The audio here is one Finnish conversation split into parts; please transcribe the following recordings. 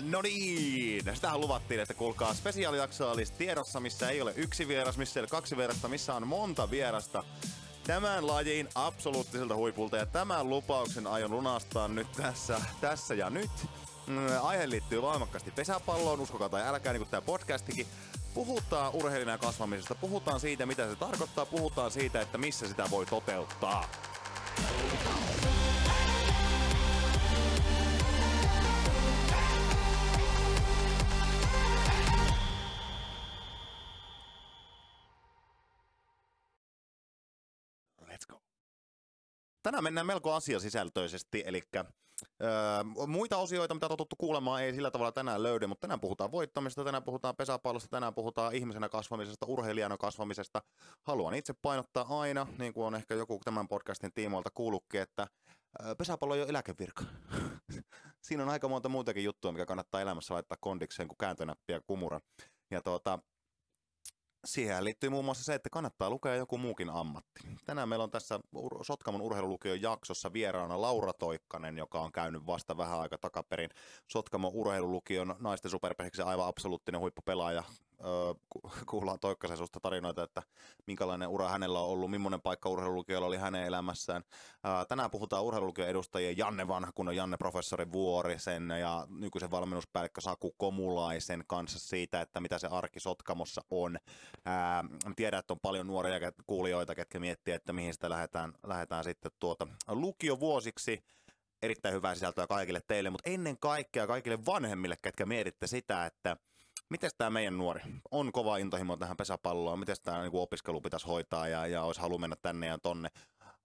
No niin, sitähän luvattiin, että kuulkaa spesiaalijaksoa olisi tiedossa, missä ei ole yksi vieras, missä ei ole kaksi vierasta, missä on monta vierasta. Tämän lajin absoluuttiselta huipulta ja tämän lupauksen aion lunastaa nyt tässä, tässä ja nyt. Mm, aihe liittyy voimakkaasti pesäpalloon, uskokaa tai älkää, niin kuin tämä podcastikin. Puhutaan urheilijana kasvamisesta, puhutaan siitä, mitä se tarkoittaa, puhutaan siitä, että missä sitä voi toteuttaa. Tänään mennään melko asiasisältöisesti, eli öö, muita osioita, mitä totuttu kuulemaan, ei sillä tavalla tänään löydy, mutta tänään puhutaan voittamisesta, tänään puhutaan pesäpallosta, tänään puhutaan ihmisenä kasvamisesta, urheilijana kasvamisesta. Haluan itse painottaa aina, niin kuin on ehkä joku tämän podcastin tiimoilta kuullutkin, että pesäpallo ei ole eläkevirka. Siinä on aika monta muutakin juttua, mikä kannattaa elämässä laittaa kondikseen kuin kääntönäppi ja kumura. Ja tuota, Siihen liittyy muun muassa se, että kannattaa lukea joku muukin ammatti. Tänään meillä on tässä Sotkamon urheilulukion jaksossa vieraana Laura Toikkanen, joka on käynyt vasta vähän aika takaperin Sotkamon urheilulukion naisten superpehiksen aivan absoluuttinen huippupelaaja kuullaan Toikkasen susta tarinoita, että minkälainen ura hänellä on ollut, millainen paikka urheilulukiolla oli hänen elämässään. Tänään puhutaan urheilulukion edustajien Janne Vanha, kun on Janne professori Vuorisen ja nykyisen valmennuspäällikkö Saku Komulaisen kanssa siitä, että mitä se arki Sotkamossa on. Tiedän, että on paljon nuoria kuulijoita, ketkä miettii, että mihin sitä lähdetään, lähdetään sitten tuota lukiovuosiksi erittäin hyvää sisältöä kaikille teille, mutta ennen kaikkea kaikille vanhemmille, ketkä mietitte sitä, että miten tämä meidän nuori on kova intohimo tähän pesäpalloon, miten tämä niin opiskelu pitäisi hoitaa ja, ja olisi halu mennä tänne ja tonne.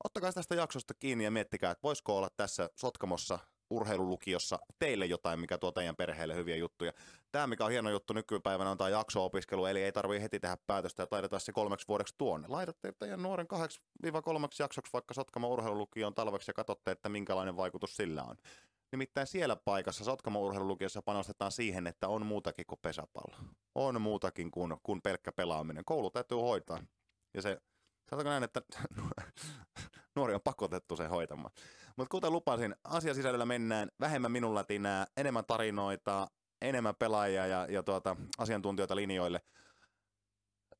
Ottakaa tästä jaksosta kiinni ja miettikää, että voisiko olla tässä Sotkamossa urheilulukiossa teille jotain, mikä tuo teidän perheelle hyviä juttuja. Tämä, mikä on hieno juttu nykypäivänä, on tämä jakso-opiskelu, eli ei tarvitse heti tehdä päätöstä ja taideta se kolmeksi vuodeksi tuonne. Laitatte teidän nuoren kahdeksi kolmeksi jaksoksi vaikka Sotkamo urheilulukioon talveksi ja katsotte, että minkälainen vaikutus sillä on. Nimittäin siellä paikassa Sotkamo urheilulukiossa panostetaan siihen, että on muutakin kuin pesäpallo. On muutakin kuin, kuin pelkkä pelaaminen. Koulu täytyy hoitaa. Ja se, sanotaanko näin, että nuori on pakotettu sen hoitamaan. Mutta kuten lupasin, asiasisällöllä mennään vähemmän minun lätinää, enemmän tarinoita, enemmän pelaajia ja, ja tuota, asiantuntijoita linjoille.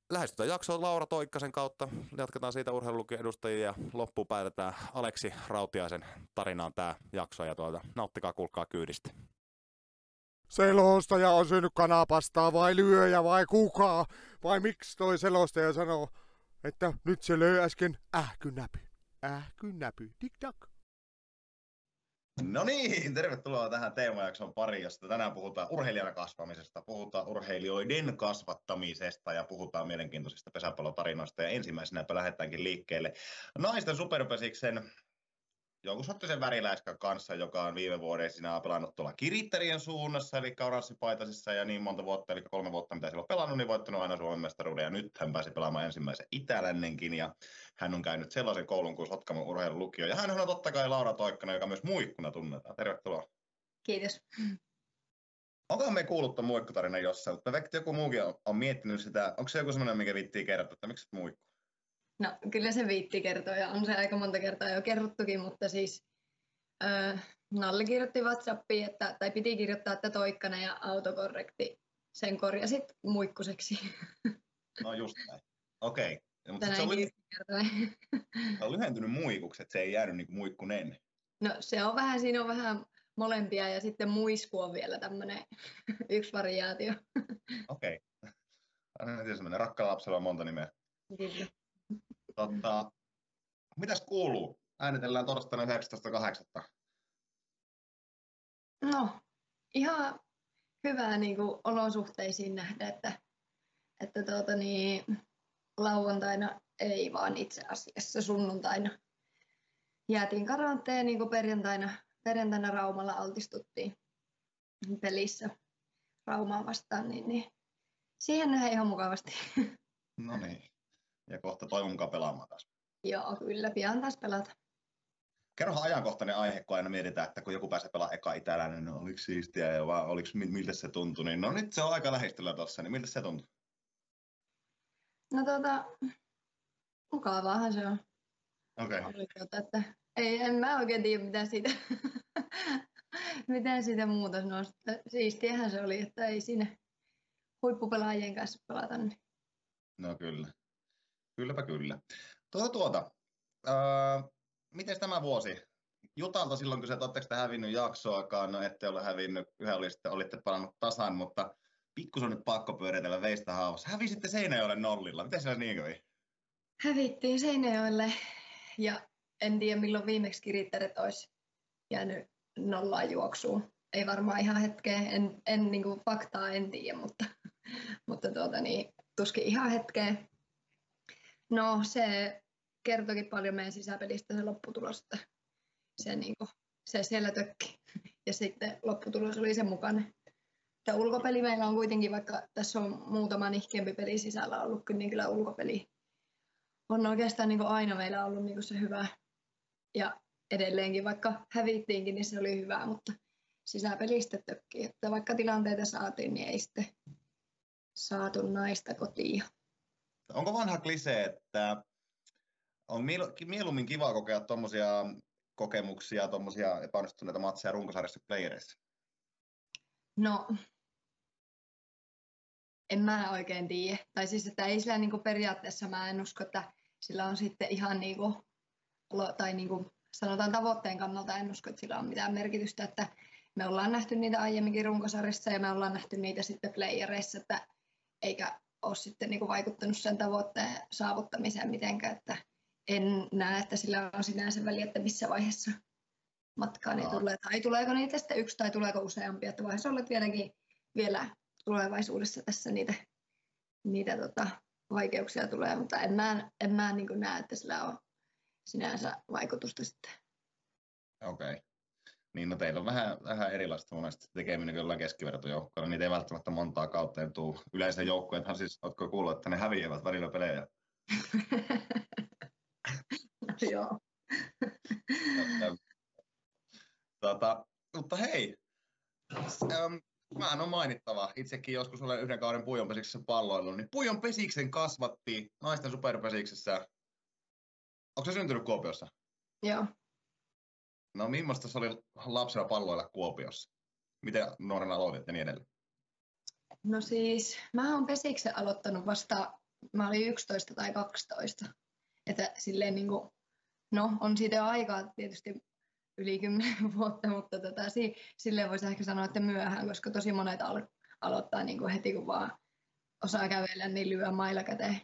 Lähestytään jaksoa Laura Toikkasen kautta. Jatketaan siitä urheilulukion edustajia ja loppuun päätetään Aleksi Rautiaisen tarinaan tämä jakso. Ja tuota, nauttikaa, kuulkaa kyydistä. Selostaja on syönyt kanapastaa vai lyöjä vai kuka? Vai miksi toi selostaja sanoo, että nyt se löi äsken ähkynäpy. Ähkynäpy. Tik-tak. No niin, tervetuloa tähän teemajakson pariin, josta tänään puhutaan urheilijana kasvamisesta, puhutaan urheilijoiden kasvattamisesta ja puhutaan mielenkiintoisista pesäpallotarinoista. Ja ensimmäisenäpä lähdetäänkin liikkeelle naisten superpesiksen jonkun sorttisen väriläiskän kanssa, joka on viime vuoden sinä pelannut tuolla Kiritterien suunnassa, eli oranssipaitaisissa ja niin monta vuotta, eli kolme vuotta, mitä siellä on pelannut, niin voittanut aina Suomen mestaruuden, ja nyt hän pääsi pelaamaan ensimmäisen itälännenkin, ja hän on käynyt sellaisen koulun kuin Sotkamon urheilulukio, ja hän on totta kai Laura Toikkana, joka myös muikkuna tunnetaan. Tervetuloa. Kiitos. Onkohan me kuullut tuon muikkutarinan jossain, mutta joku muukin on, on miettinyt sitä, onko se joku sellainen, mikä viittii kertoa, että miksi muikku? No kyllä se viitti kertoa ja on se aika monta kertaa jo kerrottukin, mutta siis äh, Nalli kirjoitti Whatsappiin, että, tai piti kirjoittaa, että toikkana ja autokorrekti sen korjasit muikkuseksi. No just näin. Okei. Okay. Mutta se on, ly- on lyhentynyt muikuksi, että se ei jäänyt niin muikkunen. No se on vähän, siinä on vähän molempia ja sitten muisku on vielä tämmöinen yksi variaatio. Okei. Okay. Rakkaalla lapsella on monta nimeä. Kyllä. Tota, mitäs kuuluu? Äänitellään torstaina 19.8. No, ihan hyvää niin kuin olosuhteisiin nähdä, että, että tuota, niin, lauantaina ei vaan itse asiassa sunnuntaina jäätiin karanteen, niin kuin perjantaina, perjantaina Raumalla altistuttiin pelissä Raumaa vastaan, niin, niin siihen nähdään ihan mukavasti. No niin ja kohta toivon mukaan pelaamaan taas. Joo, kyllä, pian taas pelata. Kerrohan ajankohtainen aihe, kun aina mietitään, että kun joku pääsee pelaamaan eka itäläinen, niin oliko siistiä ja vaan oliko, miltä se tuntui, niin no nyt se on aika lähestyllä tuossa, niin miltä se tuntui? No tota, mukavaahan se on. Okei. Okay. Että ei, en mä oikein tiedä mitä siitä miten siitä muuta sanoisi. Siistiähän se oli, että ei siinä huippupelaajien kanssa pelata. Niin. No kyllä. Kylläpä kyllä. Tuota, tuota. Öö, miten tämä vuosi? Jutalta silloin, kun sä oletteko hävinnyt jaksoakaan, no ette ole hävinnyt, yhä olisitte, olitte palannut tasan, mutta pikkus on nyt pakko pyöritellä veistä haavassa. Hävisitte Seinäjoelle nollilla. Miten se niin kävi? Hävittiin Seinäjoelle ja en tiedä milloin viimeksi kirittäret olisi jäänyt nollaan juoksuun. Ei varmaan ihan hetkeä, en, en niin kuin faktaa en tiedä, mutta, mutta tuota, niin, tuskin ihan hetkeä. No se kertokin paljon meidän sisäpelistä se lopputulos, että se, niin kuin, se siellä tökki ja sitten lopputulos oli sen mukainen. Tämä ulkopeli meillä on kuitenkin, vaikka tässä on muutama nihkeämpi peli sisällä ollut, niin kyllä ulkopeli on oikeastaan niin aina meillä ollut niin se hyvä. Ja edelleenkin, vaikka hävittiinkin, niin se oli hyvä, mutta sisäpelistä tökki. Että vaikka tilanteita saatiin, niin ei sitten saatu naista kotiin. Onko vanha klise, että on mieluummin kiva kokea tuommoisia kokemuksia, tuommoisia epäonnistuneita matseja runkosarjassa playereissa? No, en mä oikein tiedä. Tai siis, että ei sillä niin periaatteessa mä en usko, että sillä on sitten ihan niin kuin, tai niin kuin sanotaan tavoitteen kannalta en usko, että sillä on mitään merkitystä, että me ollaan nähty niitä aiemminkin runkosarjassa ja me ollaan nähty niitä sitten playereissa, että eikä ole sitten niin kuin vaikuttanut sen tavoitteen saavuttamiseen mitenkään, että en näe, että sillä on sinänsä väliä, että missä vaiheessa matkaa ne tulee, tai tuleeko niitä sitten yksi tai tuleeko useampia, että vaiheessa olet vieläkin vielä tulevaisuudessa tässä niitä, niitä tota, vaikeuksia tulee, mutta en mä, en mä niin näe, että sillä on sinänsä vaikutusta sitten. Okei. Okay. Niin, no teillä on vähän, vähän erilaista monesti tekeminen jollain keskivertojoukkoilla. Niitä ei välttämättä montaa kautta tuu. Yleensä joukkueethan siis, oletko kuullut, että ne häviävät välillä pelejä? Joo. tota, mutta hei, mä on mainittava. Itsekin joskus olen yhden kauden Pujon pesiksessä palloillut, niin Pujon pesiksen kasvatti naisten superpesiksessä. Onko se syntynyt Kuopiossa? Joo. No millaista se oli lapsena palloilla Kuopiossa? Miten nuorena aloitit ja niin edelleen? No siis, mä oon pesiksen aloittanut vasta, mä olin 11 tai 12. Että silleen niin kuin, no on siitä jo aikaa tietysti yli 10 vuotta, mutta tota, si, silleen voisi ehkä sanoa, että myöhään, koska tosi monet al- aloittaa niin kuin heti, kun vaan osaa kävellä, niin lyö mailla käteen.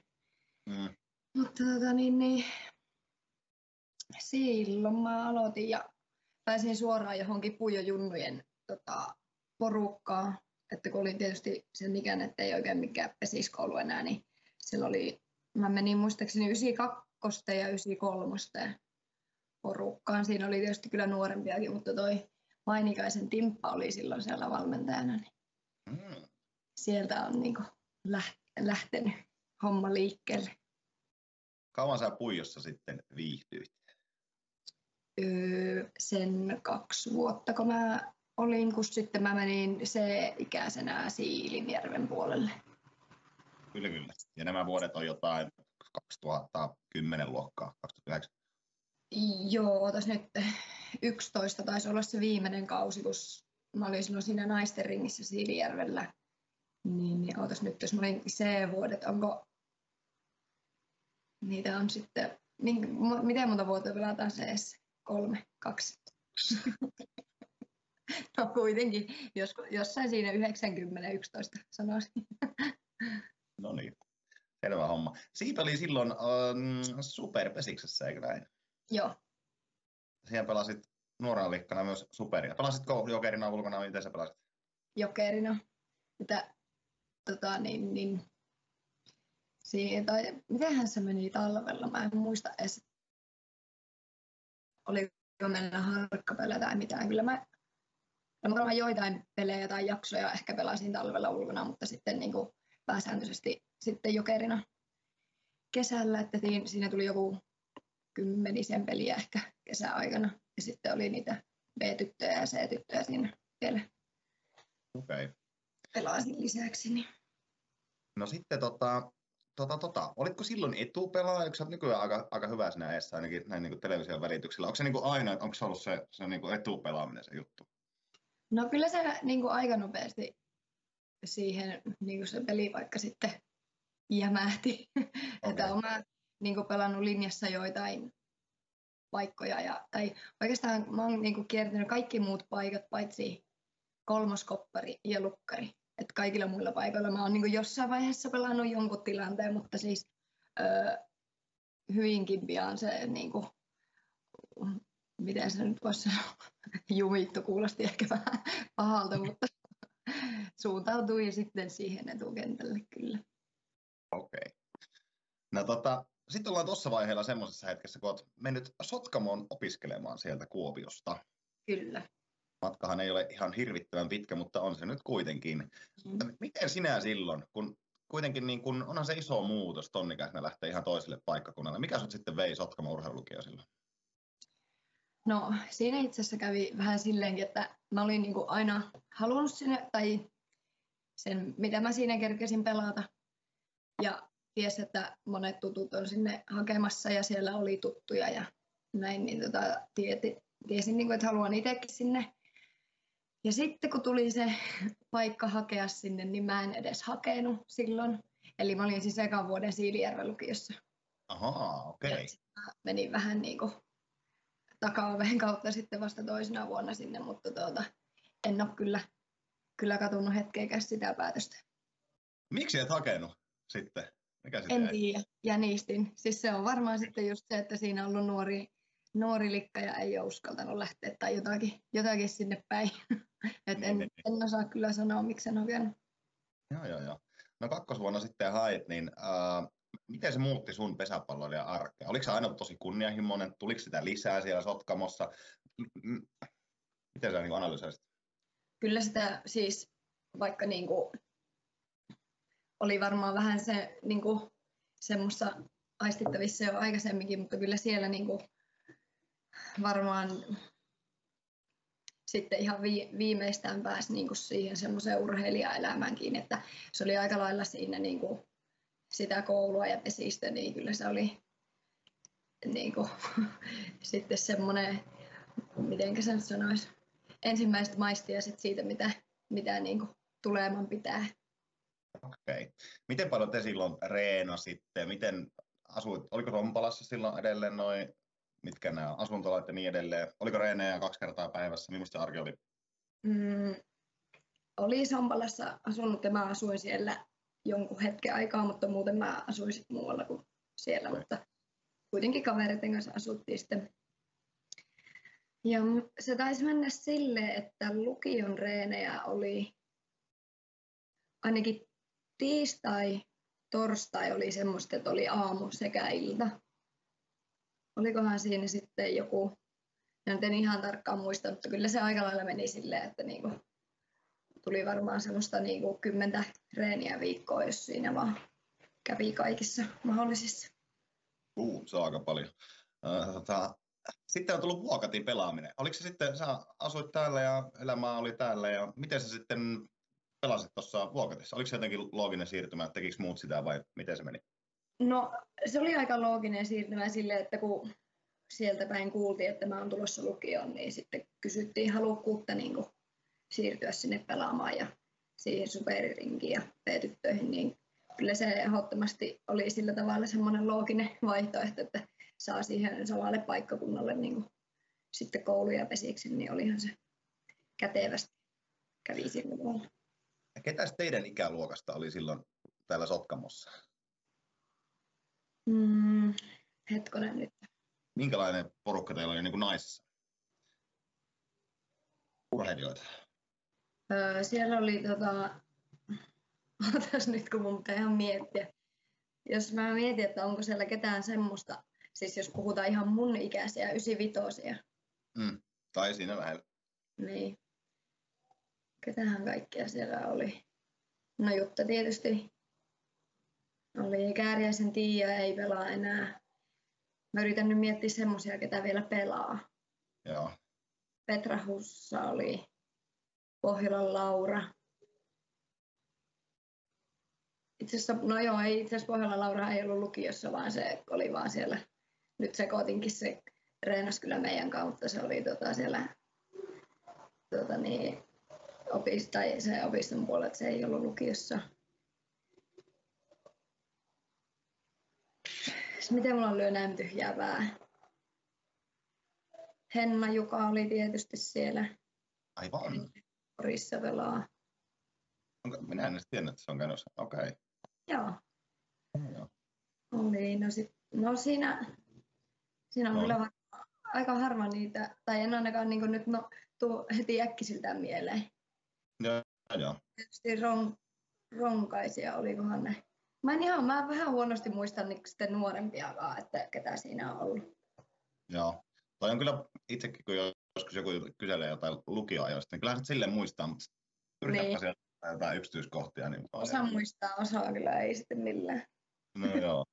Mm. Mutta tota, niin, niin, silloin mä aloitin ja pääsin suoraan johonkin Pujo-junnujen tota, porukkaan, että kun olin tietysti sen ikäinen, että ei oikein mikään pesiskoulu enää, niin silloin oli, mä menin muistaakseni 92 ja 93 porukkaan. Siinä oli tietysti kyllä nuorempiakin, mutta toi Mainikaisen Timppa oli silloin siellä valmentajana. Niin mm. Sieltä on niin lähtenyt homma liikkeelle. Kauan sä Puijossa sitten viihdyit? Öö, sen kaksi vuotta, kun mä olin, kun sitten mä menin se ikäisenä Siilinjärven puolelle. Kyllä, kyllä. Ja nämä vuodet on jotain 2010 luokkaa, 2009. Joo, tässä nyt 11 taisi olla se viimeinen kausi, kun mä olin silloin siinä naisten ringissä Siilijärvellä. Niin, niin ootas nyt, jos mä olin C-vuodet, onko niitä on sitten, niin, miten monta vuotta pelataan CS? Kolme, kaksi. no kuitenkin, jos, jossain siinä 90-11 sanoisin. no niin, selvä homma. Siitä oli silloin um, superpesiksessä, eikö näin? Joo. Siellä pelasit nuorena liikkana myös superia. Pelasitko jokerina ulkona, miten sä pelasit? Jokerina. Mitä, tota, niin, niin, siinä, tai mitenhän se meni talvella, mä en muista edes. Oliko meillä harkkapelejä tai mitään. Kyllä mä, no, mä joitain pelejä tai jaksoja ehkä pelasin talvella ulkona, mutta sitten niin kuin pääsääntöisesti sitten jokerina kesällä, että siinä tuli joku kymmenisen peliä ehkä kesäaikana. Ja sitten oli niitä B-tyttöjä ja C-tyttöjä siinä vielä. Okei. Okay. Pelasin lisäksi. Niin. No sitten tota, tota, tota, olitko silloin etupelaaja, kun sä oot nykyään aika, aika hyvä siinä eessä ainakin näin niin television välityksellä. Onko se niin kuin aina, onko se ollut se, se niin kuin etupelaaminen se juttu? No kyllä se niin kuin aika nopeasti siihen niin kuin se peli vaikka sitten jämähti. Okay. että olen niin kuin pelannut linjassa joitain paikkoja. Ja, tai oikeastaan mä oon niin kuin kiertänyt kaikki muut paikat paitsi kolmoskoppari ja lukkari. Et kaikilla muilla paikoilla mä oon niin jossain vaiheessa pelannut jonkun tilanteen, mutta siis öö, hyvinkin pian se niin kuin, miten se nyt voisi sanoa, jumittu kuulosti ehkä vähän pahalta, mutta suuntautui sitten siihen etukentälle kyllä. Okei. Okay. No tota, sitten ollaan tuossa vaiheella semmoisessa hetkessä, kun olet mennyt Sotkamoon opiskelemaan sieltä Kuopiosta. Kyllä. Matkahan ei ole ihan hirvittävän pitkä, mutta on se nyt kuitenkin. Mm. Miten sinä silloin, kun kuitenkin niin kun, onhan se iso muutos tonnikäisenä lähtee ihan toiselle paikkakunnalle. Mikä sut sitten vei Sotkamo urheilulukio silloin? No siinä itse asiassa kävi vähän silleenkin, että mä olin niin kuin aina halunnut sinne, tai sen mitä mä siinä kerkesin pelata. Ja ties, että monet tutut on sinne hakemassa ja siellä oli tuttuja ja näin, niin tota, tieti, tiesin, niin kuin, että haluan itsekin sinne. Ja sitten kun tuli se paikka hakea sinne, niin mä en edes hakenut silloin. Eli mä olin siis ekan vuoden Siilijärven lukiossa. Ahaa, okei. Okay. menin vähän niin kuin takaoven kautta sitten vasta toisena vuonna sinne, mutta tuota, en ole kyllä, kyllä katunut hetkeäkään sitä päätöstä. Miksi et hakenut sitten? Mikä en tiedä, jänistin. Siis se on varmaan sitten just se, että siinä on ollut nuori, nuori likka ja ei ole uskaltanut lähteä tai jotakin, jotakin sinne päin. Et niin, en, niin, niin. en osaa kyllä sanoa, miksi en hakenut. Joo, joo, joo. No kakkosvuonna sitten hait, niin äh, miten se muutti sun pesäpalloilijan arkea? Oliko se aina tosi kunnianhimoinen? Tuliko sitä lisää siellä Sotkamossa? Miten sä niin analysoisit? Kyllä sitä siis, vaikka niin kuin, oli varmaan vähän se niin kuin, semmoista aistittavissa jo aikaisemminkin, mutta kyllä siellä niin kuin, varmaan sitten ihan vi, viimeistään pääsi niin kuin siihen semmoiseen urheilijaelämäänkin, että se oli aika lailla siinä niin kuin, sitä koulua ja pesistä, niin kyllä se oli niin kuin, sitten semmoinen, miten sen sanoisi, maistia sit siitä, mitä, mitä niin kuin tuleman pitää. Okei. Okay. Miten paljon te silloin reenasitte? Miten asuit, oliko Rompalassa silloin edelleen noin, mitkä nämä asuntolait ja niin edelleen? Oliko reenejä kaksi kertaa päivässä? Millaista arki oli? Mm, oli Sompalassa asunut ja mä asuin siellä jonkun hetken aikaa, mutta muuten mä asuin sitten muualla kuin siellä, okay. mutta kuitenkin kavereiden kanssa asuttiin sitten. Ja se taisi mennä silleen, että lukion reenejä oli ainakin tiistai, torstai oli semmoista, että oli aamu sekä ilta. Olikohan siinä sitten joku, en ihan tarkkaan muista, mutta kyllä se aika lailla meni silleen, että niinku tuli varmaan semmoista niin kuin kymmentä reeniä viikkoa, jos siinä vaan kävi kaikissa mahdollisissa. Uh, se on aika paljon. Uh, tota, sitten on tullut vuokatin pelaaminen. Oliko se sitten, sä asuit täällä ja elämä oli täällä ja miten sä sitten pelasit tuossa vuokatissa? Oliko se jotenkin looginen siirtymä, tekikö muut sitä vai miten se meni? No se oli aika looginen siirtymä sille, että kun sieltä päin kuultiin, että mä oon tulossa lukioon, niin sitten kysyttiin halukkuutta niin kuin siirtyä sinne pelaamaan ja siihen superirinkiin ja P-tyttöihin, niin kyllä se ehdottomasti oli sillä tavalla semmoinen looginen vaihtoehto, että saa siihen samalle paikkakunnalle niin kuin sitten kouluja pesiksi, niin olihan se kätevästi kävi sillä tavalla. Ketä teidän ikäluokasta oli silloin täällä Sotkamossa? Mm, hetkonen nyt. Minkälainen porukka teillä oli niin kuin naisissa? Urheilijoita? Öö, siellä oli tota, otas nyt kun mun pitää ihan miettiä. Jos mä mietin, että onko siellä ketään semmoista, siis jos puhutaan ihan mun ikäisiä, 95 mm, Tai siinä lähellä. Niin. Ketähän kaikkia siellä oli? No Jutta tietysti. Oli Kääriäisen Tiia, ei pelaa enää. Mä yritän nyt miettiä semmoisia, ketä vielä pelaa. Joo. Petra Hussa oli. Pohjolan Laura. Itse asiassa, no joo, ei itse asiassa Pohjolan Laura ei ollut lukiossa, vaan se oli vaan siellä. Nyt sekoitinkin se treenasi kyllä meidän kautta. Se oli tota siellä tota niin, opis, tai se opiston puolella, että se ei ollut lukiossa. Miten mulla lyö näin tyhjää pää? Henna Juka oli tietysti siellä. Aivan. Porissa pelaa. Onko, minä en edes tiennyt, että se on käynyt. Okei. Okay. Joo. Joo. Oli. No, sit, no siinä, siinä on No. kyllä aika harva niitä, tai en ainakaan niin nyt no, tuu heti äkkisiltään mieleen. Joo, joo. Tietysti ron, ronkaisia, olikohan ne. Mä en ihan, mä vähän huonosti muistan niin sitten nuorempiakaan, että ketä siinä on ollut. Joo. Toi on kyllä itsekin, kun joskus joku kyselee jotain lukioajoista, niin kyllähän se silleen muistaa, mutta yritäpä Niin. jotain yksityiskohtia. Niin Osa muistaa, osa kyllä ei sitten millään. No joo.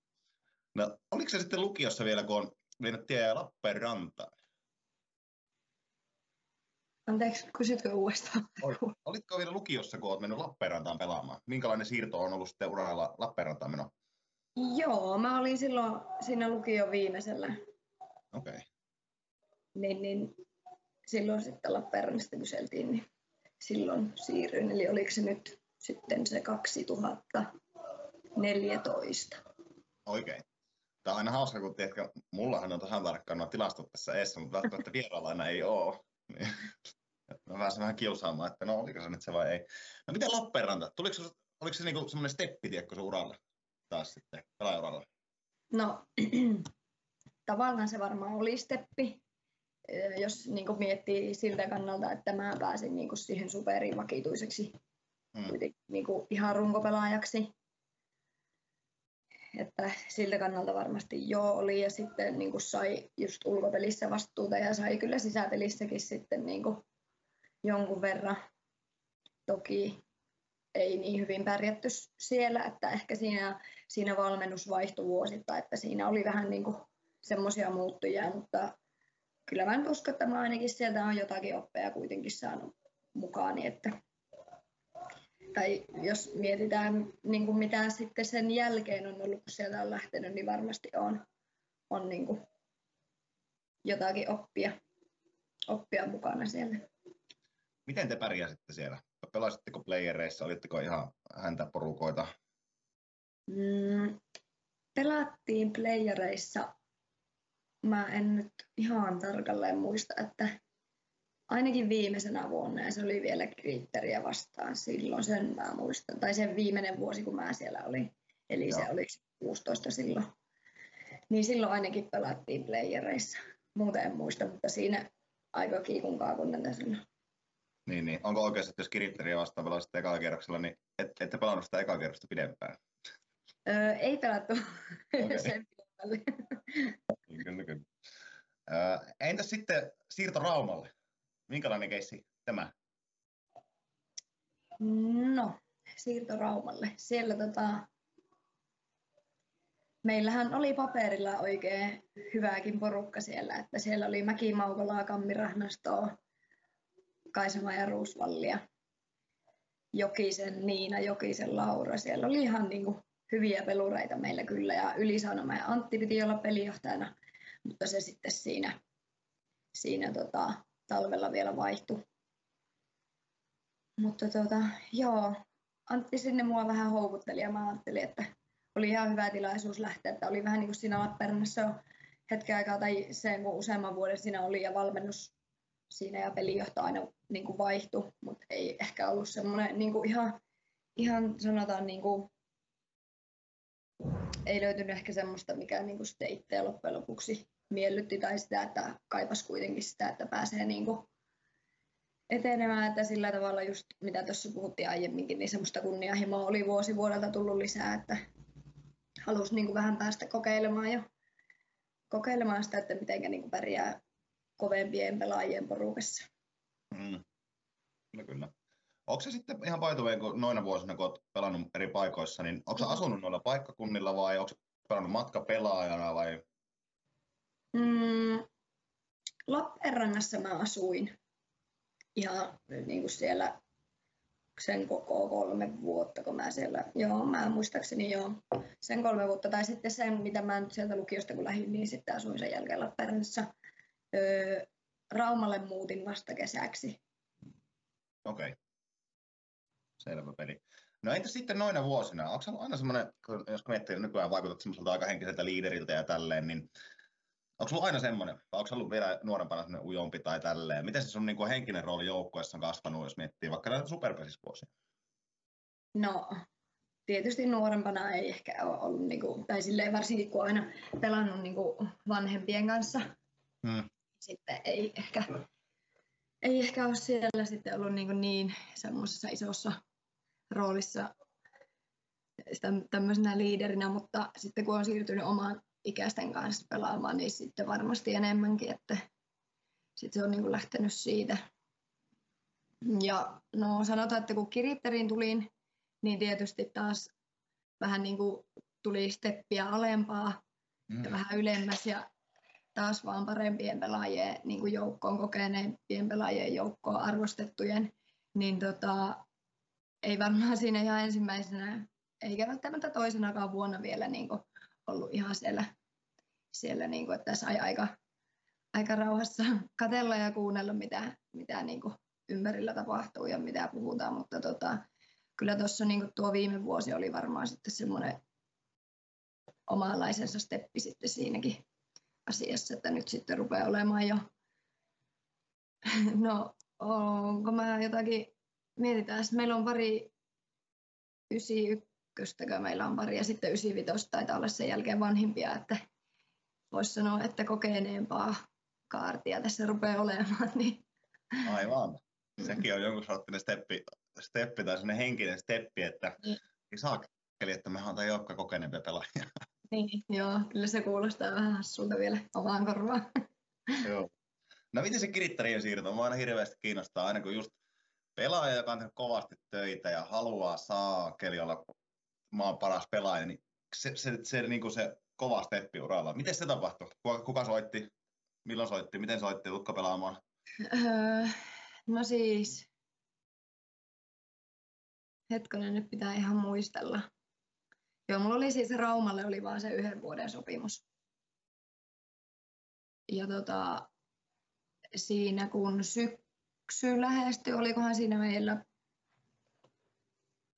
No, oliko se sitten lukiossa vielä, kun on mennyt tie Lappeenrantaan? Anteeksi, kysytkö uudestaan? Olitko vielä lukiossa, kun olet mennyt Lappeenrantaan pelaamaan? Minkälainen siirto on ollut sitten uralla Lappeenrantaan meno? Joo, mä olin silloin siinä lukion viimeisellä, Okei. Okay. niin, niin silloin sitten Lappeenrannasta kyseltiin, niin silloin siirryin. Eli oliko se nyt sitten se 2014? Oikein. Tämä on aina hauska, kun tiedätkö, mullahan on tasan tarkkaan tilastot tässä eessä, mutta välttämättä vieraalla aina ei ole. Mä pääsen vähän kiusaamaan, että no oliko se nyt se vai ei. No miten Lappeenranta? Tuliko se, oliko se niinku semmoinen steppi, tiedätkö, sun uralla? Taas sitten, pelaajauralla? No, tavallaan se varmaan oli steppi, jos niin miettii siltä kannalta, että mä pääsin niin siihen superiin vakituiseksi Hmm. niin ihan runkopelaajaksi. Että siltä kannalta varmasti joo oli ja sitten niin kuin sai just ulkopelissä vastuuta ja sai kyllä sisäpelissäkin sitten niin kuin jonkun verran. Toki ei niin hyvin pärjätty siellä, että ehkä siinä, siinä valmennus vaihtui vuosittain, että siinä oli vähän niin semmoisia muuttujia, mutta kyllä mä nyt uskon, että mä ainakin sieltä on jotakin oppeja kuitenkin saanut mukaani, että tai jos mietitään niin kuin mitä sitten sen jälkeen on ollut, kun sieltä on lähtenyt, niin varmasti on, on niin kuin jotakin oppia, oppia mukana siellä. Miten te pärjäsitte siellä? Pelasitteko playereissa, olitteko ihan häntä porukoita? Mm, pelattiin playereissa, mä en nyt ihan tarkalleen muista, että ainakin viimeisenä vuonna, ja se oli vielä Gritteriä vastaan silloin, sen mä muistan, tai sen viimeinen vuosi, kun mä siellä olin, eli Joo. se oli 16 silloin. Niin silloin ainakin pelattiin playereissa. Muuten en muista, mutta siinä aika kiikun kaakunnen tasolla. Niin, niin. Onko oikeasti, että jos Kiritteriä vastaan pelasitte ekalla kierroksella, niin et, ette pelannut sitä ekalla kierrosta pidempään? Öö, ei pelattu Okei. sen pidemmälle. Niin, Kyllä, kyllä. Öö, entäs sitten siirto Raumalle? Minkälainen keissi tämä? No, siirto Raumalle. Siellä tota, meillähän oli paperilla oikein hyvääkin porukka siellä, että siellä oli Mäki Maukolaa, Kammi Rahnastoa, Kaisama ja Ruusvallia, Jokisen Niina, Jokisen Laura. Siellä oli ihan niin kuin hyviä pelureita meillä kyllä ja Ylisaunoma ja Antti piti olla pelijohtajana, mutta se sitten siinä, siinä tota, talvella vielä vaihtui. Mutta tota, joo, Antti sinne mua vähän houkutteli ja mä ajattelin, että oli ihan hyvä tilaisuus lähteä, että oli vähän niin kuin siinä Lappeenrannassa hetken aikaa tai sen kun useamman vuoden siinä oli ja valmennus siinä ja pelijohto aina niin kuin vaihtui, mutta ei ehkä ollut semmoinen niin kuin ihan, ihan sanotaan niin kuin, ei löytynyt ehkä semmoista, mikä niin kuin itseä loppujen lopuksi miellytti tai sitä, että kaipas kuitenkin sitä, että pääsee niin kuin etenemään, että sillä tavalla just mitä tuossa puhuttiin aiemminkin, niin semmoista kunnianhimoa oli vuosi vuodelta tullut lisää, että halusi niin kuin vähän päästä kokeilemaan jo kokeilemaan sitä, että miten niin pärjää kovempien pelaajien porukassa. Mm. Kyllä, kyllä. Onko se sitten ihan paituveen, kun noina vuosina, kun olet pelannut eri paikoissa, niin onko Mm. asunut noilla paikkakunnilla vai onko pelannut matkapelaajana vai? Mm, Lappeenrannassa mä asuin ihan niin kuin siellä sen koko kolme vuotta, kun mä siellä, joo, mä muistaakseni joo, sen kolme vuotta, tai sitten sen, mitä mä nyt sieltä lukiosta kun lähdin, niin sitten asuin sen jälkeen Lappeenrannassa. Öö, Raumalle muutin vasta kesäksi. Okei. Okay. Selvä peli. No entä sitten noina vuosina? Onko se aina semmoinen, jos miettii nykyään vaikutat semmoiselta aika henkiseltä liideriltä ja tälleen, niin onko sulla aina semmoinen, vai onko ollut vielä nuorempana semmoinen ujompi tai tälleen? Miten se sun niin kuin henkinen rooli joukkueessa on kasvanut, jos miettii vaikka näitä superpesisvuosia? No, tietysti nuorempana ei ehkä ole ollut, niin kuin, tai silleen varsinkin kun aina pelannut niin kuin vanhempien kanssa, hmm. Sitten ei ehkä, ei ehkä ole siellä sitten ollut niin, niin semmoisessa isossa roolissa tämmöisenä liiderinä, mutta sitten kun on siirtynyt oman ikäisten kanssa pelaamaan, niin sitten varmasti enemmänkin, että sitten se on niin kuin lähtenyt siitä. Ja no sanotaan, että kun kiritteriin tulin, niin tietysti taas vähän niin kuin tuli steppiä alempaa mm. ja vähän ylemmäs ja taas vaan parempien pelaajien niin kuin joukkoon, kokeneempien pelaajien joukkoon arvostettujen, niin tota, ei varmaan siinä ihan ensimmäisenä, eikä välttämättä toisenakaan vuonna vielä niin kuin ollut ihan siellä, siellä niin kuin, että sai aika, aika rauhassa katella ja kuunnella, mitä, mitä niin kuin ympärillä tapahtuu ja mitä puhutaan, mutta tota, kyllä tuossa niin tuo viime vuosi oli varmaan sitten semmoinen omanlaisensa steppi sitten siinäkin asiassa, että nyt sitten rupeaa olemaan jo, no onko mä jotakin, mietitään, meillä on pari 91 meillä on pari ja sitten 95 taitaa olla sen jälkeen vanhimpia, että voisi sanoa, että kokeneempaa kaartia tässä rupeaa olemaan. Niin. Aivan. Sekin on jonkun sorttinen steppi steppi tai sellainen henkinen steppi, että mm. ei saakeli, että me on joukkoja kokeneempia pelaajia. Niin, joo, kyllä se kuulostaa vähän hassulta vielä omaan korvaan. joo. No miten se kirittärien siirto? Mua aina hirveästi kiinnostaa, aina kun just pelaaja, joka on tehnyt kovasti töitä ja haluaa saakeli olla maan paras pelaaja, niin se, se, se, niin kuin se kova steppi uralla. Miten se tapahtui? Kuka, kuka soitti? Milloin soitti? Miten soitti Lukka pelaamaan? Öö, no siis, Hetkonen, nyt pitää ihan muistella. Joo, mulla oli siis Raumalle oli vaan se yhden vuoden sopimus. Ja tota, siinä kun syksy lähestyi, olikohan siinä meillä,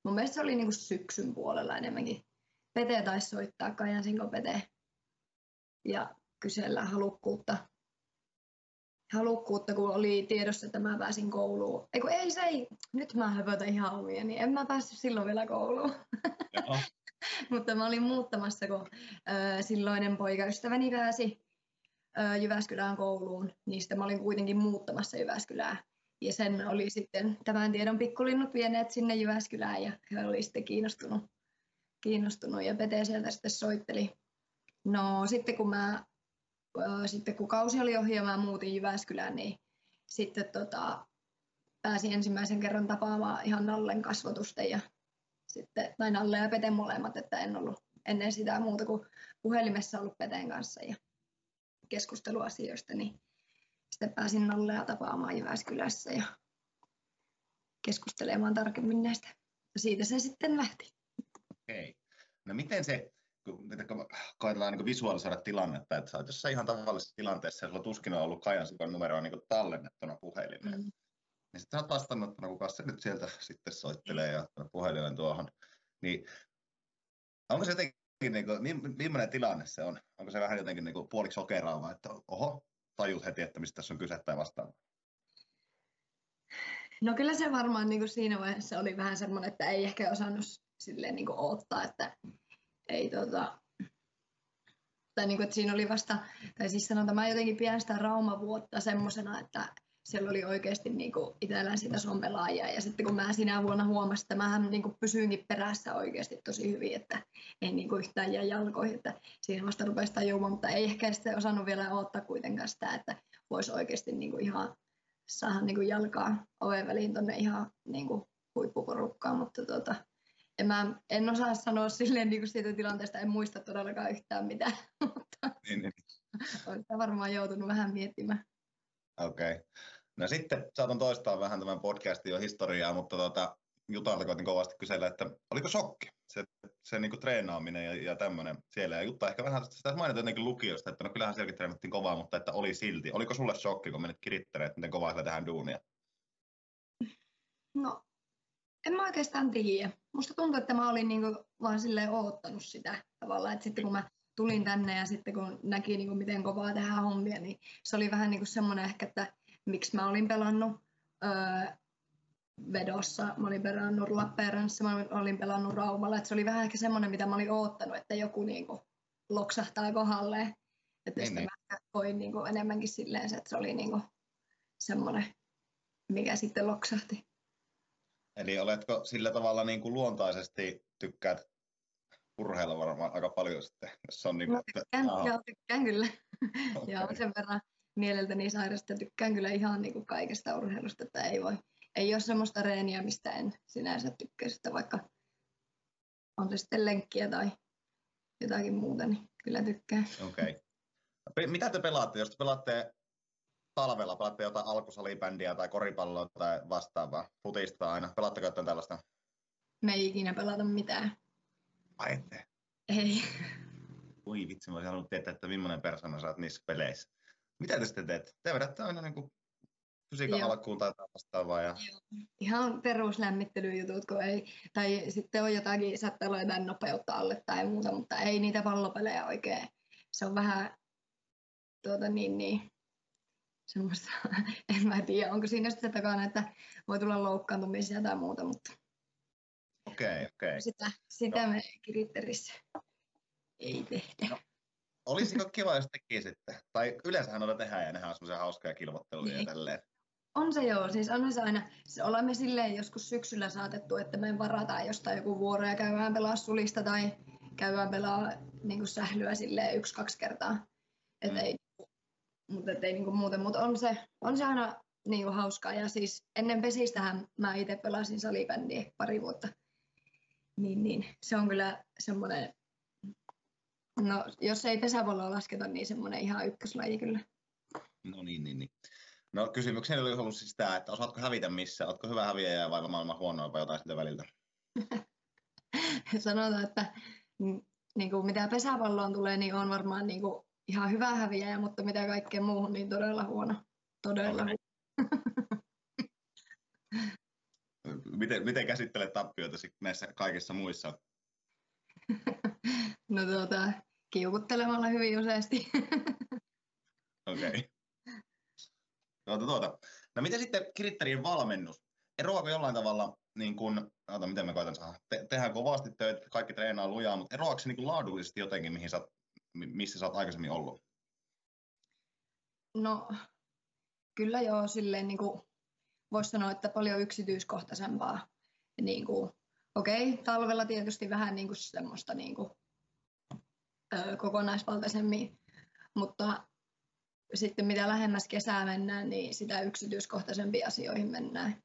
mun mielestä se oli niinku syksyn puolella enemmänkin. Pete taisi soittaa Kajansinko Pete ja kysellä halukkuutta halukkuutta, kun oli tiedossa, että mä pääsin kouluun. Eiku, ei se ei, nyt mä höpötän ihan omia, niin en mä päässyt silloin vielä kouluun. Mutta mä olin muuttamassa, kun silloinen poikaystäväni pääsi ö, Jyväskylään kouluun, niin sitten mä olin kuitenkin muuttamassa Jyväskylään. Ja sen oli sitten tämän tiedon pikkulinnut vieneet sinne Jyväskylään ja he oli sitten kiinnostunut, kiinnostunut ja Pete sieltä sitten soitteli. No sitten kun mä sitten kun kausi oli ohi ja mä muutin Jyväskylään, niin sitten tota, pääsin ensimmäisen kerran tapaamaan ihan Nallen kasvotusten ja sitten, tai Nalle ja Peten molemmat, että en ollut ennen sitä muuta kuin puhelimessa ollut Peten kanssa ja keskusteluasioista, niin sitten pääsin Nallea tapaamaan Jyväskylässä ja keskustelemaan tarkemmin näistä. Ja siitä se sitten lähti. Okei. No miten se, kun, kun koetellaan niin visualisoida tilannetta, että sä oot jossain ihan tavallisessa tilanteessa ja sulla tuskin on ollut Kajansikon numeroa niin tallennettuna puhelimeen. Mm. Niin sitten sä oot vastannut, että no kuka se nyt sieltä sitten soittelee ja puhelimen tuohon. Niin onko se jotenkin, niin kuin, millainen tilanne se on? Onko se vähän jotenkin niin kuin puoliksi sokeraava, että oho, tajut heti, että mistä tässä on kyse tai vastaan? No kyllä se varmaan niin kuin siinä vaiheessa oli vähän semmoinen, että ei ehkä osannut silleen niin kuin odottaa, että ei tota, tai niin kuin, että siinä oli vasta, tai siis sanotaan, mä jotenkin pidän sitä raumavuotta semmoisena, että siellä oli oikeasti niin kuin itsellään sitä somelaajia. Ja sitten kun mä sinä vuonna huomasin, että mähän niin kuin pysyinkin perässä oikeasti tosi hyvin, että ei niin kuin yhtään jää jalkoihin, että siinä vasta rupesi tajumaan, mutta ei ehkä sitten osannut vielä odottaa kuitenkaan sitä, että voisi oikeasti niin kuin ihan saada niin kuin jalkaa oven väliin tuonne ihan niin kuin huippuporukkaan, mutta tota, en, mä, en osaa sanoa silleen niin kuin siitä tilanteesta, en muista todellakaan yhtään mitään, mutta niin, niin. olen varmaan joutunut vähän miettimään. Okei. Okay. No sitten saatan toistaa vähän tämän podcastin jo historiaa, mutta tota, Jutalta koitin kovasti kysellä, että oliko shokki se, se niin treenaaminen ja, ja tämmöinen siellä. Ja Jutta ehkä vähän sitä mainita jotenkin lukiosta, että no kyllähän sielläkin treenattiin kovaa, mutta että oli silti. Oliko sulle shokki, kun menit kirittelemään, että miten kovaa siellä tehdään duunia? No en mä oikeastaan tiedä. Musta tuntuu, että mä olin niinku vaan silleen oottanut sitä tavallaan, että sitten kun mä tulin tänne ja sitten kun näki niinku miten kovaa tehdään hommia, niin se oli vähän niinku semmoinen ehkä, että miksi mä olin pelannut öö, vedossa, mä olin pelannut Lappeenrannassa, mä olin pelannut Raumalla, että se oli vähän ehkä semmoinen, mitä mä olin oottanut, että joku niinku loksahtaa kohdalleen. Että Niin, sitä niin. mä koin niinku enemmänkin silleen, se, että se oli niinku semmoinen, mikä sitten loksahti. Eli oletko sillä tavalla niin kuin luontaisesti tykkäät urheilla varmaan aika paljon sitten, jos on niin kuin, että, tykkään, aha, joo, tykkään kyllä. okei. Joo, sen verran mieleltäni sairasta tykkään kyllä ihan niin kuin kaikesta urheilusta, että ei voi. Ei ole semmoista reeniä, mistä en sinänsä tykkäisi, että vaikka on se sitten lenkkiä tai jotakin muuta, niin kyllä tykkään. Okei. Pe- Mitä te pelaatte, jos te pelaatte talvella, pelaatte jotain alkusalibändiä tai koripalloa tai vastaavaa, futista aina, pelaatteko jotain tällaista? Me ei ikinä pelata mitään. Ai ette. Ei. Ui vitsi, mä olisin halunnut tietää, että millainen persona sä oot niissä peleissä. Mitä te sitten teette? Te vedätte aina niin kuin fysiikan Joo. alkuun tai jotain vastaavaa. Ja... Ihan peruslämmittelyjutut, kun ei, tai sitten on jotakin säteilyä nopeutta alle tai muuta, mutta ei niitä pallopelejä oikein. Se on vähän tuota niin, niin semmoista, en mä tiedä, onko siinä sitten takana, että voi tulla loukkaantumisia tai muuta, mutta Okei, okei. sitä, sitä me Kiritterissä ei tehdä. Olisiko kiva, jos tekisitte? Tai yleensähän noita tehdään ja nehän on semmoisia hauskoja kilvotteluja ja Niin. tälleen. On se joo, siis on se aina, se olemme silleen joskus syksyllä saatettu, että me varataan jostain joku vuoro ja käydään pelaa sulista tai käydään pelaa niin sählyä silleen yksi-kaksi kertaa. Et Mm. ei, mutta et ei niin muuten, mutta on se, on se aina niin kuin hauskaa. Ja siis ennen pesistähän mä itse pelasin salibändiä pari vuotta. Niin, niin se on kyllä semmoinen, no jos ei pesäpalloa lasketa, niin semmoinen ihan ykköslaji kyllä. No niin, niin, niin. No kysymykseni oli ollut siis tämä, että osaatko hävitä missä? Ootko hyvä häviäjä vai maailman huonoin vai jotain siltä väliltä? sanotaan, että niin kuin mitä pesäpalloon tulee, niin on varmaan niin kuin ihan hyvä häviäjä, mutta mitä kaikkeen muuhun, niin todella huono. Todella huono. Miten, miten käsittelet tappioita näissä kaikissa muissa? No tuota, kiukuttelemalla hyvin useasti. Okei. Okay. Tuota, tuota. No miten sitten Kiritterien valmennus? Eroako jollain tavalla, niin kun, ota, miten mä koitan saada, Te, tehdään kovasti töitä, kaikki treenaa lujaa, mutta eroako se niin kuin laadullisesti jotenkin, mihin sä, missä sä oot aikaisemmin ollut? No kyllä joo, silleen niin kuin voisi sanoa, että paljon yksityiskohtaisempaa. Niin kuin, okei, talvella tietysti vähän niin kuin semmoista niin kuin, ö, kokonaisvaltaisemmin, mutta sitten mitä lähemmäs kesää mennään, niin sitä yksityiskohtaisempiin asioihin mennään.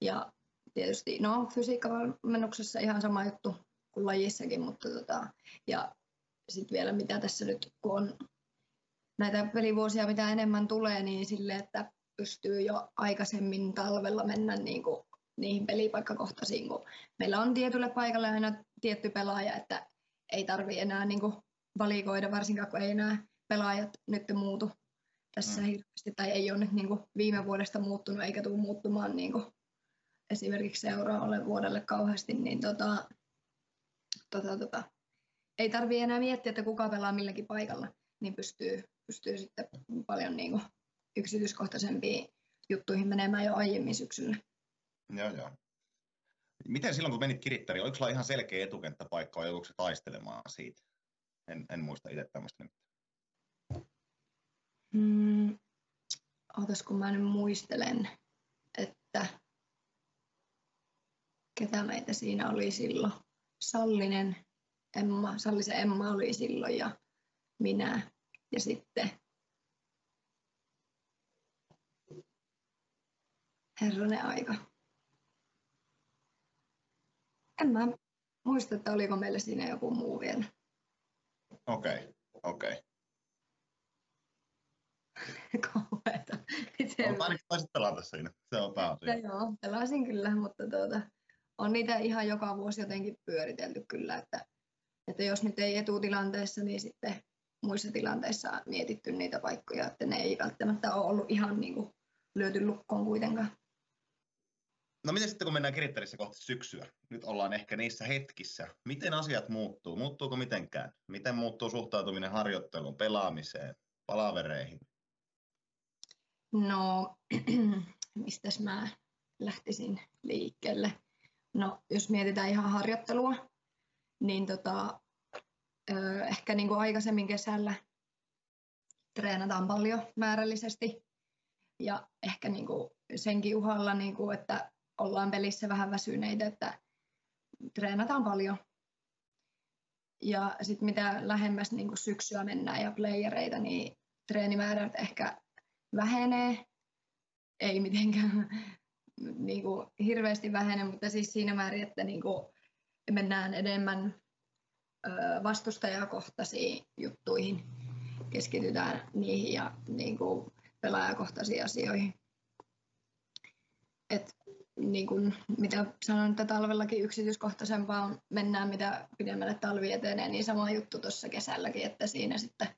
Ja tietysti, no fysiikkavalmennuksessa ihan sama juttu kuin lajissakin, mutta tota, ja sitten vielä mitä tässä nyt, kun on näitä pelivuosia mitä enemmän tulee, niin sille, että pystyy jo aikaisemmin talvella mennä niin kuin niihin pelipaikkakohtaisiin, kun meillä on tietylle paikalle aina tietty pelaaja, että ei tarvi enää niin kuin valikoida, varsinkaan kun ei enää pelaajat nyt muutu tässä Mm. hirveästi, tai ei ole nyt niin kuin viime vuodesta muuttunut eikä tule muuttumaan niin kuin esimerkiksi seuraavalle vuodelle kauheasti, niin tota, tota, tota, ei tarvi enää miettiä, että kuka pelaa milläkin paikalla, niin pystyy, pystyy sitten paljon niin kuin yksityiskohtaisempiin juttuihin menemään jo aiemmin syksyllä. Joo, joo. Miten silloin, kun menit Kirittäriin, oliko sulla ihan selkeä etukenttäpaikka vai joutuiko se taistelemaan siitä? En, en muista itse tämmöistä nyt. Mm, ootas, kun mä nyt muistelen, että ketä meitä siinä oli silloin. Sallinen Emma, Sallisen Emma oli silloin ja minä. Ja sitten herranen aika. En mä muista, että oliko meillä siinä joku muu vielä. Okei, okay, okei. Okay. Kauheeta. Miten ainakin taisit pelata siinä. Se on pääasia. No joo, pelasin kyllä, mutta tuota, on niitä ihan joka vuosi jotenkin pyöritelty kyllä, että, että jos nyt ei etutilanteessa, niin sitten muissa tilanteissa mietitty niitä paikkoja, että ne ei välttämättä ole ollut ihan niin kuin lyöty lukkoon kuitenkaan. No miten sitten kun mennään Kirittärissä kohti syksyä? Nyt ollaan ehkä niissä hetkissä. Miten asiat muuttuu? Muuttuuko mitenkään? Miten muuttuu suhtautuminen harjoitteluun, pelaamiseen, palavereihin? No, mistäs mä lähtisin liikkeelle? No, jos mietitään ihan harjoittelua, niin tota, ehkä niin kuin aikaisemmin kesällä treenataan paljon määrällisesti ja ehkä niin kuin senkin uhalla, niin kuin, että ollaan pelissä vähän väsyneitä, että treenataan paljon. Ja sitten mitä lähemmäs niin syksyä mennään ja playereita, niin treenimäärät ehkä vähenee. Ei mitenkään niin kuin hirveästi vähene, mutta siis siinä määrin, että niin kuin mennään enemmän vastustajakohtaisiin juttuihin, keskitytään niihin ja niin kuin pelaajakohtaisiin asioihin. Niin kuin, mitä sanoin, että talvellakin yksityiskohtaisempaa mennään, mitä pidemmälle talvi etenee, niin sama juttu tuossa kesälläkin, että siinä sitten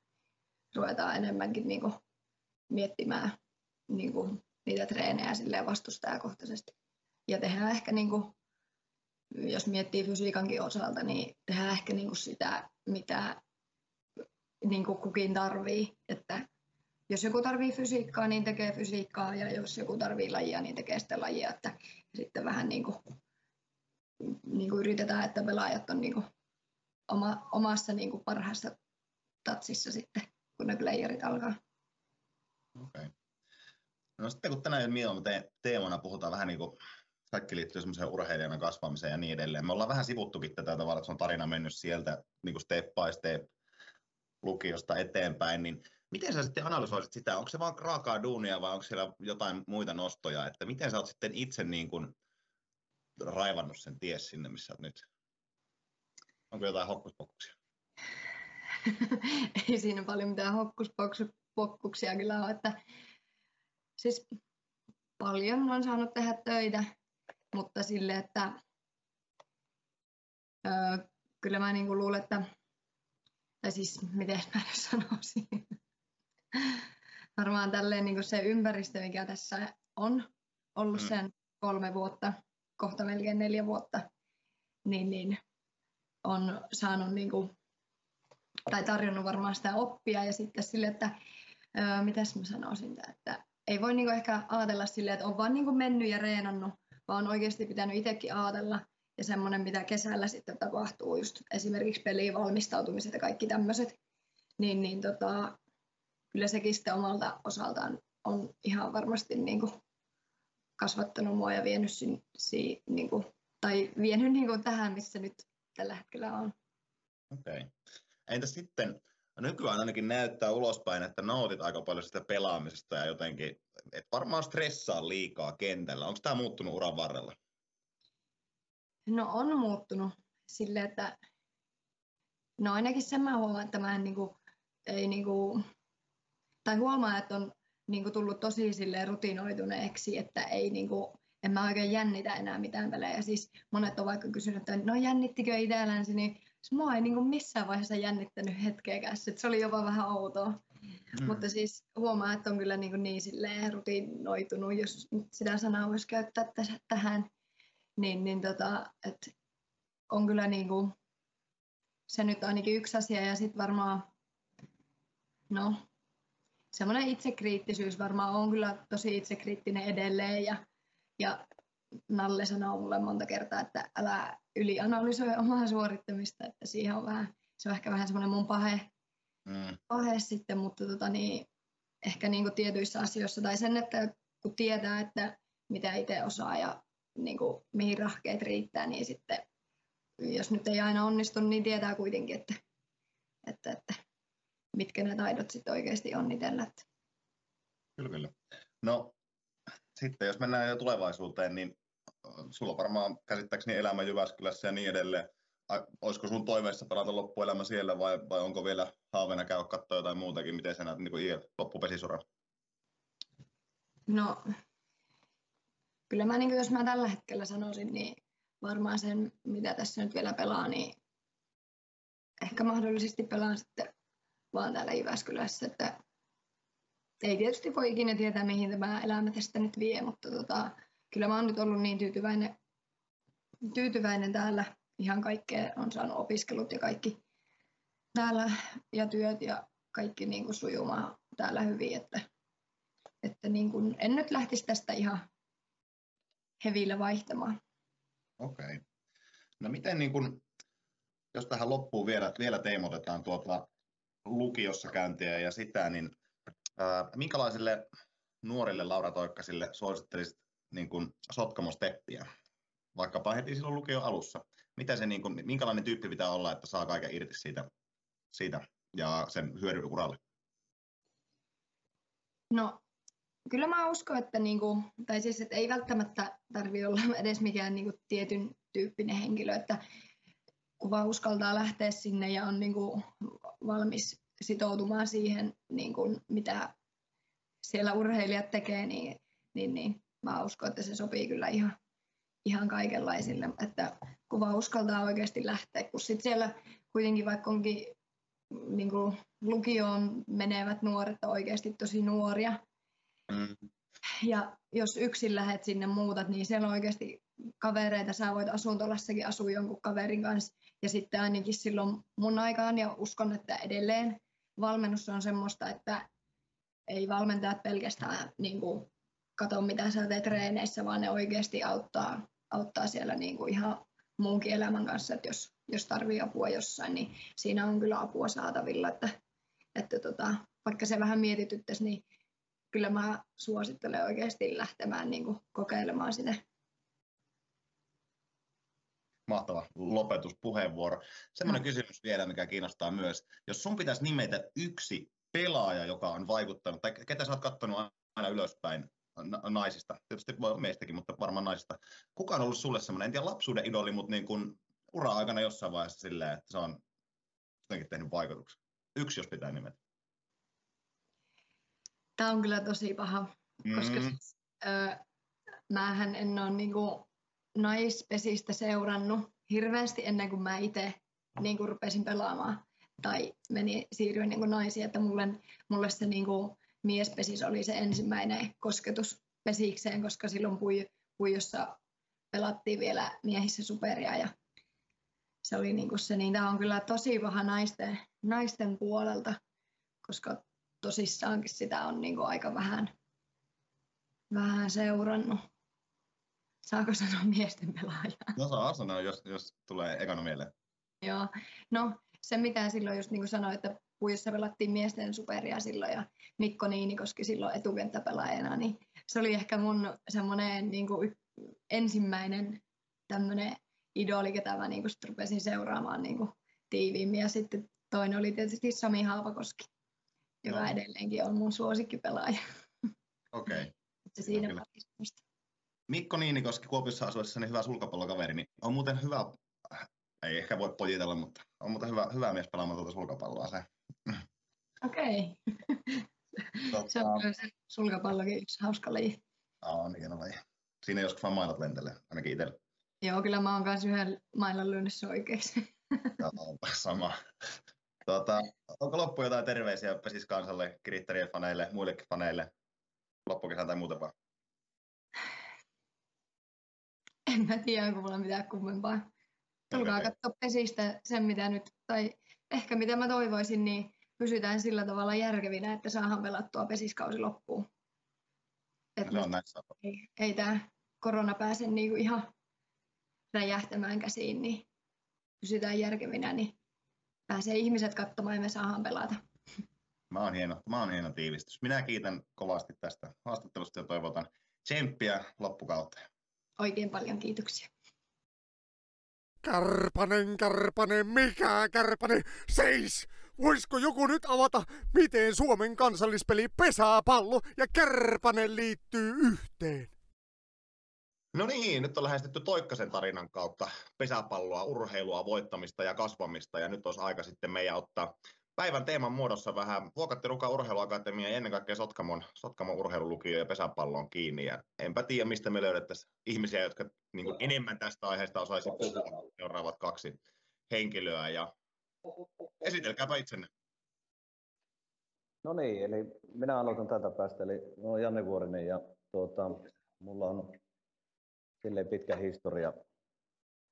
ruvetaan enemmänkin niin kuin, miettimään niin kuin, niitä treenejä silleen vastustajakohtaisesti. Ja tehdään ehkä, niin kuin, jos miettii fysiikankin osalta, niin tehdään ehkä niin kuin sitä, mitä niin kuin kukin tarvii. Että jos joku tarvii fysiikkaa, niin tekee fysiikkaa, ja jos joku tarvii lajia, niin tekee sitä lajia. Että sitten vähän niin kuin, niin kuin yritetään, että pelaajat on niin kuin oma, omassa niin kuin parhaassa tatsissa sitten, kun ne playerit alkaa. Okay. No sitten kun tänään Mion te- teemana puhutaan vähän niin kuin kaikki liittyy semmoiseen urheilijana kasvamiseen ja niin edelleen. Me ollaan vähän sivuttukin tätä tavalla, että se on tarina mennyt sieltä niin kuin step by step lukiosta eteenpäin, niin miten sä sitten analysoisit sitä? Onko se vaan raakaa duunia vai onko siellä jotain muita nostoja? Että miten sä oot sitten itse niin kuin raivannut sen ties sinne, missä olet nyt? Onko jotain hokkuspokkuksia? Ei siinä paljon mitään hokkuspokkuksia kyllä ole, että siis paljon on saanut tehdä töitä, mutta sille, että öö, kyllä mä niin luulen, että tai siis miten mä nyt sanoisin, varmaan tälleen niin se ympäristö, mikä tässä on ollut mm. sen kolme vuotta, kohta melkein neljä vuotta, niin, niin on saanut niin kuin, tai tarjonnut varmaan sitä oppia ja sitten sille, että öö, mitäs mä sanoisin, että ei voi niin ehkä ajatella silleen, että on vaan niin mennyt ja reenannut, vaan on oikeasti pitänyt itsekin ajatella ja semmoinen, mitä kesällä sitten tapahtuu, just esimerkiksi peliin valmistautumiset ja kaikki tämmöiset, niin, niin tota, kyllä sekin sitten omalta osaltaan on ihan varmasti niin kuin kasvattanut mua ja vienyt, si, si, niin kuin, tai vienyt niin kuin tähän, missä nyt tällä hetkellä on. Okei. Okay. Entä sitten, nykyään ainakin näyttää ulospäin, että nautit aika paljon sitä pelaamisesta ja jotenkin, että varmaan stressaa liikaa kentällä. Onko tämä muuttunut uran varrella? No on muuttunut sille, että no ainakin sen mä huomaan, että mä en niinku, ei niinku, tai huomaan, että on niinku tullut tosi sille rutinoituneeksi, että ei niinku, en mä oikein jännitä enää mitään pelejä. Siis monet on vaikka kysynyt, että no jännittikö itsellänsä, niin mua ei niinku missään vaiheessa jännittänyt hetkeäkään. se oli jopa vähän outoa. Mm. Mutta siis huomaa, että on kyllä niinku niin, niin rutinoitunut, jos sitä sanaa voisi käyttää tähän niin, niin tota, et on kyllä niin kuin, se nyt ainakin yksi asia ja sitten varmaan, no semmoinen itsekriittisyys varmaan on kyllä tosi itsekriittinen edelleen ja, ja Nalle sanoo mulle monta kertaa, että älä ylianalysoi omaa suorittamista, että siihen on vähän, se on ehkä vähän semmoinen mun pahe, mm. pahe sitten, mutta tota niin, ehkä niin kuin tietyissä asioissa tai sen, että kun tietää, että mitä itse osaa ja niin kuin, mihin rahkeet riittää, niin sitten jos nyt ei aina onnistu, niin tietää kuitenkin, että, että, että mitkä ne taidot sitten oikeasti on itsellä. Kyllä, kyllä. No sitten jos mennään jo tulevaisuuteen, niin sulla varmaan käsittääkseni elämä Jyväskylässä ja niin edelleen. Olisiko sun toiveissa pelata loppuelämä siellä vai, vai onko vielä haaveena käydä katsoa jotain muutakin? Miten sä näet niin loppupesisuran? No kyllä mä, niin kuin, jos mä tällä hetkellä sanoisin, niin varmaan sen, mitä tässä nyt vielä pelaa, niin ehkä mahdollisesti pelaan sitten vaan täällä Jyväskylässä, että ei tietysti voi ikinä tietää, mihin tämä elämä tästä nyt vie, mutta tota, kyllä mä oon nyt ollut niin tyytyväinen, tyytyväinen täällä. Ihan kaikkea on saanut opiskelut ja kaikki täällä ja työt ja kaikki niin kuin sujumaan täällä hyvin, että, että niin kuin en nyt lähtisi tästä ihan hevillä vaihtamaan. Okei. Okay. No miten niin kun, jos tähän loppuun vielä, vielä teemotetaan tuota lukiossa käyntiä ja sitä, niin ää, minkälaisille nuorille Laura Toikkasille suosittelisit niin kun Sotkamo-steppiä, vaikkapa heti silloin lukion alussa? Miten se, niin kun, minkälainen tyyppi pitää olla, että saa kaiken irti siitä, siitä ja sen hyödyn uralle? No kyllä mä uskon, että, niinku, tai siis, että ei välttämättä tarvi olla edes mikään niinku tietyn tyyppinen henkilö, että kun vaan uskaltaa lähteä sinne ja on niinku valmis sitoutumaan siihen, niinku, mitä siellä urheilijat tekee, niin, niin, niin mä uskon, että se sopii kyllä ihan, ihan kaikenlaisille, että kun vaan uskaltaa oikeasti lähteä, kun sitten siellä kuitenkin vaikka onkin niin kuin lukioon menevät nuoret on oikeasti tosi nuoria. Mm. Ja jos yksin lähet sinne muutat, niin siellä on oikeasti kavereita. Sä voit asuntolassakin asua jonkun kaverin kanssa. Ja sitten ainakin silloin mun aikaan, ja uskon, että edelleen valmennus on semmoista, että ei valmentajat pelkästään niin kuin, kato, mitä sä teet treeneissä, vaan ne oikeasti auttaa, auttaa siellä niin kuin ihan muunkin elämän kanssa, että jos, jos tarvii apua jossain, niin siinä on kyllä apua saatavilla, että, että tota, vaikka se vähän mietityttäisi, niin kyllä mä suosittelen oikeasti lähtemään niin kuin kokeilemaan sinne. Mahtava lopetuspuheenvuoro. Semmoinen kysymys vielä, mikä kiinnostaa myös. Jos sun pitäisi nimetä yksi pelaaja, joka on vaikuttanut, tai ketä sä oot katsonut aina ylöspäin naisista, tietysti voi meistäkin, mutta varmaan naisista. Kuka on ollut sulle semmoinen, en tiedä lapsuuden idoli, mutta niin kuin ura-aikana jossain vaiheessa silleen, että se on jotenkin tehnyt vaikutuksen? Yksi, jos pitää nimetä. Tämä on kyllä tosi paha, mm. koska siis, ö, määhän en ole niinku naispesistä seurannut hirveästi ennen kuin mä itse niinku rupesin pelaamaan tai meni, siirryin niinku naisiin, että mulle, mulle se niinku miespesis oli se ensimmäinen kosketus pesikseen, koska silloin pui, puijossa pelattiin vielä miehissä superia ja se oli niin se, niin tämä on kyllä tosi paha naisten, naisten puolelta, koska tosissaankin sitä on niin aika vähän, vähän seurannut. Saako sanoa miesten pelaaja? No saa sanoa, jos, jos tulee ekana mieleen. Joo, no se mitä silloin just niin kuin sanoin, että puissa pelattiin miesten superia silloin ja Mikko Niinikoski silloin etukenttäpelaajana, niin se oli ehkä mun semmoinen niin kuin ensimmäinen tämmöinen idoli, ketä mä niin kuin rupesin seuraamaan niin kuin tiiviimmin. Ja sitten toinen oli tietysti Sami Haapakoski, joka no. edelleenkin on mun suosikkipelaaja. Okei. Okay. Se siinä no, Mikko Niinikoski Kuopiossa asuessa niin hyvä sulkapallokaveri, niin on muuten hyvä, ei ehkä voi pojitella, mutta on muuten hyvä, hyvä mies pelaamaan tuota sulkapalloa se. Okei. Okay. se on kyllä se sulkapallokin yksi hauska laji. On hieno laji. Siinä joskus vaan mailat lentelee, ainakin itsellä. Joo, kyllä mä oon kanssa yhden mailan lyönnissä oikeiksi. Joo, sama. Tuota, onko loppu jotain terveisiä Pesis kansalle, faneille, muillekin faneille, loppukesän tai muuta vaan? En mä tiedä, onko mulla mitään kummempaa. Tulkaa katsoa Pesistä sen, mitä nyt, tai ehkä mitä mä toivoisin, niin pysytään sillä tavalla järkevinä, että saadaan pelattua pesiskausi loppuun. Et no, näissä. ei, ei tämä korona pääse niinku ihan räjähtämään käsiin, niin pysytään järkevinä, niin pääsee ihmiset katsomaan ja me saadaan pelata. Mä oon hieno, mä oon hieno tiivistys. Minä kiitän kovasti tästä haastattelusta ja toivotan tsemppiä loppukautta. Oikein paljon kiitoksia. Kärpänen, kärpänen, mikä kärpänen, seis! Voisiko joku nyt avata, miten Suomen kansallispeli pesäpallo ja kärpänen liittyy yhteen? No niin, nyt on lähestytty Toikkasen tarinan kautta pesäpalloa, urheilua, voittamista ja kasvamista. Ja nyt olisi aika sitten meidän ottaa päivän teeman muodossa vähän Vuokatti Ruka Urheiluakatemia ja ennen kaikkea Sotkamon, Sotkamon urheilulukio ja pesäpallon kiinni. Ja enpä tiedä, mistä me löydettäisiin ihmisiä, jotka niin kuin enemmän tästä aiheesta osaisi puhua seuraavat kaksi henkilöä. Ja esitelkääpä itsenne. No niin, eli minä aloitan tätä päästä. Eli olen Janne Vuorinen ja tuota, mulla on silleen pitkä historia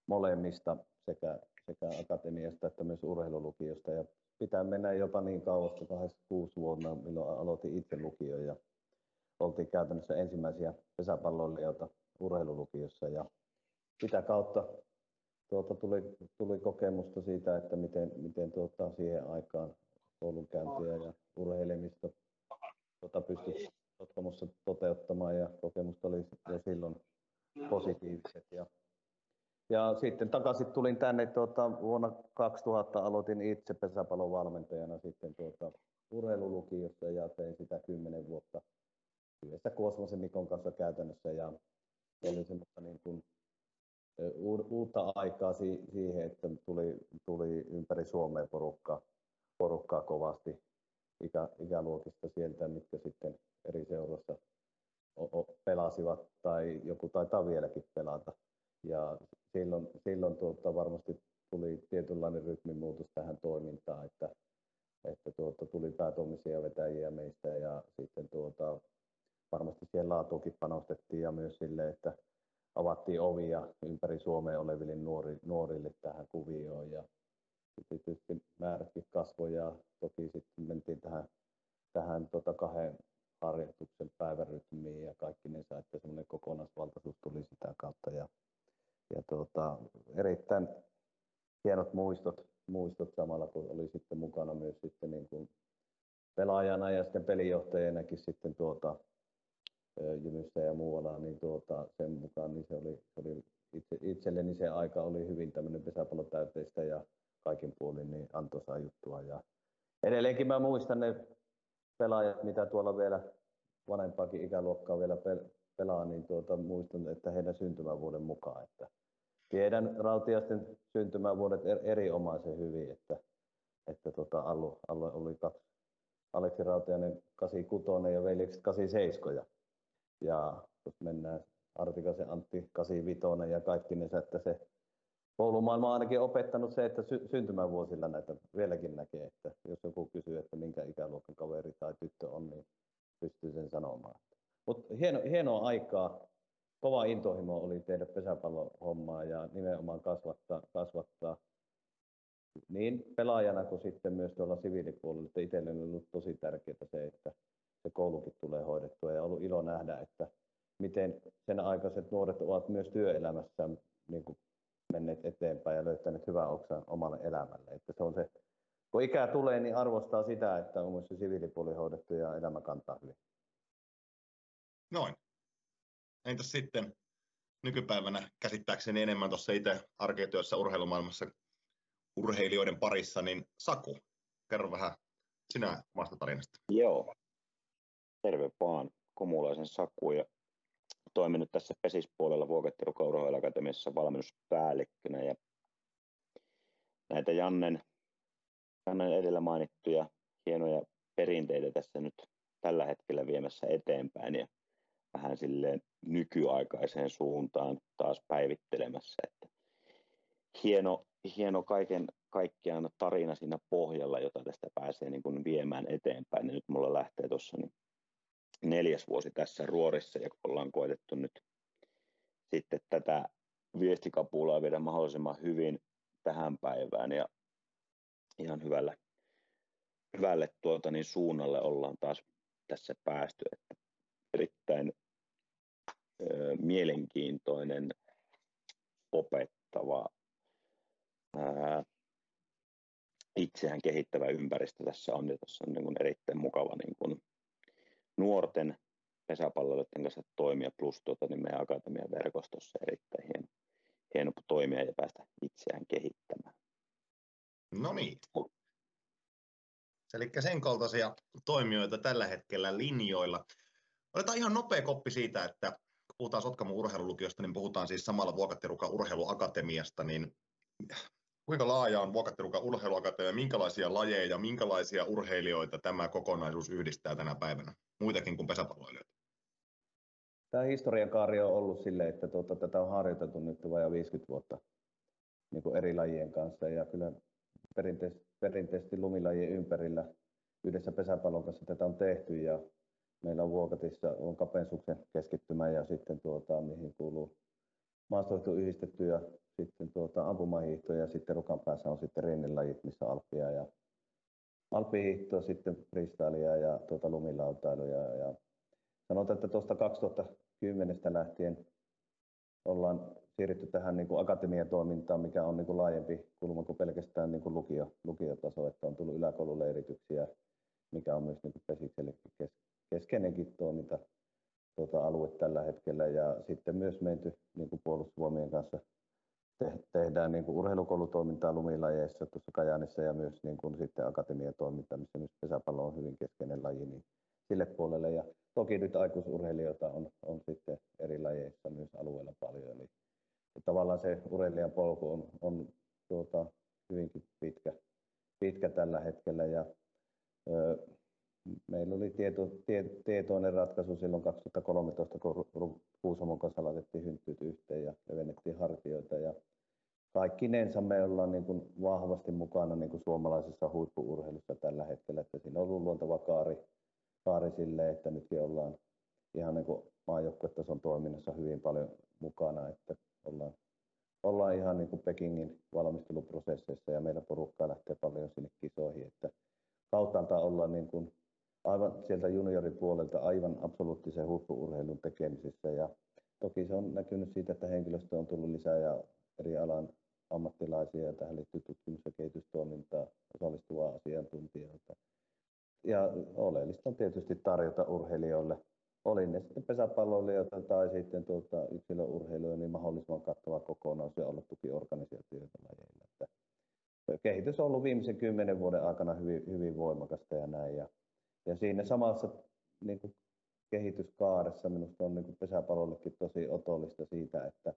molemmista sekä, sekä akatemiasta että myös urheilulukiosta. Ja pitää mennä jopa niin kauas, että 86 vuonna, milloin aloitin itse lukio ja oltiin käytännössä ensimmäisiä pesäpalloilijoita urheilulukiossa ja sitä kautta tuota, tuli, tuli kokemusta siitä, että miten, miten tuota, siihen aikaan koulunkäyntiä ja urheilemista tuota, pystyi Sotkamossa toteuttamaan ja kokemusta oli jo silloin positiiviset. Ja, ja sitten takaisin tulin tänne tuota, vuonna 2000 aloitin itse pesäpallon valmentajana sitten tuota, urheilulukiossa ja tein sitä kymmenen vuotta yhdessä Kuosmosen Mikon kanssa käytännössä ja oli semmoista niin kuin, uutta aikaa siihen, että tuli, tuli ympäri Suomea porukkaa, porukkaa kovasti ikä, ikäluokista sieltä, mitkä sitten eri seuroissa pelasivat tai joku taitaa vieläkin pelata. Ja silloin, silloin tuota, varmasti tuli tietynlainen rytmimuutos tähän toimintaan, että, että tuota, tuli päätoimisia vetäjiä meistä ja sitten tuota, varmasti siihen laatuukin panostettiin ja myös sille, että avattiin ovia ympäri Suomea oleville nuori, nuorille tähän kuvioon. Ja tietysti määrätkin kasvoi ja toki sitten mentiin tähän, tähän tota kahden harjoituksen päivärytmiin ja kaikki ne sai, että semmoinen kokonaisvaltaisuus tuli sitä kautta. Ja, ja tuota, erittäin hienot muistot, muistot samalla kun oli sitten mukana myös sitten niin kuin pelaajana ja sitten pelijohtajanakin sitten tuota, Jymyssä ja muualla, niin tuota, sen mukaan niin se oli, oli itse, itselleni se aika oli hyvin tämmöinen pesäpallotäyteistä ja kaikin puolin niin antoisaa juttua. Ja edelleenkin mä muistan ne pelaajat, mitä tuolla vielä vanhempaakin ikäluokkaa vielä pelaa, niin tuota, muistan, että heidän syntymävuoden mukaan. Että tiedän rautiasten syntymävuodet er, erinomaisen hyvin, että, että tota, Allu, Allu oli kaksi, Aleksi Rautiainen 86 ja veljekset 87. Ja, ja jos mennään Artikasen Antti 85 ja kaikki ne, että se koulumaailma on ainakin opettanut se, että sy- syntymävuosilla näitä vieläkin näkee, että jos joku kysyy, että minkä ikäluokan kaveri tai tyttö on, niin pystyy sen sanomaan. Mutta hieno, hienoa aikaa, kova intohimo oli tehdä pesäpallohommaa ja nimenomaan kasvattaa, kasvattaa niin pelaajana kuin sitten myös tuolla siviilipuolella, että itselleni on ollut tosi tärkeää se, että se koulukin tulee hoidettua ja on ollut ilo nähdä, että miten sen aikaiset nuoret ovat myös työelämässä niin kuin menneet eteenpäin ja löytäneet hyvää oksan omalle elämälle. Että se on se, kun ikää tulee, niin arvostaa sitä, että on myös se siviilipuoli hoidettu ja elämä kantaa hyvin. Noin. Entäs sitten nykypäivänä käsittääkseni enemmän tuossa itse arketyössä urheilumaailmassa urheilijoiden parissa, niin Saku, kerro vähän sinä omasta tarinasta. Joo. Terve vaan, Komulaisen Saku ja toiminut tässä pesispuolella Vuokettirukan urheiluakatemiassa valmennuspäällikkönä ja näitä Jannen, Jannen edellä mainittuja hienoja perinteitä tässä nyt tällä hetkellä viemässä eteenpäin ja vähän silleen nykyaikaiseen suuntaan taas päivittelemässä. Että hieno, hieno kaiken kaikkiaan tarina siinä pohjalla, jota tästä pääsee niin kuin viemään eteenpäin. Ja nyt mulla lähtee tuossa niin neljäs vuosi tässä ruorissa ja ollaan koetettu nyt sitten tätä viestikapulaa viedä mahdollisimman hyvin tähän päivään ja ihan hyvällä, hyvälle tuota, niin suunnalle ollaan taas tässä päästy. Että erittäin mielenkiintoinen, opettava, ää, itseään kehittävä ympäristö tässä on, ja tässä on niin kuin erittäin mukava niin kuin nuorten pesäpalloilijoiden kanssa toimia, plus tuota, niin meidän akatemian verkostossa erittäin hieno, hieno toimia ja päästä itseään kehittämään. No niin. Eli sen kaltaisia toimijoita tällä hetkellä linjoilla. Otetaan ihan nopea koppi siitä, että puhutaan Sotkamon urheilulukiosta, niin puhutaan siis samalla Vuokattirukan urheiluakatemiasta, niin kuinka laaja on Vuokattirukan urheiluakatemia, minkälaisia lajeja ja minkälaisia urheilijoita tämä kokonaisuus yhdistää tänä päivänä, muitakin kuin pesäpalloilijoita? Tämä historian kaari on ollut sille, että tuota, tätä on harjoiteltu nyt vajaa 50 vuotta niin kuin eri lajien kanssa. Ja kyllä perinteisesti, perinteisesti lumilajien ympärillä yhdessä pesäpallon kanssa tätä on tehty. Ja meillä on Vuokatissa on kapensuksen keskittymä ja sitten tuota, mihin kuuluu maastohiihto yhdistetty ja sitten tuota, ampumahiihto ja sitten rukan päässä on sitten rinnelajit, missä alppia ja alppihiihto, sitten freestylea ja tuota, lumilautailuja. Ja sanotaan, että tuosta 2010 lähtien ollaan siirrytty tähän niin kuin akatemiatoimintaan, mikä on niin kuin laajempi kulma kuin pelkästään niin kuin lukio, lukiotaso, että on tullut yläkoululeirityksiä, mikä on myös niin kuin kes, keskeinenkin toiminta tuota, alue tällä hetkellä. Ja sitten myös menty niin kuin puolustusvoimien kanssa te, tehdään niin kuin urheilukoulutoimintaa lumilajeissa tuossa Kajaanissa ja myös niin kuin sitten akatemiatoimintaa, missä myös pesäpallo on hyvin keskeinen laji, niin sille puolelle. Ja toki nyt aikuisurheilijoita on, on sitten eri lajeissa myös alueella paljon. Eli tavallaan se urheilijan polku on, on tuota, hyvinkin pitkä, pitkä tällä hetkellä. Ja, meillä oli tieto, tie, tietoinen ratkaisu silloin 2013, kun Kuusamon kanssa laitettiin hynttyyt yhteen ja levennettiin hartioita. Ja kaikkinensa me ollaan niin kuin vahvasti mukana niin kuin suomalaisessa huippuurheilussa tällä hetkellä. Että siinä on ollut luontava kaari, kaari sille, että nytkin ollaan ihan niin kuin maajoukkuetason toiminnassa hyvin paljon mukana, että ollaan, ollaan ihan niin kuin Pekingin valmisteluprosesseissa ja meidän porukkaa lähtee paljon sinne kisoihin, että kauttaalta ollaan niin kuin aivan sieltä junioripuolelta aivan absoluuttisen huippuurheilun tekemisessä ja toki se on näkynyt siitä, että henkilöstö on tullut lisää ja eri alan ammattilaisia ja tähän liittyy tutkimus- ja kehitystoimintaa osallistuvaa asiantuntijoita. Ja oleellista on tietysti tarjota urheilijoille, oli ne sitten pesäpalloilijoita tai sitten tuota yksilöurheilijoita, niin mahdollisimman kattava kokonaisuus ja olla tukiorganisaatioita lajeilla. Että kehitys on ollut viimeisen kymmenen vuoden aikana hyvin, hyvin voimakasta ja näin. Ja, ja siinä samassa niin kuin kehityskaaressa minusta on niin kuin pesäpallollekin tosi otollista siitä, että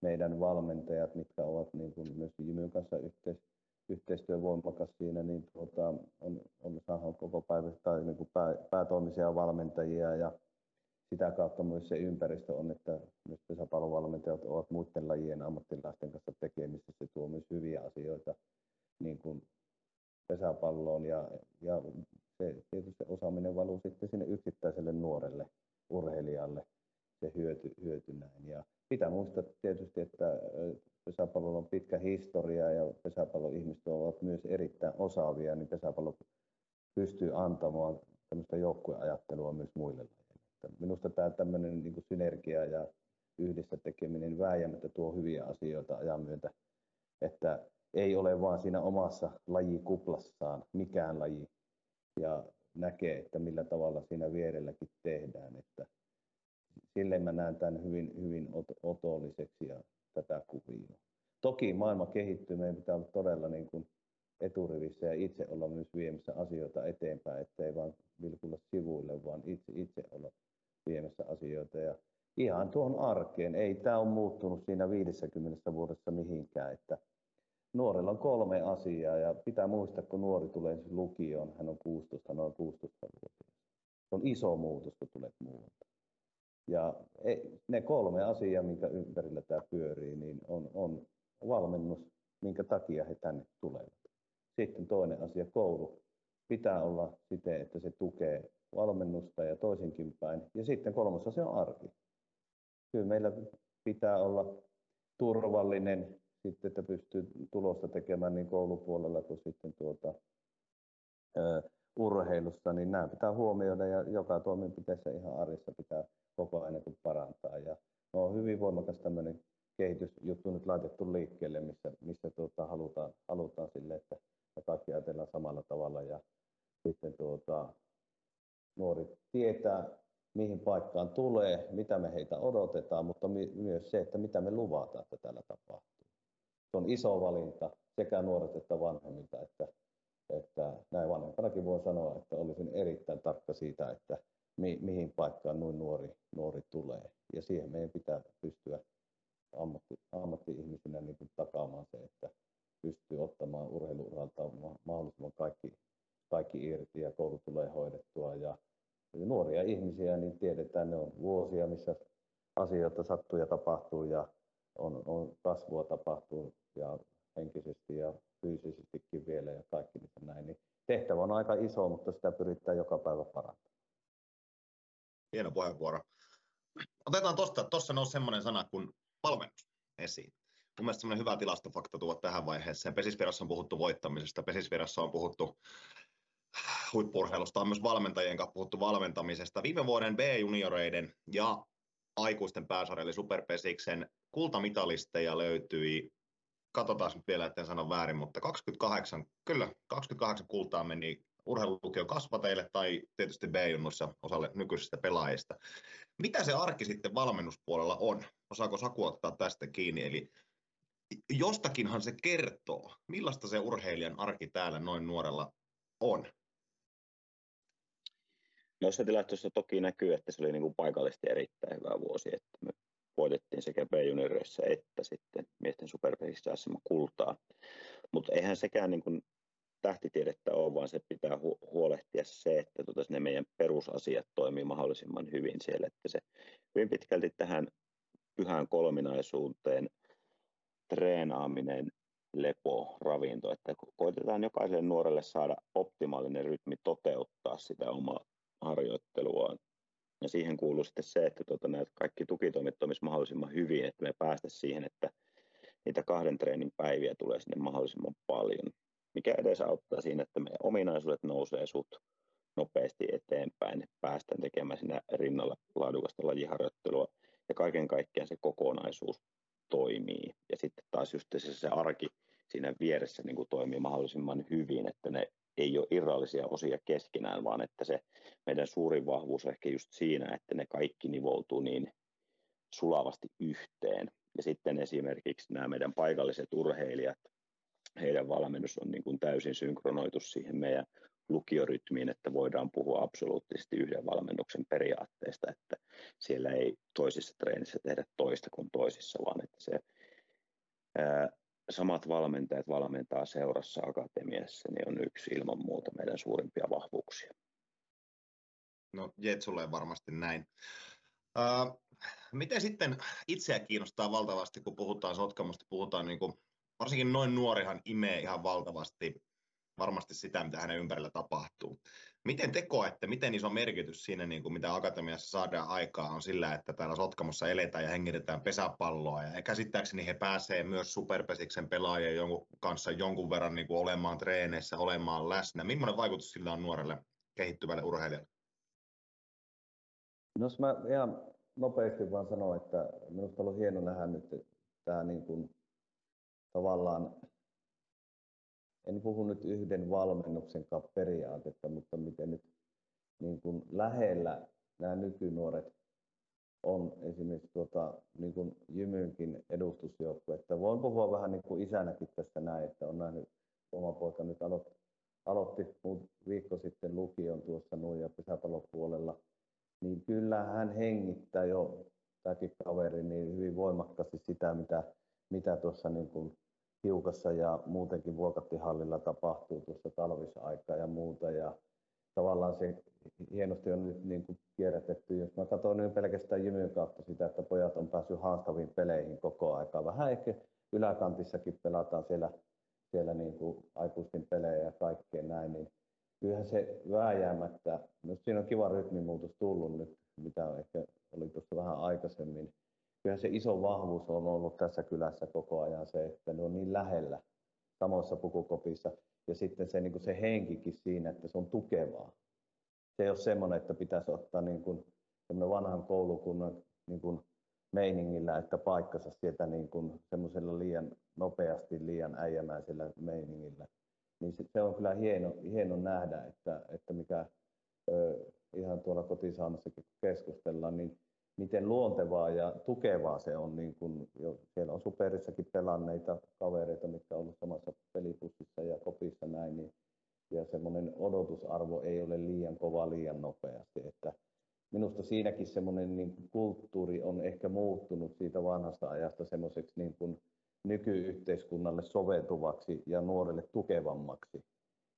meidän valmentajat, mitkä ovat niin kuin myös Jymyn kanssa yhteis, yhteistyö voimakas siinä, niin tuota, on, on saanut koko päivä tai niin kuin pää, päätoimisia valmentajia ja sitä kautta myös se ympäristö on, että myös pesäpallovalmentajat ovat muiden lajien ammattilaisten kanssa tekemisissä. Se tuo myös hyviä asioita niin kuin pesäpalloon ja, ja se, tietysti osaaminen valuu sitten sinne yksittäiselle nuorelle urheilijalle se hyöty, hyöty näin. Ja pitää muistaa tietysti, että pesäpallolla on pitkä historia ja pesäpalloihmiset ovat myös erittäin osaavia, niin pesäpallo pystyy antamaan tämmöistä joukkueajattelua myös muille. Minusta tämä tämmöinen niin synergia ja yhdessä tekeminen vääjäämättä tuo hyviä asioita ajan myötä, että ei ole vaan siinä omassa lajikuplassaan mikään laji ja näkee, että millä tavalla siinä vierelläkin tehdään. Että silleen mä näen tämän hyvin, hyvin otolliseksi ja tätä kuvia. Toki maailma kehittyy, meidän pitää olla todella niin kuin eturivissä ja itse olla myös viemässä asioita eteenpäin, ettei vaan vilkulla sivuille, vaan itse, itse olla viemässä asioita. Ja ihan tuohon arkeen, ei tämä ole muuttunut siinä 50 vuodessa mihinkään, että nuorella on kolme asiaa ja pitää muistaa, kun nuori tulee lukioon, hän on 16, noin 16-vuotias. Se on iso muutos, kun tulet muualta. Ja ne kolme asiaa, minkä ympärillä tämä pyörii, niin on, on valmennus, minkä takia he tänne tulevat. Sitten toinen asia, koulu. Pitää olla siten, että se tukee valmennusta ja toisinkin päin. Ja sitten kolmas asia on arki. Kyllä meillä pitää olla turvallinen, sitten, että pystyy tulosta tekemään niin koulupuolella kuin sitten tuota, ö, urheilussa, niin nämä pitää huomioida ja joka toimenpiteessä ihan arjessa pitää koko ajan niin parantaa. Ja no, on hyvin voimakas tämmöinen kehitysjuttu nyt laitettu liikkeelle, missä, missä tuota, halutaan, halutaan sille, että kaikki ajatellaan samalla tavalla ja sitten tuota, nuori tietää, mihin paikkaan tulee, mitä me heitä odotetaan, mutta my, myös se, että mitä me luvataan, että täällä tapahtuu. Se on iso valinta sekä nuoret että vanhemmilta, että, että näin vanhempanakin voi sanoa, että olisin erittäin tarkka siitä, että mi, mihin paikkaan noin nuori, nuori tulee. Ja siihen meidän pitää pystyä ammatti, ammatti-ihmisinä niin kuin takaamaan se, että pystyy ottamaan urheiluuralta mahdollisimman kaikki, kaikki irti ja koulu tulee hoidettua. Ja nuoria ihmisiä, niin tiedetään, ne on vuosia, missä asioita sattuu ja tapahtuu ja on, on kasvua tapahtuu ja henkisesti ja fyysisestikin vielä ja kaikki mitä näin. Niin tehtävä on aika iso, mutta sitä pyritään joka päivä parantamaan. Hieno puheenvuoro. Otetaan tuosta, tuossa nousi semmoinen sana kuin valmennus. esiin. Mun mielestä semmoinen hyvä tilastofakta tuo tähän vaiheeseen. Pesisvirassa on puhuttu voittamisesta, Pesisvirassa on puhuttu huippurheilusta, on myös valmentajien kanssa puhuttu valmentamisesta. Viime vuoden B-junioreiden ja aikuisten pääsarja eli Superpesiksen kultamitalisteja löytyi, katsotaan nyt vielä, etten sano väärin, mutta 28, kyllä, 28 kultaa meni urheilulukion kasvateille tai tietysti B-junnussa osalle nykyisistä pelaajista. Mitä se arki sitten valmennuspuolella on? Osaako Saku ottaa tästä kiinni? Eli jostakinhan se kertoo, millaista se urheilijan arki täällä noin nuorella on. Noissa tilastoissa toki näkyy, että se oli niin kuin paikallisesti erittäin hyvä vuosi, että me voitettiin sekä B-junioreissa että sitten miesten superpesissä asema kultaa. Mutta eihän sekään niin kuin tähtitiedettä ole, vaan se pitää hu- huolehtia se, että tota, ne meidän perusasiat toimii mahdollisimman hyvin siellä, että se hyvin pitkälti tähän pyhään kolminaisuuteen treenaaminen, lepo, ravinto, että koitetaan jokaiselle nuorelle saada optimaalinen rytmi toteuttaa sitä omaa harjoitteluaan. Ja siihen kuuluu sitten se, että tuota, nämä kaikki tukitoimet toimisivat mahdollisimman hyvin, että me päästä siihen, että niitä kahden treenin päiviä tulee sinne mahdollisimman paljon, mikä edes auttaa siinä, että meidän ominaisuudet nousee sut nopeasti eteenpäin, että päästään tekemään siinä rinnalla laadukasta lajiharjoittelua ja kaiken kaikkiaan se kokonaisuus toimii. Ja sitten taas just se, se arki siinä vieressä niin kuin toimii mahdollisimman hyvin, että ne ei ole irrallisia osia keskenään, vaan että se meidän suurin vahvuus on ehkä just siinä, että ne kaikki nivoutuu niin sulavasti yhteen. Ja sitten esimerkiksi nämä meidän paikalliset urheilijat, heidän valmennus on niin kuin täysin synkronoitu siihen meidän lukiorytmiin, että voidaan puhua absoluuttisesti yhden valmennuksen periaatteesta, että siellä ei toisissa treenissä tehdä toista kuin toisissa, vaan että se ää, samat valmentajat valmentaa seurassa akatemiassa, niin on yksi ilman muuta meidän suurimpia vahvuuksia. No Jetsulle varmasti näin. Uh, miten sitten itseä kiinnostaa valtavasti, kun puhutaan Sotkamosta, puhutaan niin kuin, varsinkin noin nuorihan imee ihan valtavasti varmasti sitä, mitä hänen ympärillä tapahtuu. Miten te koette, miten iso merkitys siinä, niin kuin mitä Akatemiassa saadaan aikaa, on sillä, että täällä Sotkamossa eletään ja hengitetään pesäpalloa, ja käsittääkseni he pääsee myös superpesiksen pelaajien jonkun kanssa jonkun verran niin kuin olemaan treeneissä, olemaan läsnä. Millainen vaikutus sillä on nuorelle kehittyvälle urheilijalle? No jos mä ihan nopeasti vaan sanon, että minusta on ollut hieno nähdä nyt tämä niin kuin, tavallaan en puhu nyt yhden valmennuksen periaatetta, mutta miten nyt niin kuin lähellä nämä nykynuoret on esimerkiksi tuota, niin kuin Jymynkin edustusjoukko. Että voin puhua vähän niin kuin isänäkin tästä näin, että on nähnyt oma poika nyt aloitti, aloitti viikko sitten lukion tuossa noin ja pesäpallopuolella, niin kyllä hän hengittää jo, tämäkin kaveri, niin hyvin voimakkaasti sitä, mitä, mitä tuossa niin kuin hiukassa ja muutenkin Vuokattihallilla tapahtuu tuossa talvisaikaa ja muuta. Ja tavallaan se hienosti on nyt niin kuin kierrätetty. Jos mä katson nyt pelkästään Jymyn kautta sitä, että pojat on päässyt haastaviin peleihin koko aikaa. Vähän ehkä yläkantissakin pelataan siellä, siellä niin kuin aikuisten pelejä ja kaikkea näin, niin kyllähän se vääjäämättä, myös siinä on kiva rytmimuutos tullut nyt, mitä ehkä oli tuossa vähän aikaisemmin, kyllä se iso vahvuus on ollut tässä kylässä koko ajan se, että ne on niin lähellä samoissa pukukopissa. Ja sitten se, niin kuin se henkikin siinä, että se on tukevaa. Se ei ole semmoinen, että pitäisi ottaa niin kuin vanhan koulukunnan niin kuin meiningillä, että paikkansa sieltä niin kuin semmoisella liian nopeasti, liian äijämäisellä meiningillä. Niin se, se on kyllä hieno, hieno nähdä, että, että mikä ö, ihan tuolla kotisaamassakin keskustellaan, niin miten luontevaa ja tukevaa se on. Niin kun jo, siellä on superissakin pelanneita kavereita, mitkä on ollut samassa pelipussissa ja kopissa näin, niin, ja semmoinen odotusarvo ei ole liian kova liian nopeasti. Että minusta siinäkin semmoinen niin kulttuuri on ehkä muuttunut siitä vanhasta ajasta semmoiseksi niin kuin nykyyhteiskunnalle soveltuvaksi ja nuorelle tukevammaksi.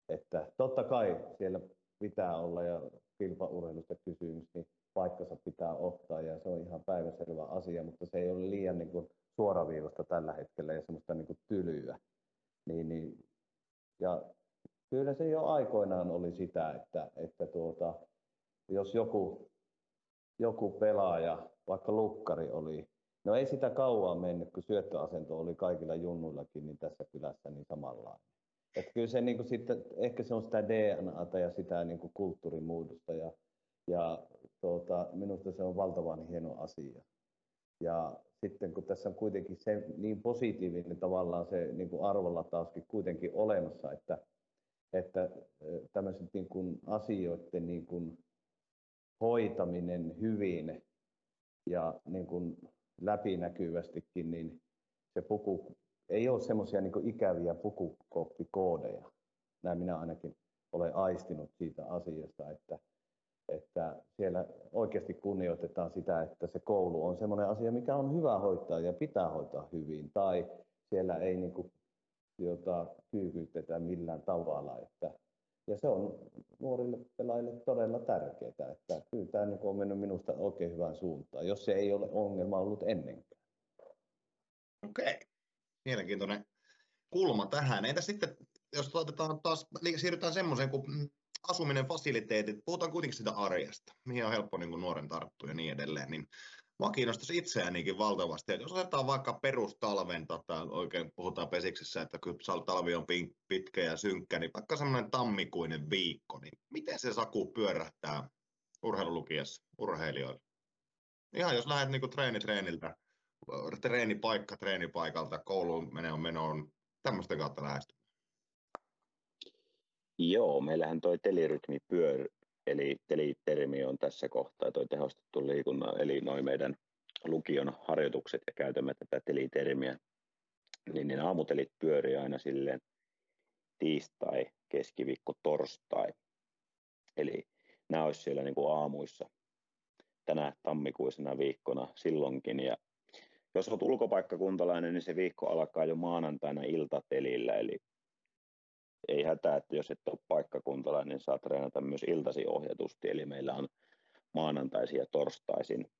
Että totta kai siellä pitää olla ja kilpaurheilusta kysymys, niin paikkansa pitää ottaa ja se on ihan päiväselvä asia, mutta se ei ole liian niin kuin suoraviivasta tällä hetkellä ja semmoista niin kuin tylyä. Niin, niin, ja kyllä se jo aikoinaan oli sitä, että, että tuota, jos joku, joku pelaaja, vaikka lukkari oli, No ei sitä kauan mennyt, kun syöttöasento oli kaikilla junnuillakin niin tässä kylässä niin samanlainen. Että kyllä se niin kuin sitten, ehkä se on sitä DNAta ja sitä niin kuin kulttuurimuudusta ja, ja tuota, minusta se on valtavan hieno asia. Ja sitten kun tässä on kuitenkin se niin positiivinen tavallaan se niin kuin arvolatauskin kuitenkin olemassa, että, että tämmöiset niin kuin asioiden niin kuin hoitaminen hyvin ja niin kuin läpinäkyvästikin, niin se puku ei ole semmoisia niin ikäviä pukukoppikoodeja. Näin minä ainakin olen aistinut siitä asiasta, että, että siellä oikeasti kunnioitetaan sitä, että se koulu on semmoinen asia, mikä on hyvä hoitaa ja pitää hoitaa hyvin. Tai siellä ei niin kuin, jota kyykytetä millään tavalla. Että, ja se on nuorille pelaajille todella tärkeää, että kyllä tämä niin on mennyt minusta oikein hyvään suuntaan, jos se ei ole ongelma ollut ennenkään. Okei, mielenkiintoinen kulma tähän. Entä sitten, jos otetaan taas, siirrytään semmoiseen kuin asuminen, fasiliteetit, puhutaan kuitenkin sitä arjesta, mihin on helppo niin kuin nuoren tarttua ja niin edelleen, niin Mua kiinnostaisi itseäänikin valtavasti, että jos otetaan vaikka perustalven, tota, oikein puhutaan pesiksessä, että kun talvi on pitkä ja synkkä, niin vaikka semmoinen tammikuinen viikko, niin miten se saku pyörähtää urheilulukiassa urheilijoille? Ihan jos lähdet niin treenitreeniltä, treenipaikka treenipaikalta, kouluun menoon menoon, tämmöisten kautta lähestymään. Joo, meillähän toi telirytmipyör, eli telitermi on tässä kohtaa toi tehostettu liikunnan, eli noin meidän lukion harjoitukset ja käytämme tätä telitermiä, niin, niin aamutelit pyörii aina silleen tiistai, keskiviikko, torstai. Eli nämä olisi siellä niin kuin aamuissa tänä tammikuisena viikkona silloinkin. Ja jos olet ulkopaikkakuntalainen, niin se viikko alkaa jo maanantaina iltatelillä, eli ei hätää, että jos et ole paikkakuntalainen, niin saa treenata myös iltasi ohjatusti, eli meillä on maanantaisin ja torstaisin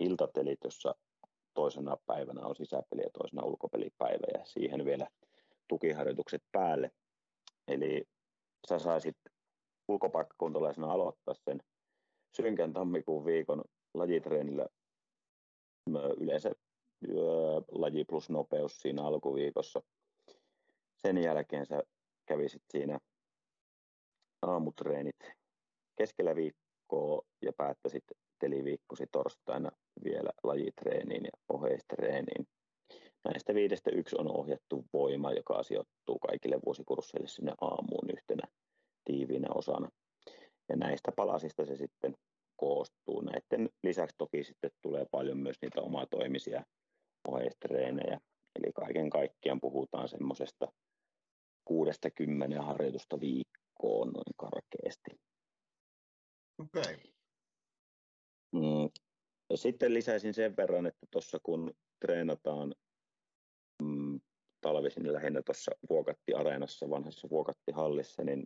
iltatelit, jossa toisena päivänä on sisäpeli ja toisena ulkopelipäivä ja siihen vielä tukiharjoitukset päälle. Eli sä saisit ulkopaikkakuntalaisena aloittaa sen synkän tammikuun viikon lajitreenillä. Yleensä laji plus nopeus siinä alkuviikossa – sen jälkeen sä kävisit siinä aamutreenit keskellä viikkoa ja päättäisit teliviikkosi torstaina vielä lajitreeniin ja oheistreeniin. Näistä viidestä yksi on ohjattu voima, joka sijoittuu kaikille vuosikursseille sinne aamuun yhtenä tiiviinä osana. Ja näistä palasista se sitten koostuu. Näiden lisäksi toki sitten tulee paljon myös niitä omatoimisia oheistreenejä. Eli kaiken kaikkiaan puhutaan semmoisesta kuudesta kymmenen harjoitusta viikkoon noin karkeasti. Okei. Okay. Mm, sitten lisäisin sen verran, että tuossa kun treenataan mm, talvisin lähinnä tuossa Vuokatti-areenassa, vanhassa Vuokatti-hallissa, niin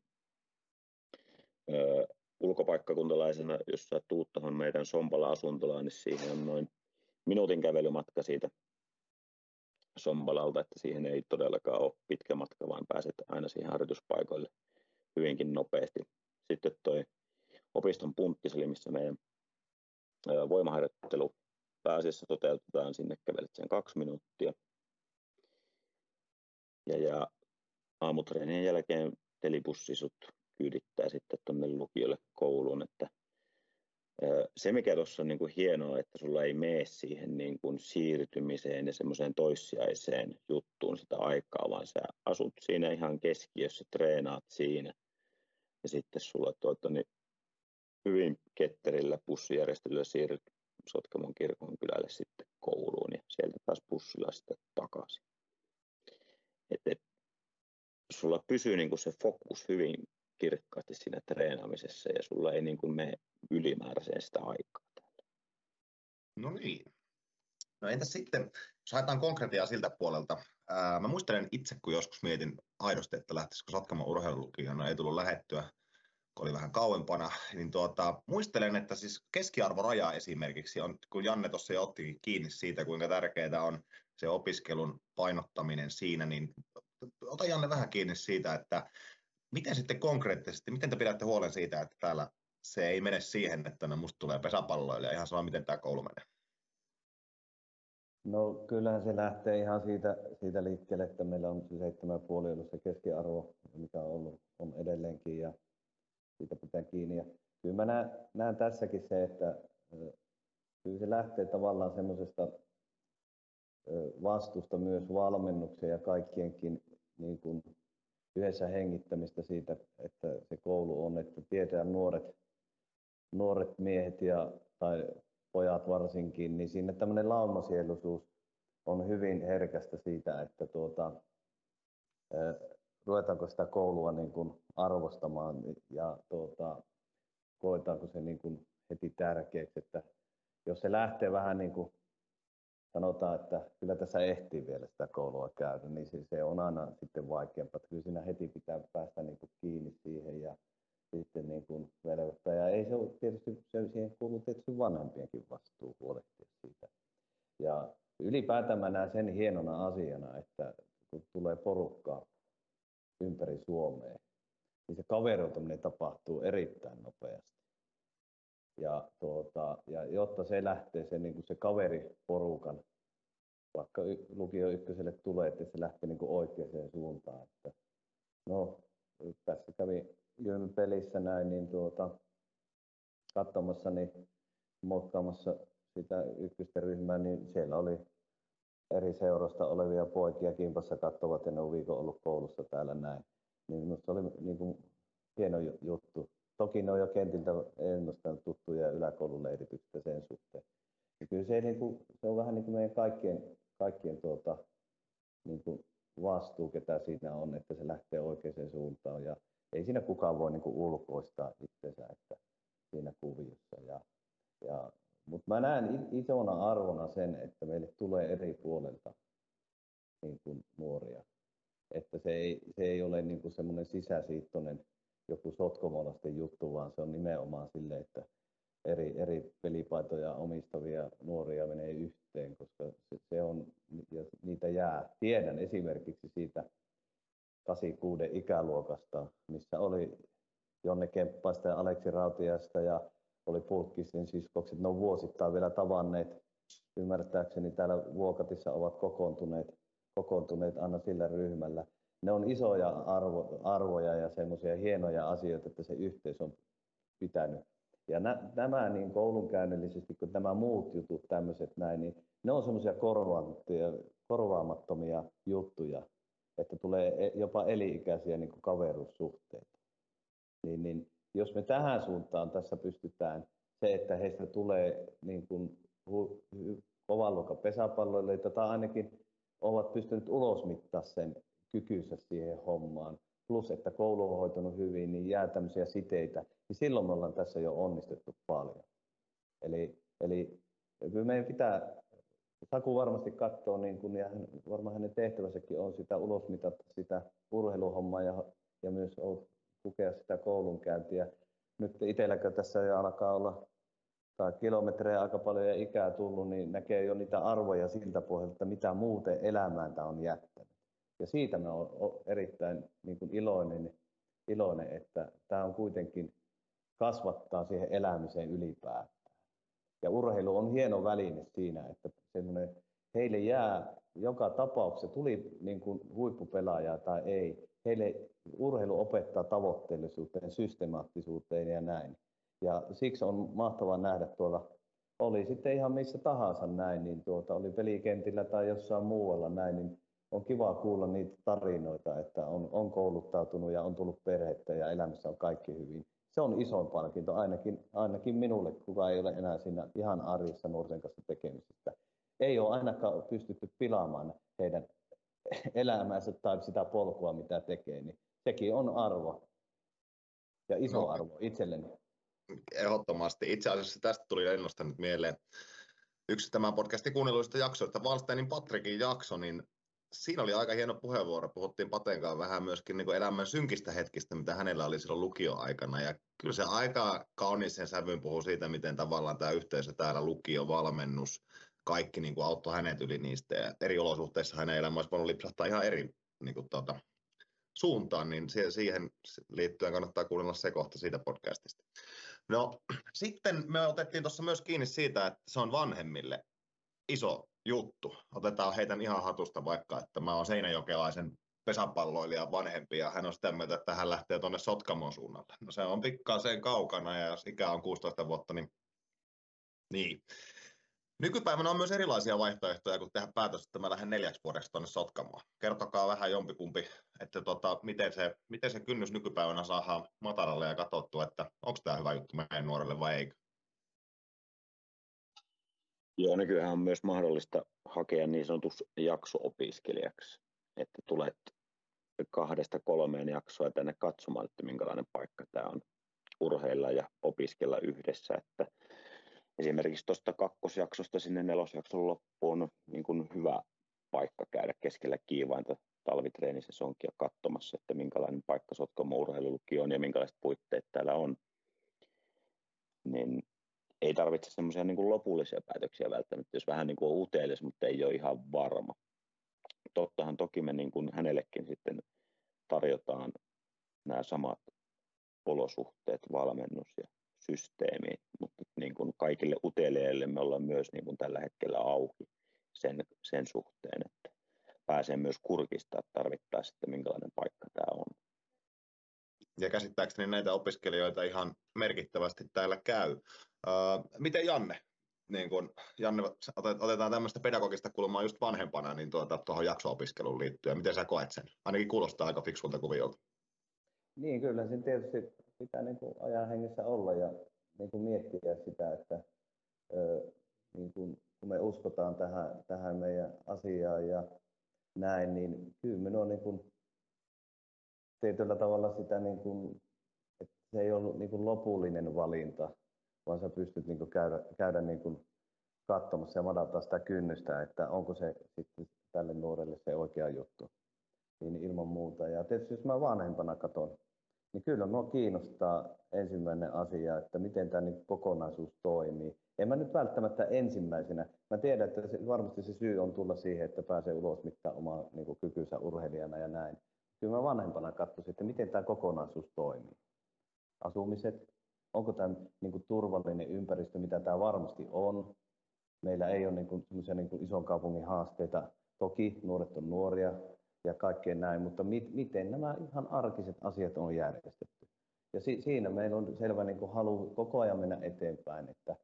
ö, ulkopaikkakuntalaisena, jos sä tuut tuohon meidän Sompala asuntolaan, niin siihen on noin minuutin kävelymatka siitä Sombalalta, että siihen ei todellakaan ole pitkä matka, vaan pääset aina siihen harjoituspaikoille hyvinkin nopeasti. Sitten toi opiston punttisali, missä meidän voimaharjoittelu pääasiassa toteutetaan, sinne kävelet sen kaksi minuuttia. Ja, ja aamutreenien jälkeen telibussi sut kyydittää sitten tuonne lukiolle kouluun, että se, mikä tuossa on niin kuin hienoa, että sulla ei mene siihen niin kuin siirtymiseen ja semmoiseen toissijaiseen juttuun sitä aikaa, vaan sä asut siinä ihan keskiössä, treenaat siinä. Ja sitten sulla tuota, niin hyvin ketterillä bussijärjestelyllä siirryt Sotkemon kirkon kylälle sitten kouluun ja sieltä taas bussilla sitten takaisin. Et, et, sulla pysyy niin kuin se fokus hyvin kirkkaasti siinä treenaamisessa ja sulla ei niin kuin mene ylimääräiseen sitä aikaa. No niin. No entäs sitten, jos haetaan konkretiaa siltä puolelta. Ää, mä muistelen itse, kun joskus mietin aidosti, että lähtisikö Sotkamon urheilulukiona, ei tullut lähettyä, kun oli vähän kauempana, niin tuota, muistelen, että siis keskiarvoraja esimerkiksi on, kun Janne tuossa jo otti kiinni siitä, kuinka tärkeää on se opiskelun painottaminen siinä, niin ota Janne vähän kiinni siitä, että miten sitten konkreettisesti, miten te pidätte huolen siitä, että täällä se ei mene siihen, että ne musta tulee pesäpalloille ihan sama, miten tämä koulu menee? No kyllähän se lähtee ihan siitä, siitä liikkeelle, että meillä on se 7,5 ollut se keskiarvo, mikä on ollut on edelleenkin ja siitä pitää kiinni. Ja kyllä mä näen, näen tässäkin se, että kyllä se lähtee tavallaan semmoisesta vastusta myös valmennuksen ja kaikkienkin niin kuin yhdessä hengittämistä siitä, että se koulu on, että tietää nuoret, nuoret miehet ja, tai pojat varsinkin, niin siinä tämmöinen laumasieluisuus on hyvin herkästä siitä, että tuota, ruvetaanko sitä koulua niin kuin arvostamaan ja tuota, koetaanko se niin kuin heti tärkeäksi, että jos se lähtee vähän niin kuin sanotaan, että kyllä tässä ehtii vielä sitä koulua käydä, niin se, se on aina sitten vaikeampaa. Kyllä siinä heti pitää päästä niin kuin kiinni siihen ja sitten niin kuin velvoittaa. Ja ei se ole tietysti, se siihen kuuluu tietysti vanhempienkin vastuu huolehtia siitä. Ja ylipäätään mä näen sen hienona asiana, että kun tulee porukkaa ympäri Suomea, niin se kaveroituminen tapahtuu erittäin nopeasti. Ja, tuota, ja jotta se lähtee, se, niin kuin se kaveriporukan, vaikka lukio ykköselle tulee, että se lähtee niin kuin oikeaan suuntaan. Että, no, tässä kävi Jymy pelissä näin, niin tuota, katsomassa, niin moikkaamassa sitä ykköstä ryhmää, niin siellä oli eri seurasta olevia poikia kimpassa katsovat ja ne on viikon ollut koulussa täällä näin. Niin minusta oli niin kuin hieno juttu. Toki ne on jo kentiltä ennustanut tuttuja yläkoululeirityksistä sen suhteen. Ja kyllä se, niin kuin, se on vähän niin kuin meidän kaikkien, kaikkien tuota, niin kuin vastuu, ketä siinä on, että se lähtee oikeaan suuntaan. Ja ei siinä kukaan voi niin kuin ulkoistaa itsensä että siinä kuviossa. Ja, ja, mutta mä näen isona arvona sen, että meille tulee eri puolelta niin kuin nuoria. Että se ei, se ei ole niin kuin semmoinen sisäsiittoinen joku sotkomolasten juttu, vaan se on nimenomaan sille, että eri, eri pelipaitoja omistavia nuoria menee yhteen, koska se, se on, ja niitä jää. Tiedän esimerkiksi siitä 86 ikäluokasta, missä oli Jonne Kemppaista ja Aleksi Rautiasta ja oli Pulkkisin siskokset, ne on vuosittain vielä tavanneet. Ymmärtääkseni täällä Vuokatissa ovat kokoontuneet, kokoontuneet aina sillä ryhmällä ne on isoja arvo, arvoja ja semmoisia hienoja asioita, että se yhteys on pitänyt. Ja nä, nämä niin koulunkäynnillisesti, kun nämä muut jutut, tämmöiset näin, niin ne on semmoisia korvaamattomia juttuja, että tulee e, jopa eli-ikäisiä niin kaveruussuhteita. Niin, niin, jos me tähän suuntaan tässä pystytään, se, että heistä tulee niin kuin hu, hu, kovan luokan pesäpalloilijoita, tai ainakin ovat pystyneet ulosmittaa sen kykynsä siihen hommaan, plus että koulu on hoitanut hyvin, niin jää tämmöisiä siteitä, niin silloin me ollaan tässä jo onnistettu paljon. Eli, eli kyllä meidän pitää, Saku varmasti katsoo, niin kun, ja varmaan hänen tehtävässäkin on sitä ulosmitata sitä urheiluhommaa ja, ja myös tukea sitä koulunkäyntiä. Nyt itselläkö tässä jo alkaa olla tai kilometrejä aika paljon ja ikää tullut, niin näkee jo niitä arvoja siltä pohjalta, mitä muuten elämään tämä on jättänyt. Ja siitä mä olen erittäin niin kuin iloinen, iloinen, että tämä on kuitenkin kasvattaa siihen elämiseen ylipäätään. Ja urheilu on hieno väline siinä, että semmoinen, heille jää joka tapauksessa, tuli niin kuin huippupelaaja tai ei, heille urheilu opettaa tavoitteellisuuteen, systemaattisuuteen ja näin. Ja siksi on mahtavaa nähdä tuolla, oli sitten ihan missä tahansa näin, niin tuota, oli pelikentillä tai jossain muualla näin, niin on kiva kuulla niitä tarinoita, että on, on kouluttautunut ja on tullut perhettä ja elämässä on kaikki hyvin. Se on isoin palkinto ainakin, ainakin minulle, kuka ei ole enää siinä ihan arjessa nuorten kanssa tekemisissä. Ei ole ainakaan pystytty pilaamaan heidän elämäänsä tai sitä polkua, mitä tekee, niin sekin on arvo ja iso no, arvo itselleni. Ehdottomasti. Itse asiassa tästä tuli ennusta nyt mieleen yksi tämän podcastin kuunnelluista jaksoista, Valsteinin Patrikin jakso, niin siinä oli aika hieno puheenvuoro. Puhuttiin Patenkaan vähän myöskin niin elämän synkistä hetkistä, mitä hänellä oli silloin lukioaikana. Ja kyllä se aika kauniiseen sävyyn puhuu siitä, miten tavallaan tämä yhteisö täällä, lukio, valmennus, kaikki niin kuin auttoi hänet yli niistä. Ja eri olosuhteissa hänen elämä olisi voinut lipsahtaa ihan eri niin kuin tuota, suuntaan, niin siihen liittyen kannattaa kuunnella se kohta siitä podcastista. No sitten me otettiin tuossa myös kiinni siitä, että se on vanhemmille iso juttu. Otetaan heitän ihan hatusta vaikka, että mä oon seinäjokelaisen pesäpalloilijan vanhempi ja hän on sitä mieltä, että hän lähtee tuonne Sotkamon suunnalle. No se on pikkaaseen kaukana ja jos ikä on 16 vuotta, niin, niin. Nykypäivänä on myös erilaisia vaihtoehtoja, kun tehdä päätös, että mä lähden neljäksi vuodeksi tuonne Sotkamoon. Kertokaa vähän jompikumpi, että tota, miten, se, miten se kynnys nykypäivänä saadaan matalalle ja katsottua, että onko tämä hyvä juttu meidän nuorelle vai eikö. Joo, nykyään on myös mahdollista hakea niin sanotus jakso-opiskelijaksi, että tulet kahdesta kolmeen jaksoa tänne katsomaan, että minkälainen paikka tämä on urheilla ja opiskella yhdessä. Että esimerkiksi tuosta kakkosjaksosta sinne nelosjakson loppuun niin kuin hyvä paikka käydä keskellä kiivainta talvitreeninsesonkia katsomassa, että minkälainen paikka Sotkamo urheilulukio on ja minkälaiset puitteet täällä on. Niin ei tarvitse semmoisia niin lopullisia päätöksiä välttämättä, jos vähän niin kuin on utelias, mutta ei ole ihan varma. Tottahan toki me niin kuin hänellekin sitten tarjotaan nämä samat olosuhteet, valmennus ja systeemi, mutta niin kuin kaikille uteliaille me ollaan myös niin kuin tällä hetkellä auki sen, sen suhteen, että pääsee myös kurkistaa tarvittaessa, että minkälainen paikka tämä on. Ja käsittääkseni näitä opiskelijoita ihan merkittävästi täällä käy. Uh, miten Janne? Niin kun, Janne, otetaan tämmöistä pedagogista kulmaa just vanhempana niin tuota, tuohon jakso-opiskeluun liittyen. Miten sä koet sen? Ainakin kuulostaa aika fiksulta kuviolta. Niin, kyllä siinä tietysti pitää niin kuin ajan hengessä olla ja niin kuin miettiä sitä, että ö, niin kuin, kun me uskotaan tähän, tähän meidän asiaan ja näin, niin kyllä minun on niin kuin, tietyllä tavalla sitä, niin kuin, että se ei ollut niin kuin lopullinen valinta, vaan sä pystyt niin kuin käydä, käydä niin kuin katsomassa ja madaltaa sitä kynnystä, että onko se sitten tälle nuorelle se oikea juttu. Niin ilman muuta. Ja tietysti jos mä vanhempana katson, niin kyllä minua kiinnostaa ensimmäinen asia, että miten tämä niin kokonaisuus toimii. En mä nyt välttämättä ensimmäisenä. Mä tiedän, että se, varmasti se syy on tulla siihen, että pääsee ulos mittaa omaa niin kykynsä urheilijana ja näin. Kyllä mä vanhempana katsoisin, että miten tämä kokonaisuus toimii. Asumiset, onko tämä niin kuin turvallinen ympäristö, mitä tämä varmasti on. Meillä ei ole niin kuin, niin kuin ison kaupungin haasteita. Toki nuoret on nuoria ja kaikkeen näin, mutta mi- miten nämä ihan arkiset asiat on järjestetty. Ja si- siinä meillä on selvä niin kuin halu koko ajan mennä eteenpäin, että,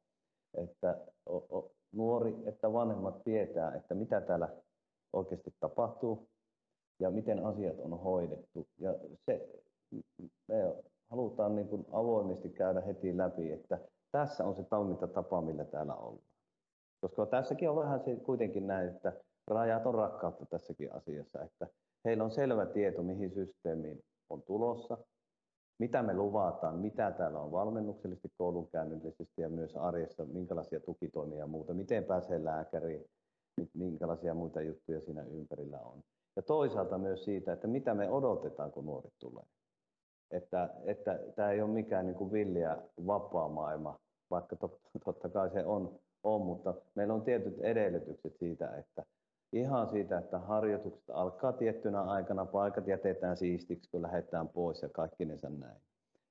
että o- o- nuori, että vanhemmat tietää, että mitä täällä oikeasti tapahtuu ja miten asiat on hoidettu. Ja se, me halutaan niin kuin avoimesti käydä heti läpi, että tässä on se toimintatapa, millä täällä ollaan. Koska tässäkin on vähän se kuitenkin näin, että rajat on rakkautta tässäkin asiassa, että heillä on selvä tieto, mihin systeemiin on tulossa, mitä me luvataan, mitä täällä on valmennuksellisesti, koulunkäynnöllisesti ja myös arjessa, minkälaisia tukitoimia ja muuta, miten pääsee lääkäriin, minkälaisia muita juttuja siinä ympärillä on. Ja toisaalta myös siitä, että mitä me odotetaan, kun nuoret tulee. Että, että tämä ei ole mikään niin kuin villiä vapaa maailma, vaikka totta, totta kai se on, on, mutta meillä on tietyt edellytykset siitä, että ihan siitä, että harjoitukset alkaa tiettynä aikana, paikat jätetään siistiksi, kun lähdetään pois ja kaikki ne näin.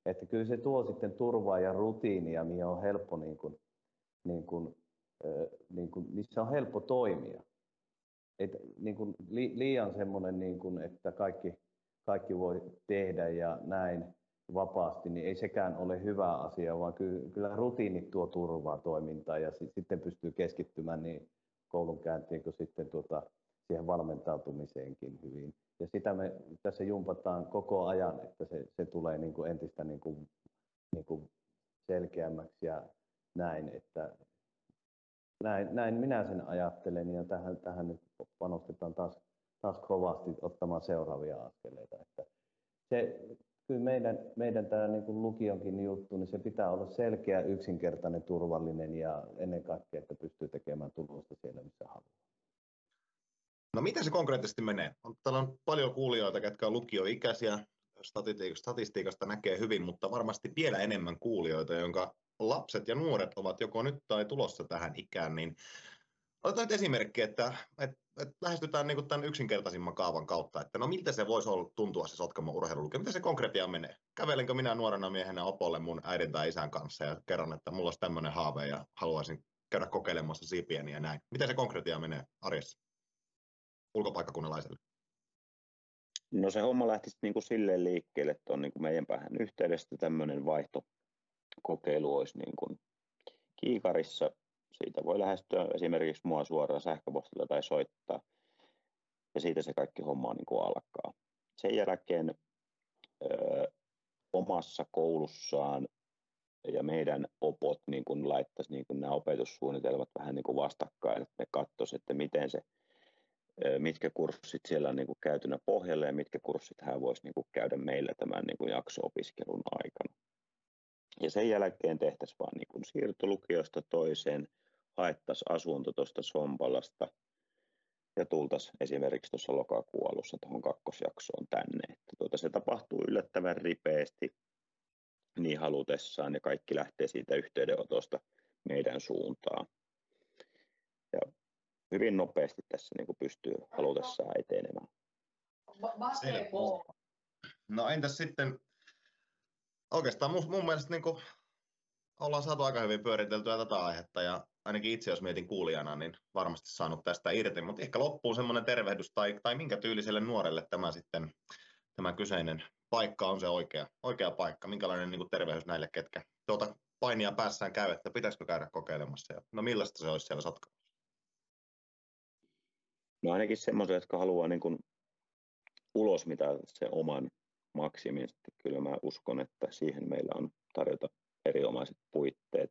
Että kyllä se tuo sitten turvaa ja rutiinia, mihin on helppo, niin kuin, niin kuin, niin kuin, missä on helppo toimia. Et, niin kuin, li, liian semmoinen, niin kuin, että kaikki, kaikki voi tehdä ja näin vapaasti, niin ei sekään ole hyvä asia, vaan kyllä, rutiinit tuo turvaa toimintaa ja sitten pystyy keskittymään niin koulunkäyntiin kuin sitten tuota, siihen valmentautumiseenkin hyvin. Ja sitä me tässä jumpataan koko ajan, että se, se tulee niin kuin entistä niin kuin, niin kuin selkeämmäksi ja näin, että näin, näin minä sen ajattelen ja tähän, tähän nyt panostetaan taas, taas kovasti ottamaan seuraavia askeleita. Että se, kyllä meidän, meidän tämä niin kuin lukionkin juttu, niin se pitää olla selkeä, yksinkertainen, turvallinen ja ennen kaikkea, että pystyy tekemään tulosta siellä, missä haluaa. No miten se konkreettisesti menee? Täällä on paljon kuulijoita, ketkä on lukioikäisiä, statistiikasta näkee hyvin, mutta varmasti vielä enemmän kuulijoita, jonka lapset ja nuoret ovat joko nyt tai tulossa tähän ikään, niin otetaan nyt esimerkki, että, että, että lähestytään niin tämän yksinkertaisimman kaavan kautta, että no miltä se voisi olla, tuntua se Sotkamo urheilulukio, miten se konkreettia menee? Kävelenkö minä nuorena miehenä opolle mun äidin tai isän kanssa ja kerron, että mulla olisi tämmöinen haave ja haluaisin käydä kokeilemassa siipieni ja näin. Miten se konkretia menee arjessa ulkopaikkakunnalaiselle? No se homma lähtisi niin kuin silleen liikkeelle, että on niin kuin meidän päähän yhteydestä tämmöinen vaihtokokeilu olisi niin kuin kiikarissa. Siitä voi lähestyä esimerkiksi mua suoraan sähköpostilla tai soittaa. Ja siitä se kaikki homma niin kuin alkaa. Sen jälkeen ö, omassa koulussaan ja meidän opot niin kuin laittaisi niin kuin nämä opetussuunnitelmat vähän niin kuin vastakkain, että ne katsoisivat, että miten se, mitkä kurssit siellä on niin kuin käytynä pohjalle ja mitkä kurssit hän voisi niin kuin käydä meillä tämän niin kuin jakso-opiskelun aikana. Ja sen jälkeen tehtäisiin vaan niin kuin siirtolukiosta toiseen, haettaisiin asunto tuosta Sompalasta ja tultaisiin esimerkiksi tuossa lokakuun alussa tuohon kakkosjaksoon tänne. Että tuota, se tapahtuu yllättävän ripeästi niin halutessaan ja kaikki lähtee siitä yhteydenotosta meidän suuntaan. Ja hyvin nopeasti tässä niin kuin pystyy halutessaan etenemään. No entäs sitten, oikeastaan mun, mun mielestä niin kuin ollaan saatu aika hyvin pyöriteltyä tätä aihetta ja ainakin itse jos mietin kuulijana, niin varmasti saanut tästä irti, mutta ehkä loppuun semmoinen tervehdys tai, tai minkä tyyliselle nuorelle tämä sitten tämä kyseinen paikka on se oikea, oikea paikka, minkälainen niin kuin tervehdys näille, ketkä tuota painia päässään käy, että pitäisikö käydä kokeilemassa ja no millaista se olisi siellä Sotkamossa? No ainakin semmoisia, jotka haluaa niin kuin ulos mitä se oman maksimin, sitten kyllä mä uskon, että siihen meillä on tarjota erinomaiset puitteet.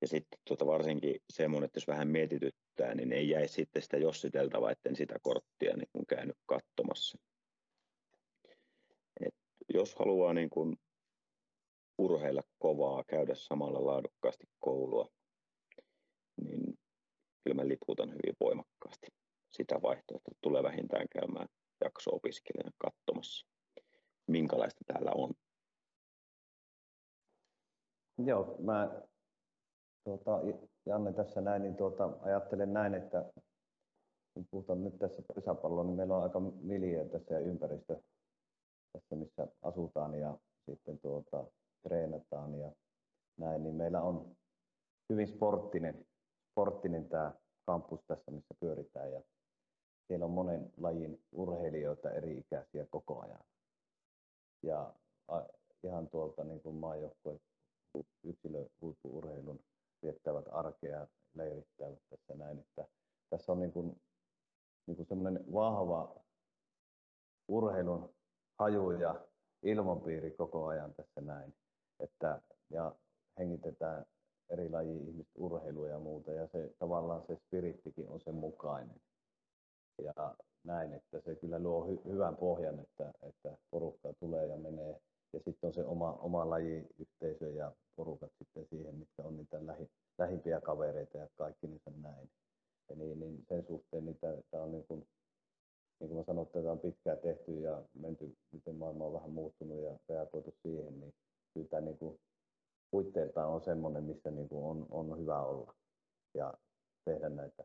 Ja sitten tuota varsinkin semmoinen, että jos vähän mietityttää, niin ei jäisi sitten sitä jossiteltavaa, etten sitä korttia niin kun käynyt katsomassa. Et jos haluaa niin kun urheilla kovaa, käydä samalla laadukkaasti koulua, niin kyllä mä liputan hyvin voimakkaasti sitä vaihtoehtoa, että tulee vähintään käymään jakso-opiskelijana katsomassa, minkälaista täällä on. Joo, mä tuota, Janne tässä näin, niin tuota, ajattelen näin, että kun puhutaan nyt tässä pesäpalloa, niin meillä on aika miljöö tässä ja ympäristö tässä, missä asutaan ja sitten tuota, treenataan ja näin, niin meillä on hyvin sporttinen, sporttinen tämä kampus tässä, missä pyöritään ja siellä on monen lajin urheilijoita eri ikäisiä koko ajan. Ja ihan tuolta niin kuin maajoukkueen yksilö huippuurheilun viettävät arkea, leirittävät tässä näin, että tässä on niin kuin, niin kuin semmoinen vahva urheilun haju ja ilmapiiri koko ajan tässä näin, että ja hengitetään eri laji ihmistä urheilua ja muuta ja se tavallaan se spirittikin on sen mukainen. Ja näin, että se kyllä luo hy- hyvän pohjan, että, että porukka tulee ja menee ja sitten on se oma, oma lajiyhteisö ja porukat sitten siihen, mitkä on niitä lähi, lähimpiä kavereita ja kaikki niitä näin. Ja niin, niin sen suhteen niitä, tämä on niin kuin, niin kuin mä sanoin, tätä on pitkään tehty ja menty, miten maailma on vähän muuttunut ja reagoitu siihen, niin kyllä tämä niin kuin, puitteiltaan on semmoinen, missä niin kuin on, on hyvä olla ja tehdä näitä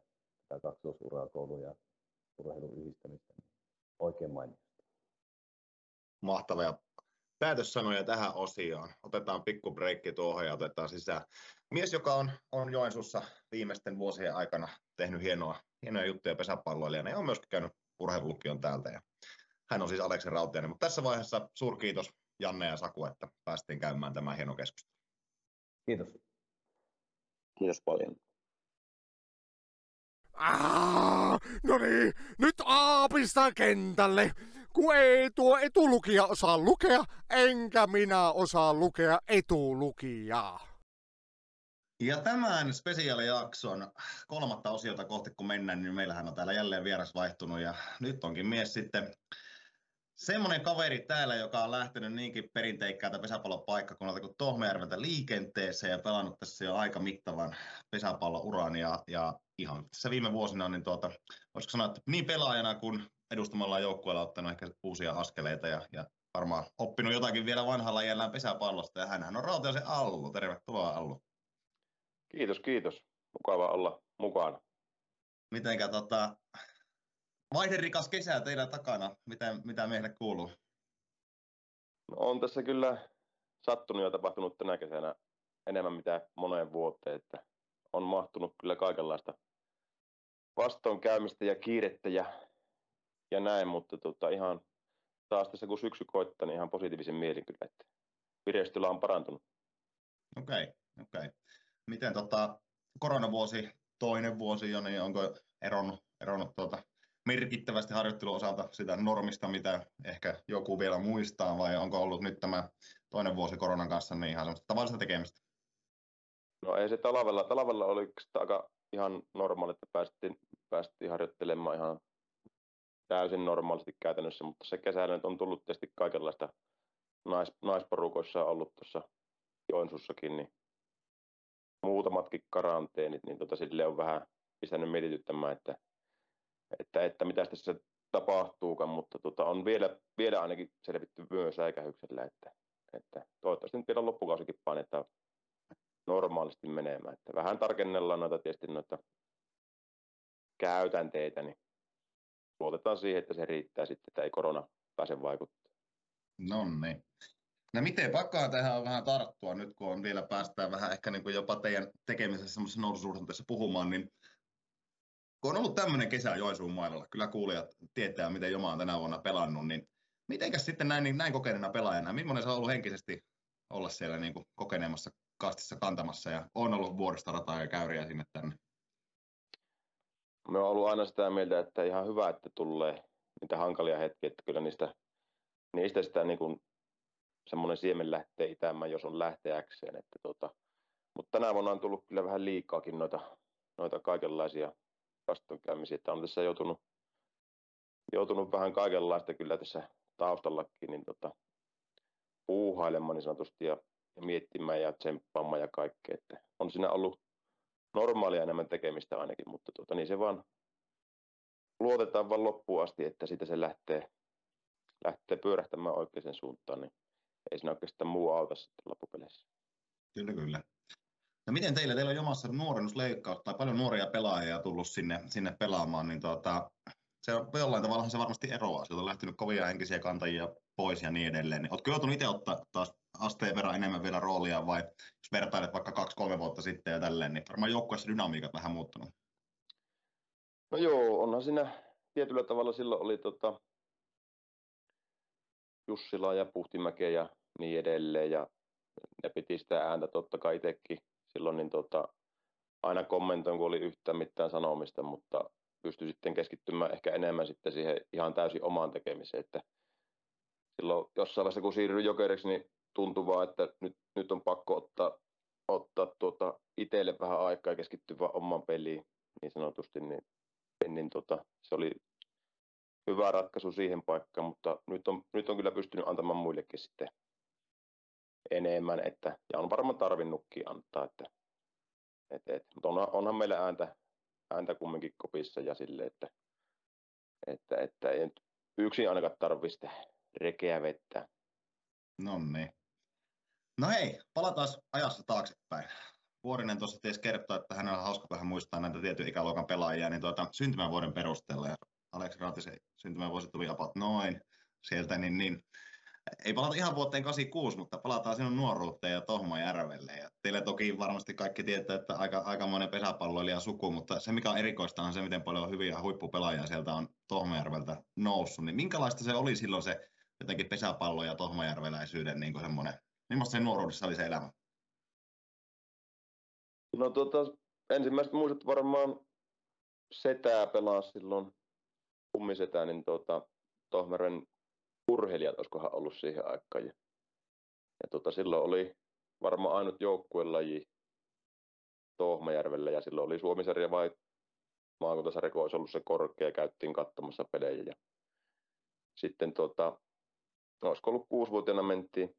tätä kaksoisuraa koulun ja urheilun yhdistämistä niin oikein mainiosti. Mahtavaa päätössanoja tähän osioon. Otetaan pikku breikki tuohon ja otetaan sisään. Mies, joka on, on Joensuussa viimeisten vuosien aikana tehnyt hienoa, hienoja juttuja pesäpalloilijana ja on myöskin käynyt urheilulukion täältä. Ja hän on siis Aleksi Rautiainen. Mutta tässä vaiheessa suurkiitos Janne ja Saku, että päästiin käymään tämä hieno keskustelu. Kiitos. Kiitos paljon. No niin, nyt aapista kentälle kun ei tuo etulukija osaa lukea, enkä minä osaa lukea etulukijaa. Ja tämän spesiaalijakson kolmatta osiota kohti kun mennään, niin meillähän on täällä jälleen vieras vaihtunut ja nyt onkin mies sitten semmoinen kaveri täällä, joka on lähtenyt niinkin perinteikkäältä pesäpallopaikkakunnalta kuin Tohmajärveltä liikenteeseen ja pelannut tässä jo aika mittavan pesäpallouran ja, ja ihan tässä viime vuosina, niin tuota, voisiko sanoa, että niin pelaajana kuin edustamalla joukkueella ottanut ehkä uusia askeleita ja, ja varmaan oppinut jotakin vielä vanhalla jällään pesäpallosta. Ja hänhän on Rautiaisen Allu. Tervetuloa Allu. Kiitos, kiitos. Mukava olla mukana. Mitenkä tota, vaihderikas kesä teidän takana, mitä, mitä meille kuuluu? No, on tässä kyllä sattunut ja tapahtunut tänä kesänä enemmän mitä moneen vuoteen, että on mahtunut kyllä kaikenlaista vastoinkäymistä ja kiirettä ja, ja näin, mutta tota, ihan taas tässä kun syksy koittaa, niin ihan positiivisen mielin kyllä, että vireystila on parantunut. Okei, okay, okei. Okay. Miten tota, koronavuosi, toinen vuosi jo, niin onko eronnut, eronnut tuota, merkittävästi harjoittelun osalta sitä normista, mitä ehkä joku vielä muistaa, vai onko ollut nyt tämä toinen vuosi koronan kanssa niin ihan semmoista tavallista tekemistä? No ei se talvella, talvella oli aika ihan normaali, että päästiin, päästiin harjoittelemaan ihan täysin normaalisti käytännössä, mutta se kesällä nyt on tullut tietysti kaikenlaista nais, naisporukoissa ollut tuossa Joensuussakin, niin muutamatkin karanteenit, niin tota, sille on vähän pistänyt mietityttämään, että, että, että mitä tässä tapahtuukaan, mutta tota, on vielä, vielä ainakin selvitty myös säikähyksellä, että, että toivottavasti nyt vielä loppukausikin painetaan normaalisti menemään. Että vähän tarkennellaan noita tietysti noita käytänteitä, niin luotetaan siihen, että se riittää sitten, että ei korona pääse vaikuttamaan. No niin. No miten, pakkaa tähän vähän tarttua nyt, kun on vielä päästään vähän ehkä niin kuin jopa teidän tekemisessä semmoisessa noususuhdanteessa puhumaan, niin kun on ollut tämmöinen kesä Joensuun mailalla, kyllä kuulijat tietää, miten Joma on tänä vuonna pelannut, niin mitenkäs sitten näin, niin näin kokeneena pelaajana, millainen se on ollut henkisesti olla siellä niin kuin kokeneemassa kastissa kantamassa ja on ollut vuoristorataa ja käyriä sinne tänne? Me on ollut aina sitä mieltä, että ihan hyvä, että tulee niitä hankalia hetkiä, että kyllä niistä, niistä sitä niin kuin semmoinen siemen lähtee itämään, jos on lähteäkseen. Että tota, mutta tänä vuonna on tullut kyllä vähän liikaakin noita, noita kaikenlaisia vastoinkäymisiä, että on tässä joutunut, joutunut vähän kaikenlaista kyllä tässä taustallakin niin tota, puuhailemaan niin sanotusti ja, ja miettimään ja tsemppaamaan ja kaikkea. Että on siinä ollut normaalia enemmän tekemistä ainakin, mutta tota, niin se vaan luotetaan vaan loppuun asti, että siitä se lähtee, lähtee pyörähtämään oikeaan suuntaan, niin ei siinä oikeastaan muu auta sitten loppupeleissä. Kyllä, kyllä. No miten teillä, teillä on jomassa nuorennusleikkaus tai paljon nuoria pelaajia tullut sinne, sinne pelaamaan, niin tuota, se jollain tavalla se varmasti eroaa. Sieltä on lähtenyt kovia henkisiä kantajia pois ja niin edelleen. Niin, oletko joutunut itse ottaa taas asteen verran enemmän vielä roolia vai jos vertailet vaikka kaksi-kolme vuotta sitten ja tälleen, niin varmaan joukkueessa dynamiikat vähän muuttunut. No joo, onhan siinä tietyllä tavalla silloin oli tota, Jussila ja Puhtimäkeä ja niin edelleen ja ne piti sitä ääntä totta kai itsekin silloin niin tota, aina kommentoin, kun oli yhtään mitään sanomista, mutta pystyi sitten keskittymään ehkä enemmän sitten siihen ihan täysin omaan tekemiseen, että silloin jossain vaiheessa kun siirryin jokeriksi, niin tuntui vaan, että nyt, nyt on pakko ottaa, ottaa tuota itselle vähän aikaa ja keskittyä vaan omaan peliin niin sanotusti, niin, niin tota, se oli hyvä ratkaisu siihen paikkaan, mutta nyt on, nyt on kyllä pystynyt antamaan muillekin sitten enemmän, että, ja on varmaan tarvinnutkin antaa, että, et, et, mutta onhan, onhan meillä ääntä, ääntä kumminkin kopissa ja sille, että, että, että ei nyt yksin ainakaan tarvitse rekeä vettä. No niin. No hei, palataan ajassa taaksepäin. Vuorinen tuossa ties kertoa, että hänellä on hauska vähän muistaa näitä tietyn ikäluokan pelaajia, niin tuota, syntymävuoden perusteella, ja Aleksi Raatisen syntymävuosi tuli about noin sieltä, niin, niin ei palata ihan vuoteen 86, mutta palataan sinun nuoruuteen ja Tohmajärvelle. Ja teille toki varmasti kaikki tietää, että aika, aikamoinen pesäpalloilija suku, mutta se mikä on erikoista on se, miten paljon hyviä huippupelaajia sieltä on Tohmajärveltä noussut. Niin minkälaista se oli silloin se jotenkin pesäpallo ja Tohmajärveläisyyden niin kuin semmoinen, millaista se nuoruudessa oli se elämä? No tota, ensimmäiset muistot varmaan setää pelaa silloin, kummisetää, niin tota, Tohmeren urheilijat, olisikohan ollut siihen aikaan. Ja, ja tota, silloin oli varmaan ainut joukkuelaji Tohmajärvellä ja silloin oli Suomisarja vai maakuntasarja, kun olisi ollut se korkea, käyttiin katsomassa pelejä. Ja sitten tota, olisiko ollut kuusivuotiaana mentiin,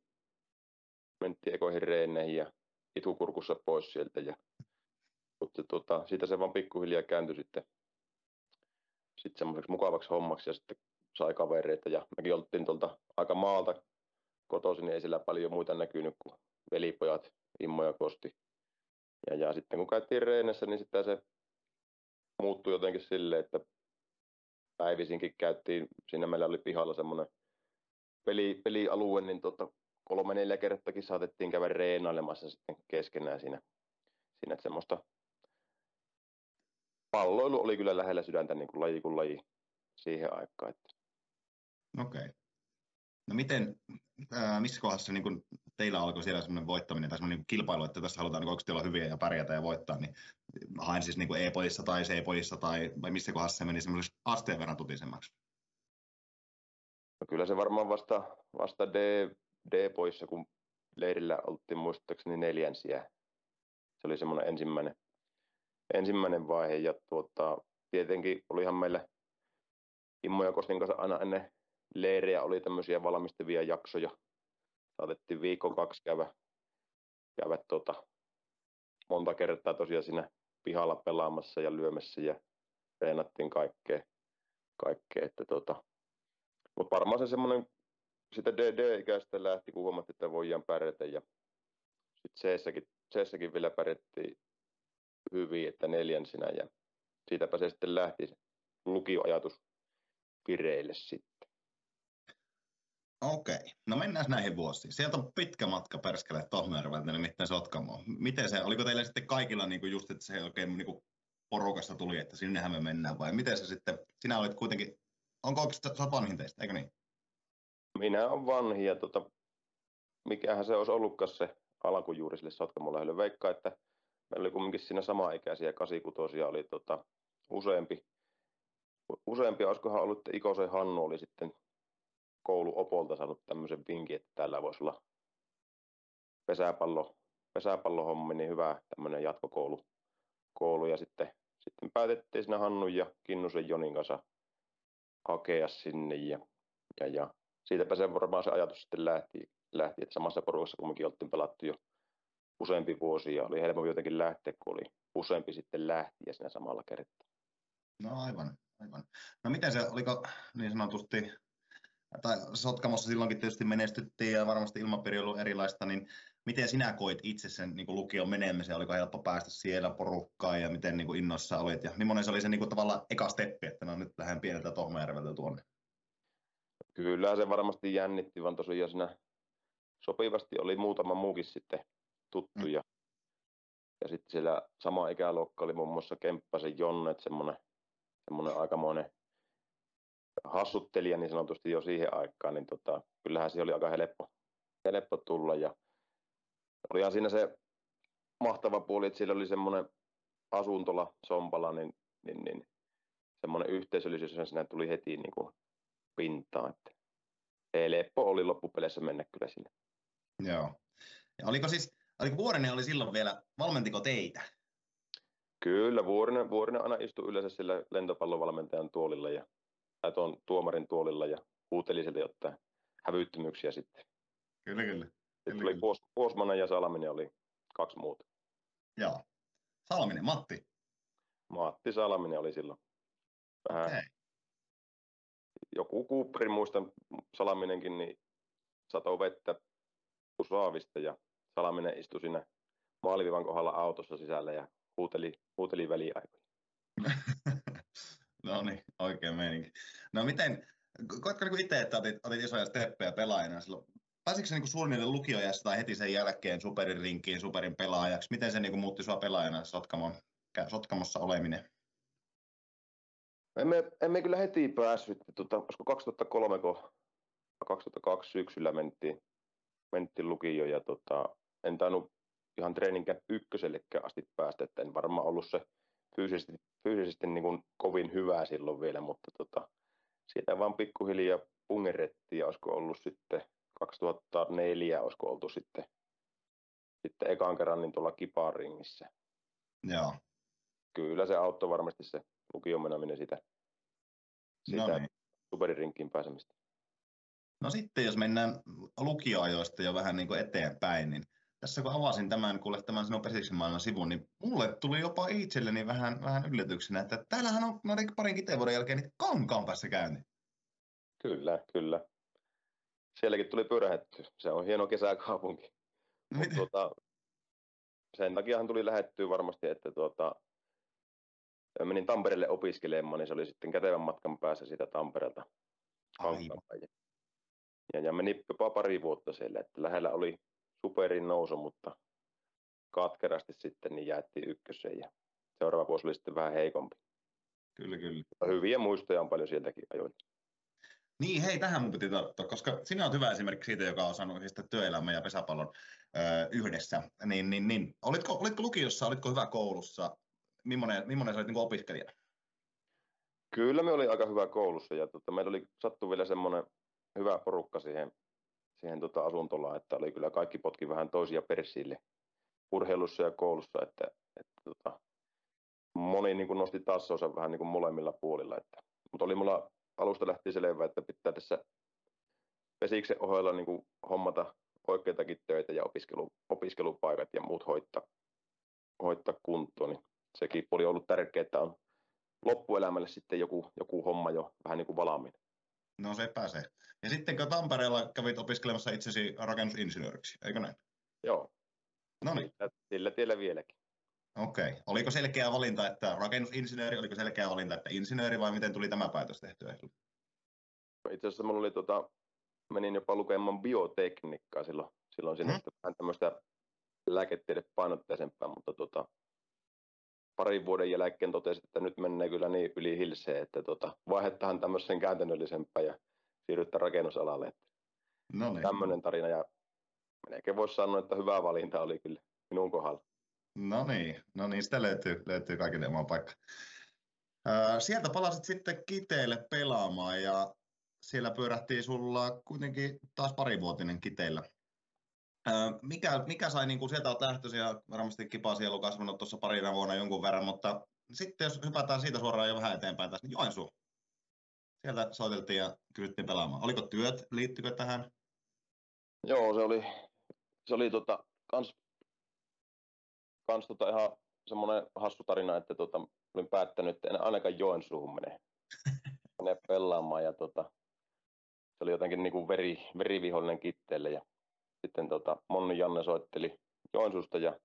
mentiin ekoihin reeneihin ja itukurkussa pois sieltä. Ja, mutta tota, siitä se vaan pikkuhiljaa kääntyi sitten, sitten semmoiseksi mukavaksi hommaksi ja sitten sai kavereita ja mekin oltiin tuolta aika maalta kotoisin, niin ei siellä paljon muita näkynyt kuin velipojat Immo ja Kosti. Ja, ja sitten kun käytiin reenessä, niin sitten se muuttui jotenkin silleen, että päivisinkin käytiin, siinä meillä oli pihalla semmoinen peli, pelialue, niin tota, kolme neljä kertakin saatettiin käydä reenailemassa sitten keskenään siinä, siinä että semmoista palloilu oli kyllä lähellä sydäntä niin kuin laji kuin laji siihen aikaan. Että. Okei. Okay. No miten, ää, missä kohdassa niin kun teillä alkoi siellä semmoinen voittaminen tai semmoinen niin kilpailu, että tässä halutaan niin oikeasti olla hyviä ja pärjätä ja voittaa, niin haen siis niin E-pojissa tai C-pojissa tai vai missä kohdassa se meni semmoisessa asteen verran tutisemmaksi? No kyllä se varmaan vasta, vasta D, D-poissa, kun leirillä oltiin muistaakseni neljänsiä. Se oli semmoinen ensimmäinen, ensimmäinen vaihe ja tuota, tietenkin olihan meillä Immo ja Kostin kanssa aina ennen leirejä oli tämmöisiä valmistavia jaksoja. Saatettiin viikon kaksi käydä, käydä tuota, monta kertaa tosiaan siinä pihalla pelaamassa ja lyömässä ja treenattiin kaikkea. kaikkea että tuota, mutta varmaan se semmoinen sitä DD-ikäistä lähti, kun huomattiin, että voidaan pärjätä ja sitten C-säkin, C-säkin vielä pärjättiin hyvin, että neljänsinä ja siitäpä se sitten lähti lukioajatus vireille sitten. Okei, no mennään näihin vuosiin. Sieltä on pitkä matka perskele Tohmajärveltä, nimittäin Sotkamoon. Miten se, oliko teillä sitten kaikilla niin kuin just, että se oikein niin kuin porukasta tuli, että sinnehän me mennään vai miten se sitten, sinä olit kuitenkin, onko oikeastaan, sä vanhin teistä, eikö niin? Minä olen vanhi ja tota, mikähän se olisi ollutkaan se alkujuuri sille Sotkamon lähelle. Veikka, että meillä oli kumminkin siinä sama-ikäisiä kasikutosia oli tota, useampi. Useampi, olisikohan ollut, että Ikosen Hannu oli sitten kouluopolta saanut tämmöisen vinkin, että täällä voisi olla pesäpallo, pesäpallohommi, niin hyvä tämmöinen jatkokoulu. Koulu. Ja sitten, sitten päätettiin siinä Hannu ja Kinnusen Jonin kanssa hakea sinne ja, ja, ja siitäpä se varmaan se ajatus sitten lähti, lähti että samassa porukassa kumminkin oltiin pelattu jo useampi vuosi ja oli helpompi jotenkin lähteä, kun oli useampi sitten lähti ja siinä samalla kertaa. No aivan, aivan. No miten se, oliko niin sanotusti tai Sotkamossa silloinkin tietysti menestyttiin ja varmasti ilmapiiri on ollut erilaista, niin miten sinä koit itse sen niin kuin lukion menemisen? Oliko helppo päästä siellä porukkaan ja miten niin kuin innoissa olit? Ja millainen se oli se niin kuin tavallaan eka steppi, että no nyt lähden pieneltä Tohmajärveltä tuonne? Kyllä se varmasti jännitti, vaan tosiaan siinä sopivasti oli muutama muukin sitten tuttu. Mm. Ja, sitten siellä sama ikäluokka oli muun muassa Kemppasen Jonne, semmoinen, semmoinen aikamoinen hassuttelija niin sanotusti jo siihen aikaan, niin tota, kyllähän se oli aika helppo, helppo tulla. Ja olihan siinä se mahtava puoli, että siellä oli semmoinen asuntola Sompala, niin, niin, niin semmoinen yhteisöllisyys, ja siinä tuli heti niin kuin pintaan. Että helppo oli loppupeleissä mennä kyllä sinne. Joo. Ja oliko siis, oliko Vuorinen oli silloin vielä, valmentiko teitä? Kyllä, Vuorinen, Vuorinen aina istui yleensä sillä lentopallovalmentajan tuolilla ja tai tuon tuomarin tuolilla ja huuteli sieltä jotain hävyttömyyksiä sitten. Kyllä, kyllä. Sitten tuli Kuosmanen ja Salaminen oli kaksi muuta. Joo. Salaminen, Matti? Matti Salaminen oli silloin. Vähän okay. Joku Cooperin muistan Salaminenkin, niin satoi vettä saavista ja Salaminen istui siinä maalivivan kohdalla autossa sisällä ja huuteli, huuteli väliaikoja. No niin, oikein meininki. No miten, koetko niin itse, että otit, otit isoja steppejä pelaajana silloin? Pääsikö se niin suunnilleen lukioajassa tai heti sen jälkeen superin rinkiin, superin pelaajaksi? Miten se niin muutti sinua pelaajana Sotkamon, Sotkamossa oleminen? Emme, emme kyllä heti päässyt. Tuota, olisiko 2003, kun 2002 syksyllä mentiin, mentiin lukioon ja tota, en tainnut ihan treeninkä ykkösellekään asti päästä, että en varmaan ollut se fyysisesti, fyysisesti niin kuin kovin hyvää silloin vielä, mutta tota, siitä vaan pikkuhiljaa pungerettiin ja olisiko ollut sitten 2004, olisiko oltu sitten, sitten ekan kerran niin tuolla kiparingissä. Joo. Kyllä se auttoi varmasti se lukion meneminen sitä, sitä no niin. superirinkiin pääsemistä. No sitten jos mennään lukioajoista jo vähän niin kuin eteenpäin, niin tässä kun avasin tämän, kuule tämän sinun Pesiksen sivun, niin mulle tuli jopa itselleni vähän, vähän yllätyksenä, että täällähän on noiden parin kiteen vuoden jälkeen niitä kankaan päässä käynti. Kyllä, kyllä. Sielläkin tuli pyrähetty. Se on hieno kesäkaupunki. Mut tuota, sen takiahan tuli lähettyä varmasti, että tuota, menin Tampereelle opiskelemaan, niin se oli sitten kätevän matkan päässä siitä Tampereelta. Ja, ja meni jopa pari vuotta siellä, että lähellä oli superin nousu, mutta katkerasti sitten niin jäätiin ykköseen ja seuraava vuosi oli sitten vähän heikompi. Kyllä, kyllä. Hyviä muistoja on paljon sieltäkin ajoin. Niin, hei, tähän mun piti tarttua, koska sinä olet hyvä esimerkki siitä, joka on saanut siis työelämän ja pesäpallon ö, yhdessä. Niin, niin, niin. Olitko, olitko lukiossa, olitko hyvä koulussa? Millainen, millainen sä olit niin opiskelija? Kyllä me oli aika hyvä koulussa ja tota, meillä oli sattu vielä semmoinen hyvä porukka siihen, siihen tota asuntolaan, että oli kyllä kaikki potki vähän toisia persiille urheilussa ja koulussa, että, että tota, moni niin kuin nosti tassonsa vähän niin kuin molemmilla puolilla. Että, mutta oli mulla alusta lähti selvää, että pitää tässä pesiksen ohella niin kuin hommata oikeitakin töitä ja opiskelu, opiskelupaikat ja muut hoittaa, hoittaa kuntoon. Niin sekin oli ollut tärkeää, että on loppuelämälle sitten joku, joku homma jo vähän niin kuin valmiina. No se pääsee. Ja sitten kun Tampereella kävit opiskelemassa itsesi rakennusinsinööriksi, eikö näin? Joo. No niin. Sillä, sillä tiellä vieläkin. Okei. Okay. Oliko selkeä valinta, että rakennusinsinööri, oliko selkeä valinta, että insinööri vai miten tuli tämä päätös tehtyä? Itse asiassa minulla oli tota, menin jopa lukemaan biotekniikkaa silloin, silloin sinne hmm. vähän tämmöistä lääketiede painotteisempaa, mutta tota, parin vuoden jälkeen totesin, että nyt menee kyllä niin yli hilseen, että tota, vaihdetaan tämmöisen käytännöllisempään ja siirrytään rakennusalalle. No niin. Tämmöinen tarina ja melkein voisi sanoa, että hyvä valinta oli kyllä minun kohdalla. No niin, no niin, sitä löytyy, löytyy kaikille oma paikka. sieltä palasit sitten Kiteelle pelaamaan ja siellä pyörähtiin sulla kuitenkin taas parivuotinen Kiteillä. mikä, mikä sai, niin kuin sieltä olet lähtöisin ja varmasti kipasielu kasvanut tuossa parina vuonna jonkun verran, mutta sitten jos hypätään siitä suoraan jo vähän eteenpäin tässä, niin Joensuu. Sieltä soiteltiin ja kysyttiin pelaamaan. Oliko työt, liittyykö tähän? Joo, se oli, se oli tota, kans kans tota ihan semmoinen hassu tarina, että tota, olin päättänyt, että en ainakaan Joensuuhun mene, mene pelaamaan. Ja tota, se oli jotenkin niin kuin veri, verivihollinen kitteelle. Ja sitten tota, Monni Janne soitteli Joensuusta ja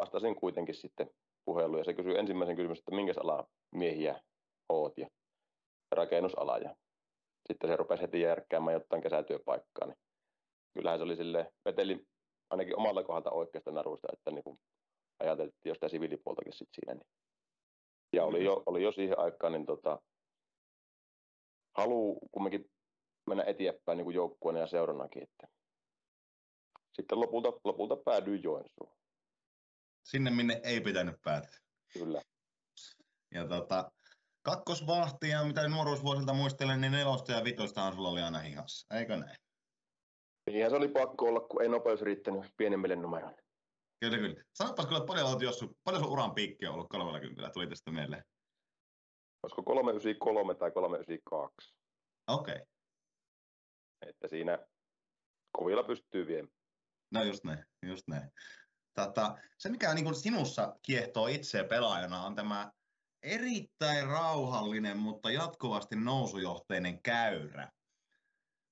vastasin kuitenkin sitten puheluun. Ja se kysyi ensimmäisen kysymyksen, että minkä ala miehiä oot ja rakennusala. Ja sitten se rupesi heti järkkäämään jotain kesätyöpaikkaa. Niin kyllähän se oli sille veteli ainakin omalla kohdalta oikeasta narusta, että niin kuin ajateltiin jo sitä siviilipuoltakin sit siinä. Niin. Ja oli jo, oli jo siihen aikaan niin tota, halu kumminkin mennä eteenpäin niin joukkueena ja seurannakin. Että. Sitten lopulta, lopulta päädyin Joensuun. Sinne, minne ei pitänyt päätä. Kyllä. Ja tota, kakkosvahtia, mitä nuoruusvuosilta muistelen, niin nelosta ja vitosta sulla oli aina hihassa, eikö näin? Niinhän se oli pakko olla, kun ei nopeus riittänyt pienemmille numeroille. Kyllä, kyllä. Sanopas kyllä, paljon, olet jossu, paljon sun uran piikki on ollut 30, tuli tästä mieleen. Olisiko 393 tai 392? Okei. Okay. Että siinä kovilla pystyy viemään. No just näin, just näin. Tata, se, mikä niin kuin sinussa kiehtoo itseä pelaajana, on tämä erittäin rauhallinen, mutta jatkuvasti nousujohteinen käyrä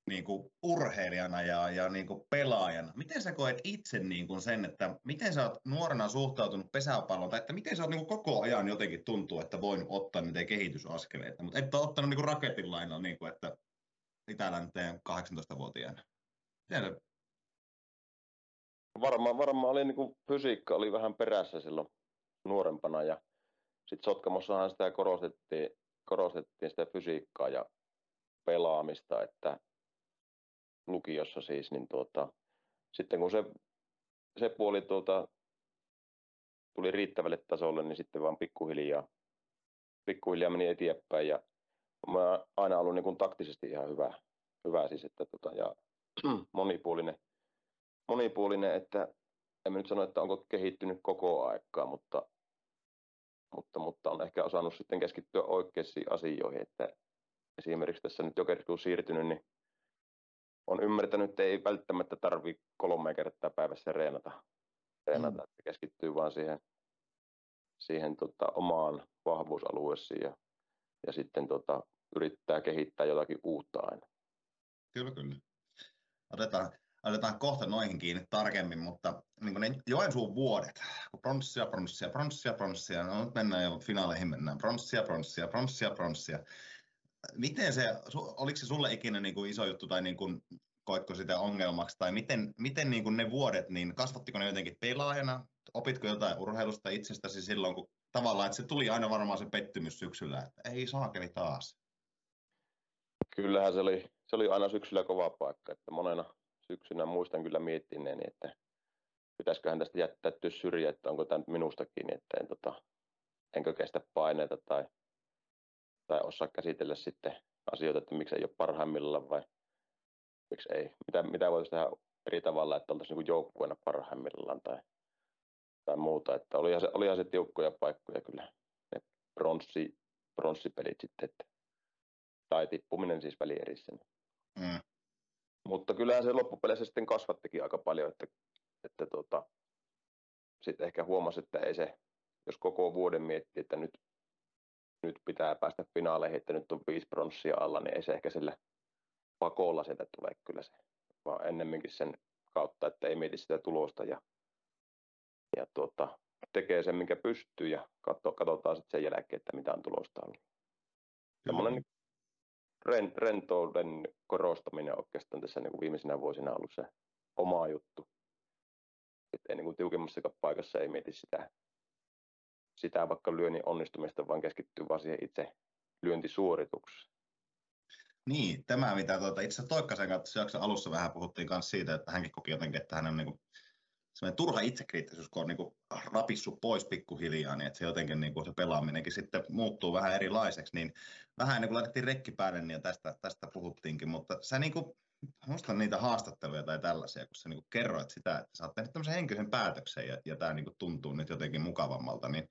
niin kuin urheilijana ja, ja niin kuin pelaajana. Miten sä koet itse niin kuin sen, että miten sä oot nuorena suhtautunut pesäpalloon, tai että miten sä oot niin kuin koko ajan jotenkin tuntuu, että voin ottaa niitä kehitysaskeleita, mutta et ole ottanut niin kuin raketin lainalla, niin kuin, että itälänteen 18-vuotiaana. Miten Varmaan, varmaan oli niin kuin fysiikka oli vähän perässä silloin nuorempana ja sitten Sotkamossahan sitä korostettiin, korostettiin sitä fysiikkaa ja pelaamista, että lukiossa siis, niin tuota, sitten kun se, se puoli tuota, tuli riittävälle tasolle, niin sitten vaan pikkuhiljaa, pikkuhiljaa meni eteenpäin ja mä aina ollut niin kuin taktisesti ihan hyvä, hyvä siis, että tota, ja monipuolinen, monipuolinen, että en nyt sano, että onko kehittynyt koko aikaa, mutta, mutta, mutta on ehkä osannut sitten keskittyä oikeisiin asioihin, että esimerkiksi tässä nyt jokeriksi kun siirtynyt, niin on ymmärtänyt, että ei välttämättä tarvi kolme kertaa päivässä reenata, reenata mm. että keskittyy vaan siihen, siihen tota, omaan vahvuusalueeseen ja, ja sitten tota, yrittää kehittää jotakin uutta aina. Kyllä, kyllä. Otetaan, otetaan kohta noihin kiinni tarkemmin, mutta niin ne Joensuun vuodet, kun pronssia, pronssia, pronssia, pronssia, no nyt mennään jo finaaleihin, mennään pronssia, pronssia, pronssia, pronssia. Miten se, oliko se sulle ikinä niin kuin iso juttu tai niin kuin, koitko sitä ongelmaksi, tai miten, miten niin kuin ne vuodet, niin kasvattiko ne jotenkin pelaajana, opitko jotain urheilusta itsestäsi silloin, kun tavallaan, että se tuli aina varmaan se pettymys syksyllä, että ei saakeli taas. Kyllähän se oli, se oli aina syksyllä kova paikka, että monena syksynä muistan kyllä miettineeni, että pitäisiköhän tästä jättää syrjään, että onko tämä nyt minusta kiinni, että en, tota, enkö kestä paineita tai, tai osaa käsitellä sitten asioita, että miksi ei ole parhaimmillaan vai miksi ei. Mitä, mitä voitaisiin tehdä eri tavalla, että oltaisiin niin joukkueena parhaimmillaan tai, tai muuta. Että olihan, se, olihan se tiukkoja paikkoja kyllä, ne bronssi, bronssipelit sitten, että, tai tippuminen siis välierissä. Mm. Mutta kyllähän se loppupeleissä sitten kasvattikin aika paljon, että, että tota, sitten ehkä huomasi, että ei se, jos koko vuoden miettii, että nyt, nyt pitää päästä finaaleihin, että nyt on viisi pronssia alla, niin ei se ehkä sillä pakolla sieltä tule kyllä se, vaan ennemminkin sen kautta, että ei mieti sitä tulosta ja, ja tuota, tekee sen, minkä pystyy ja katso, katsotaan sitten sen jälkeen, että mitä on tulosta ollut. Semmoinen ren, rentouden korostaminen oikeastaan tässä niin kuin viimeisinä vuosina ollut se oma juttu. Että niin kuin tiukemmassakaan paikassa ei mieti sitä, sitä vaikka lyönnin onnistumista, vaan keskittyy vaan siihen itse lyöntisuoritukseen. Niin, tämä mitä tuota, itse Toikkasen kanssa jakson alussa vähän puhuttiin myös siitä, että hänkin koki jotenkin, että hän on niin kuin, semmoinen turha itsekriittisyys, kun on niin kuin rapissut pois pikkuhiljaa, niin että se jotenkin niin kuin se pelaaminenkin sitten muuttuu vähän erilaiseksi, niin vähän ennen kuin laitettiin rekki päälle, niin tästä, tästä puhuttiinkin, mutta sä niin kuin, muistan niitä haastatteluja tai tällaisia, kun sä niin kuin kerroit sitä, että sä oot tehnyt tämmöisen henkisen päätöksen ja, ja tämä niin kuin tuntuu nyt jotenkin mukavammalta, niin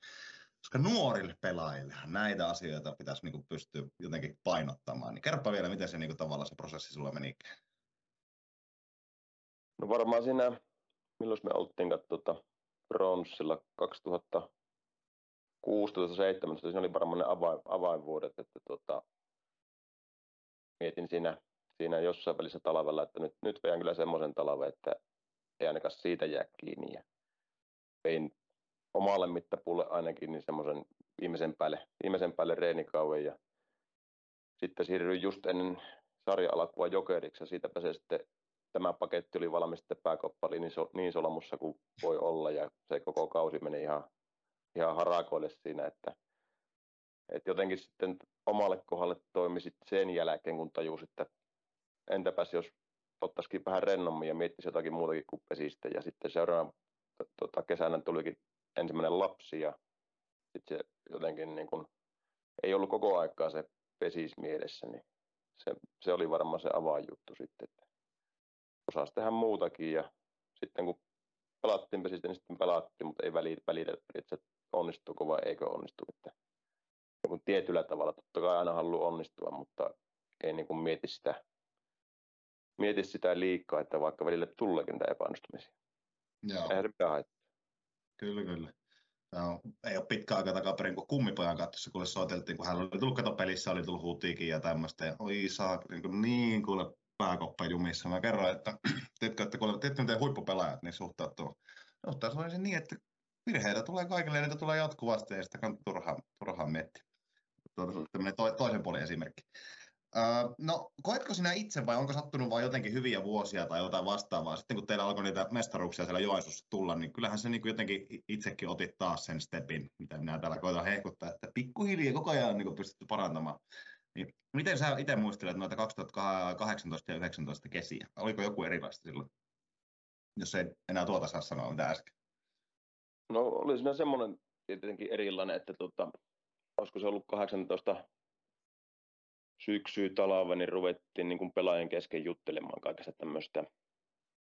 koska nuorille pelaajille näitä asioita pitäisi niin kuin pystyä jotenkin painottamaan, niin kerropa vielä, miten se niin kuin tavallaan se prosessi sulla meni. No varmaan siinä milloin me oltiin tuota, bronssilla 2016-2017, siinä oli varmaan ne avain, avainvuodet, että tota, mietin siinä, siinä jossain välissä talvella, että nyt, nyt veän kyllä semmoisen talven, että ei ainakaan siitä jää kiinni. Ja vein omalle mittapuulle ainakin niin semmoisen viimeisen päälle, viimeisen päälle reenikauen ja sitten siirryin just ennen sarja-alkua jokeriksi ja siitä pääsee sitten tämä paketti oli valmis sitten pääkoppali niin, so, niin solamussa kuin voi olla ja se koko kausi meni ihan, ihan harakoille siinä, että, että jotenkin sitten omalle kohdalle toimi sitten sen jälkeen, kun tajusi, että entäpäs jos ottaisikin vähän rennommin ja miettisi jotakin muutakin kuin pesistä. Ja sitten seuraavana tota, kesänä tulikin ensimmäinen lapsi ja sitten se jotenkin niin kuin, ei ollut koko aikaa se pesis mielessä, niin se, se oli varmaan se avainjuttu sitten, että osasi tehdä muutakin ja sitten kun pelattiin pesistä, niin sitten pelattiin, mutta ei välitä, välitä että se onnistuuko vai eikö onnistu. Että niin tietyllä tavalla totta kai aina haluaa onnistua, mutta ei niin kuin mieti sitä, mieti sitä liikaa, että vaikka välillä tuleekin niitä epäonnistumisia. Joo. Eihän se mitään haittaa. Kyllä, kyllä. No, ei ole pitkä aika takaperin, kun kummipojan katsossa, kun soiteltiin, kun hän oli tullut kato pelissä, oli tullut hutiikin ja tämmöistä. Ja oi saa, niin, kuin, niin kuule pääkoppa jumissa. Mä kerroin, että tiedätkö, että kun tiedätkö, miten huippupelaajat niin suhtautuu. Suhtautuu se niin, että virheitä tulee kaikille ja niitä tulee jatkuvasti ja sitä kannattaa turhaan, turhaan miettiä. Tämmöinen to, toisen puolen esimerkki. Uh, no, koetko sinä itse vai onko sattunut vain jotenkin hyviä vuosia tai jotain vastaavaa? Sitten kun teillä alkoi niitä mestaruuksia siellä Joensuussa tulla, niin kyllähän se niin kuin jotenkin itsekin otit taas sen stepin, mitä minä täällä koitan hehkuttaa, että pikkuhiljaa koko ajan on niin pystytty parantamaan. Niin miten sä itse muistelet noita 2018 ja 2019 kesiä? Oliko joku erilaista silloin? Jos ei enää tuota saa sanoa, mitä äsken. No oli siinä semmoinen tietenkin erilainen, että tota, olisiko se ollut 18 syksyä talava, niin ruvettiin niin kuin pelaajien kesken juttelemaan kaikesta tämmöistä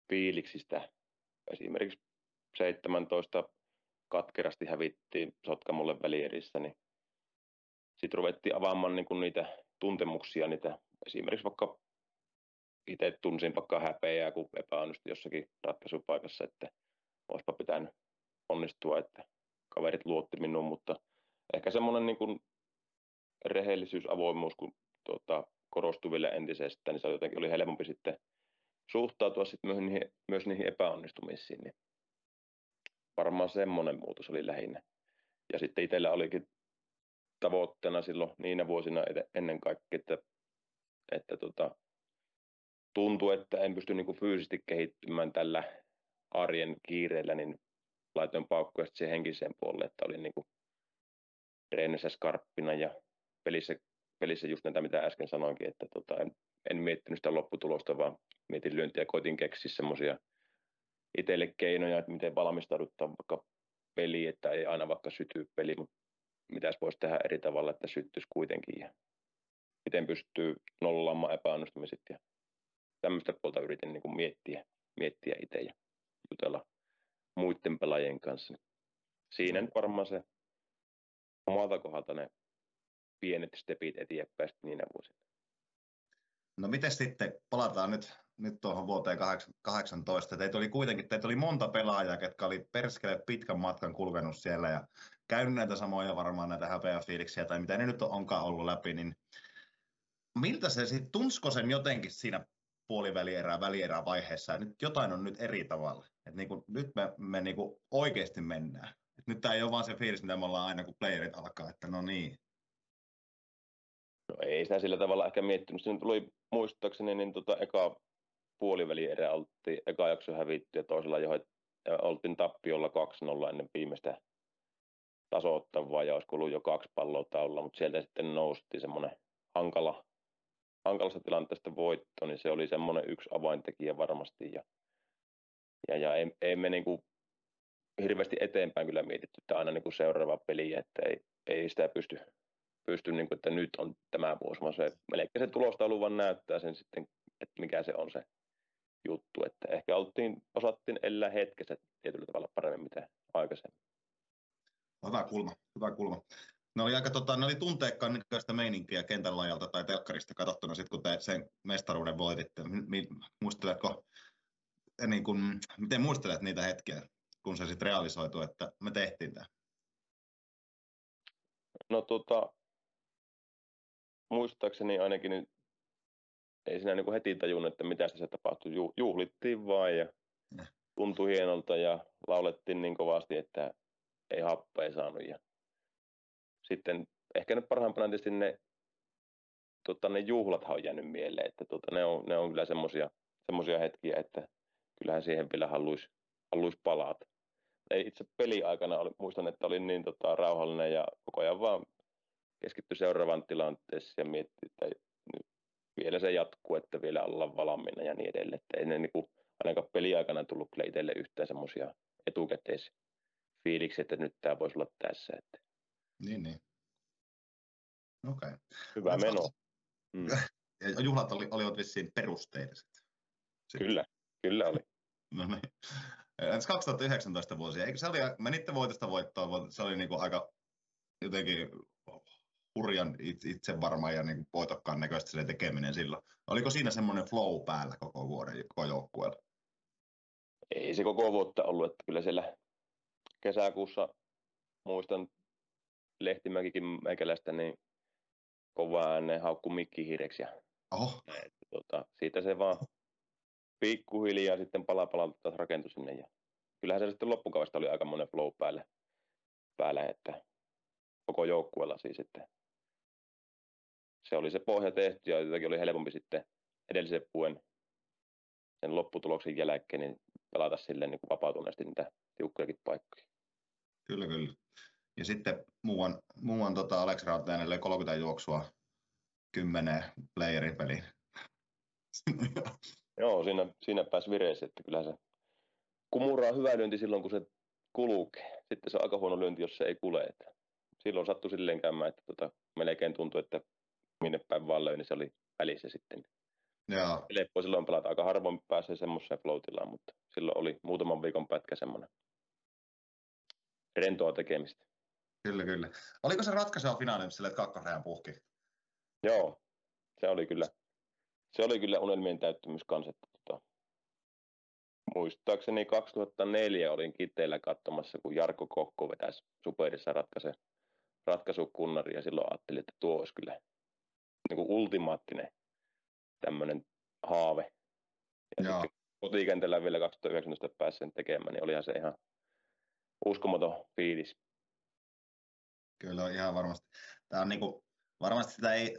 fiiliksistä. Esimerkiksi 17 katkerasti hävittiin Sotkamolle välierissä, niin sitten ruvettiin avaamaan niin kuin niitä tuntemuksia, niitä esimerkiksi vaikka itse tunsin vaikka häpeää, kun epäonnistui jossakin ratkaisupaikassa, että olisipa pitänyt onnistua, että kaverit luotti minuun, mutta ehkä semmoinen niin rehellisyys, avoimuus, kun tuota, korostui vielä entisestään, niin se jotenkin oli helpompi sitten suhtautua sitten myös niihin, myös niihin epäonnistumisiin. Niin varmaan semmoinen muutos oli lähinnä. Ja sitten itsellä olikin tavoitteena silloin niinä vuosina ennen kaikkea, että, että tota, tuntui, että en pysty niin kuin fyysisesti kehittymään tällä arjen kiireellä, niin laitoin paukkuja siihen henkiseen puolelle, että olin niin kuin treenissä skarppina ja pelissä, pelissä just näitä, mitä äsken sanoinkin, että tota, en, en miettinyt sitä lopputulosta, vaan mietin lyöntiä ja koitin keksiä semmoisia itselle keinoja, että miten valmistauduttaa vaikka peli, että ei aina vaikka syty peli, mutta mitä voisi tehdä eri tavalla, että syttyisi kuitenkin ja miten pystyy nollaamaan epäonnistumiset ja tämmöistä puolta yritin niin kuin miettiä, miettiä itse ja jutella muiden pelaajien kanssa. Siinä nyt varmaan se omalta kohdalta ne pienet stepit eteenpäin niinä vuosina. No miten sitten, palataan nyt, nyt tuohon vuoteen 18. Teitä oli kuitenkin, teitä oli monta pelaajaa, jotka oli perskele pitkän matkan kulkenut siellä ja käynyt näitä samoja varmaan näitä häpeä fiiliksiä tai mitä ne nyt onkaan ollut läpi, niin miltä se sitten, tunsko sen jotenkin siinä puolivälierää, välierää vaiheessa, että nyt jotain on nyt eri tavalla. Että niin kuin, nyt me, me niin kuin oikeasti mennään. Et nyt tämä ei ole vaan se fiilis, mitä me ollaan aina, kun playerit alkaa, että no niin. No ei sitä sillä tavalla ehkä miettinyt. Siinä tuli muistaakseni, niin tota eka puolivälierä oltiin, eka jakso hävitty ja toisella jo oltiin tappiolla 2-0 ennen viimeistä tasoittavaa ja olisi kuullut jo kaksi palloa taululla, mutta sieltä sitten nousti semmoinen hankala hankalasta tilanteesta voitto, niin se oli semmoinen yksi avaintekijä varmasti. Ja, ja, ja ei, ei me niin kuin hirveästi eteenpäin kyllä mietitty, että aina niin kuin seuraava peli, että ei, ei sitä pysty, pysty niin kuin, että nyt on tämä vuosi, vaan se, melkein se tulostaulu vaan näyttää sen sitten, että mikä se on se juttu, että ehkä oltiin, osattiin elää hetkessä tietyllä tavalla paremmin mitä aikaisemmin. Hyvä kulma, hyvä kulma. Ne oli aika tota, ne oli tunteekkaan näköistä meininkiä kentän lajalta tai telkkarista katsottuna sit, kun te sen mestaruuden voititte. Muisteletko, eh, niin kun, miten muistelet niitä hetkiä, kun se sitten realisoitu, että me tehtiin tämä? No tota, muistaakseni ainakin niin ei siinä niin heti tajunnut, että mitä se tapahtui. Juhlittiin vaan ja tuntui hienolta ja laulettiin niin kovasti, että ei happea saanut. Ja sitten ehkä nyt parhaimpana tietysti ne, tota, ne juhlathan on jäänyt mieleen, että tota, ne, on, ne on kyllä semmoisia hetkiä, että kyllähän siihen vielä haluaisi haluais palata. Ei itse peliaikana oli, muistan, että olin niin tota, rauhallinen ja koko ajan vaan keskittyi seuraavan tilanteessa ja mietti, että vielä se jatkuu, että vielä ollaan valmiina ja niin edelleen. Että ei ne niin kuin, ainakaan peliaikana tullut kyllä itselle yhtään semmoisia etukäteisfiiliksi, että nyt tämä voisi olla tässä. Että niin, niin. Okei. Okay. Hyvä Olet meno. Mm. Ja juhlat oli, olivat vissiin perusteelliset. Sitten. Kyllä, kyllä oli. no niin. Entä 2019 vuosi, eikö se oli, menitte voitosta voittoon, se oli niinku aika jotenkin hurjan itse varma ja niin voitokkaan näköistä se tekeminen silloin. Oliko siinä semmoinen flow päällä koko vuoden koko joukkueella? Ei se koko vuotta ollut, että kyllä siellä kesäkuussa muistan Lehtimäkikin meikäläistä niin kovaa ääneen haukku mikkihiireksi. Ja, Oho. että, tota, siitä se vaan pikkuhiljaa sitten pala palalta taas rakentui sinne. Ja kyllähän se sitten loppukaudesta oli aika monen flow päälle, päälle että koko joukkueella siis sitten se oli se pohja tehty ja jotenkin oli helpompi sitten edellisen vuoden sen lopputuloksen jälkeen niin pelata silleen niin vapautuneesti niitä tiukkojakin paikkoja. Kyllä, kyllä. Ja sitten muuan, muuan tota Alex Rautajanelle 30 juoksua 10 playerin peliin. Joo, siinä, siinä pääsi vireeseen, että kyllähän se kumuraa hyvä lyönti silloin, kun se kulkee. Sitten se on aika huono lyönti, jos se ei kule. Että silloin sattui silleen käymään, että tota, melkein tuntui, että minne päin vaan löi, niin se oli välissä sitten. Joo. Helppo silloin pelata. Aika harvoin pääsee semmoiseen floatilaan, mutta silloin oli muutaman viikon pätkä semmoinen rentoa tekemistä. Kyllä, kyllä. Oliko se ratkaiseva finaali sille, että kakkosrajan puhki? Joo, se oli kyllä, se oli kyllä unelmien täyttymys kanssa. Tota, muistaakseni 2004 olin Kiteellä katsomassa, kun Jarkko Kokko vetäisi Superissa ratkaise, ratkaisukunnari ja silloin ajattelin, että tuo olisi kyllä niin kuin ultimaattinen tämmöinen haave. Ja Joo. sitten kotikentällä vielä 2019 pääsen tekemään, niin olihan se ihan uskomaton fiilis. Kyllä ihan varmasti. Tämä on niin kuin, varmasti sitä ei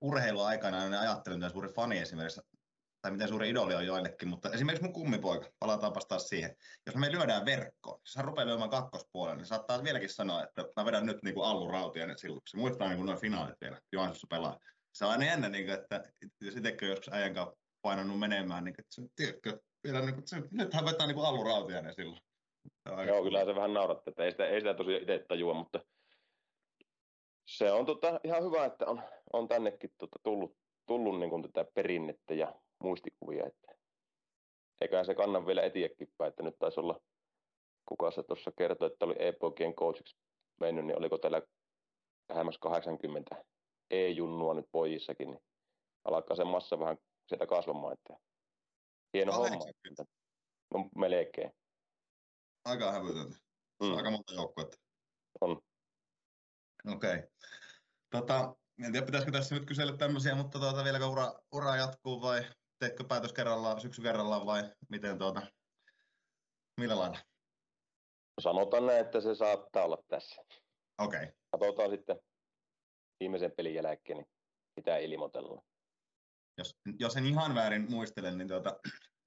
urheiluaikana ne ajattelen, että suuri fani esimerkiksi tai miten suuri idoli on joillekin, mutta esimerkiksi mun kummipoika, palataanpa taas siihen. Jos me lyödään verkkoon, jos hän rupeaa lyömään kakkospuolella, niin saattaa vieläkin sanoa, että mä vedän nyt niin kuin Allu Rautiainen silloin, se muistaa niin kuin noin finaalit vielä, Joensuussa pelaa. Se on aina jännä, niin kuin, että jos itsekö joskus ajan kanssa painanut menemään, niin että se, tiedätkö, vielä niin kuin, se, nyt hän vetää niin kuin Allu Rautiainen silloin. Joo, kyllä se vähän nauratti, että ei sitä, ei sitä tosiaan itse tajua, mutta se on tota, ihan hyvä, että on, on tännekin tota, tullut, tullut niin kuin tätä perinnettä ja muistikuvia. Että eiköhän se kannan vielä etiekin päin, että nyt taisi olla, kuka se tuossa kertoi, että oli e-poikien coachiksi mennyt, niin oliko täällä lähemmäs 80 e-junnua nyt pojissakin, niin alkaa se massa vähän sieltä kasvamaan, että hieno 80. homma. No melkein. Aika hävytöntä. Mm. aika monta joukkuetta. On. Okei. Okay. Tota, en tiedä, pitäisikö tässä nyt kysellä tämmöisiä, mutta tuota, vieläkö ura, ura jatkuu vai teetkö päätös kerrallaan, syksy kerrallaan vai miten tuota, millä lailla? Sanotaan näin, että se saattaa olla tässä. Okei. Okay. Katsotaan sitten viimeisen pelin jälkeen, niin mitä ilmoitellaan. Jos, jos en ihan väärin muistele, niin tuota,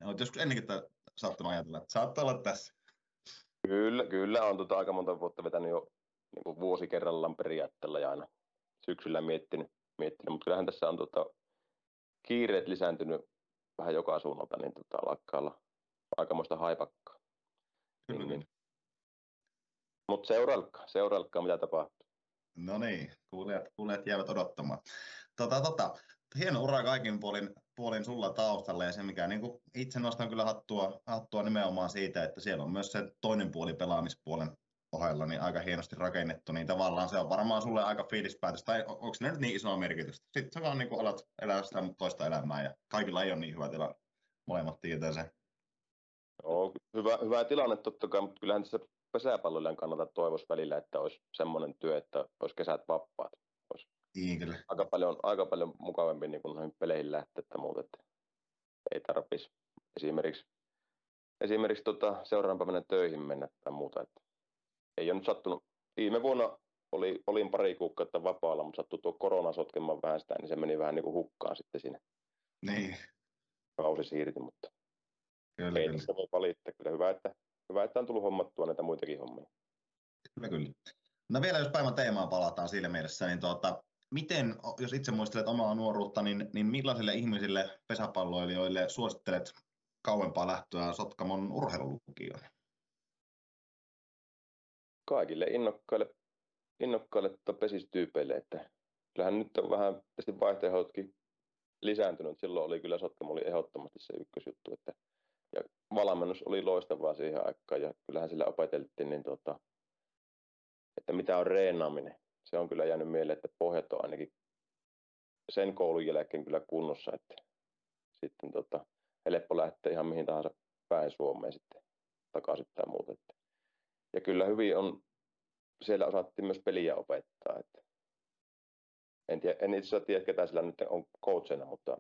olet joskus ennenkin saattanut ajatella, että saattaa olla tässä. Kyllä, kyllä on tota aika monta vuotta vetänyt jo niin kuin vuosi kerrallaan periaatteella ja aina syksyllä miettinyt, miettinyt. mutta kyllähän tässä on tota, kiireet lisääntynyt vähän joka suunnalta, niin tota, alkaa olla aikamoista haipakkaa. Niin, niin. Mutta seurailkaa, seurailkaa mitä tapahtuu. No niin, kuulijat, kuulijat jäävät odottamaan. Tota, tota, hieno ura kaikin puolin, puolin sulla taustalla ja se mikä niin kuin itse nostan kyllä hattua, hattua nimenomaan siitä, että siellä on myös se toinen puoli pelaamispuolen ohella niin aika hienosti rakennettu, niin tavallaan se on varmaan sulle aika fiilispäätös, tai onko se nyt niin isoa merkitystä? Sitten sä vaan niin kuin alat elää sitä toista elämää, ja kaikilla ei ole niin hyvä tilanne. Molemmat tietää sen. Joo, hyvä, hyvä tilanne totta kai, mutta kyllähän tässä pesäpalloilijan kannalta toivoisi välillä, että olisi semmoinen työ, että olisi kesät vapaat. Niin, kyllä. Aika paljon, aika paljon mukavampi niin kuin noihin peleihin lähteä, että muut, että ei tarvitsisi esimerkiksi, esimerkiksi tota, seuraavan päivänä töihin mennä tai muuta. Että ei ole nyt sattunut. Viime vuonna oli, olin pari kuukautta vapaalla, mutta sattui tuo korona sotkemaan vähän sitä, niin se meni vähän niin kuin hukkaan sitten siinä. Niin. Kausi siirtyi, mutta kyllä, ei kyllä. voi valittaa. Kyllä hyvä että, hyvä, että on tullut hommattua näitä muitakin hommia. Kyllä, kyllä. No vielä jos päivän teemaan palataan siinä mielessä, niin tuota, miten, jos itse muistelet omaa nuoruutta, niin, niin millaisille ihmisille, pesäpalloilijoille suosittelet kauempaa lähtöä Sotkamon urheilulukioon? kaikille innokkaille, innokkaille tota pesistyypeille, että kyllähän nyt on vähän vaihtoehdotkin lisääntynyt. Silloin oli kyllä Sotkamo oli ehdottomasti se ykkösjuttu, että ja valmennus oli loistavaa siihen aikaan ja kyllähän sillä opeteltiin, niin tota, että mitä on reenaaminen. Se on kyllä jäänyt mieleen, että pohjat on ainakin sen koulun jälkeen kyllä kunnossa, että sitten tota, helppo lähteä ihan mihin tahansa päin Suomeen sitten takaisin tai muuta. Että ja kyllä hyvin on, siellä osattiin myös peliä opettaa. Että en, tiedä, en itse asiassa tiedä, ketä sillä nyt on coachina, mutta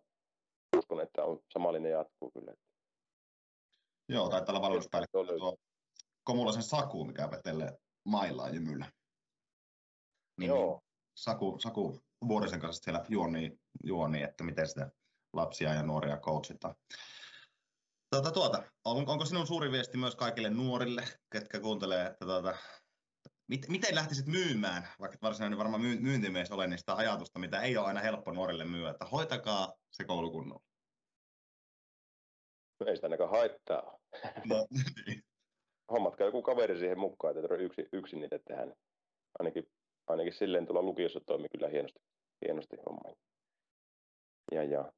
uskon, että on sama linja jatkuu kyllä. Joo, taitaa olla valmennuspäällikkö tuo Komulaisen Saku, mikä vetelee maillaan jymyllä. Niin, Joo. Niin, Saku, Saku Vuorisen kanssa siellä juoni, juoni, että miten sitä lapsia ja nuoria coachitaan. Tuota, tuota, on, onko sinun suuri viesti myös kaikille nuorille, ketkä kuuntelee, että tuota, mit, miten lähtisit myymään, vaikka varsinainen varmaan myy, myyntimies ole, niin sitä ajatusta, mitä ei ole aina helppo nuorille myyä, että hoitakaa se koulukunnolla. Ei sitä ainakaan haittaa. No, niin. Hommatkaa joku kaveri siihen mukaan, että yksin, yksin niitä tehdä. Ainakin, ainakin silleen tuolla lukiossa toimi kyllä hienosti, hienosti homma. Ja, ja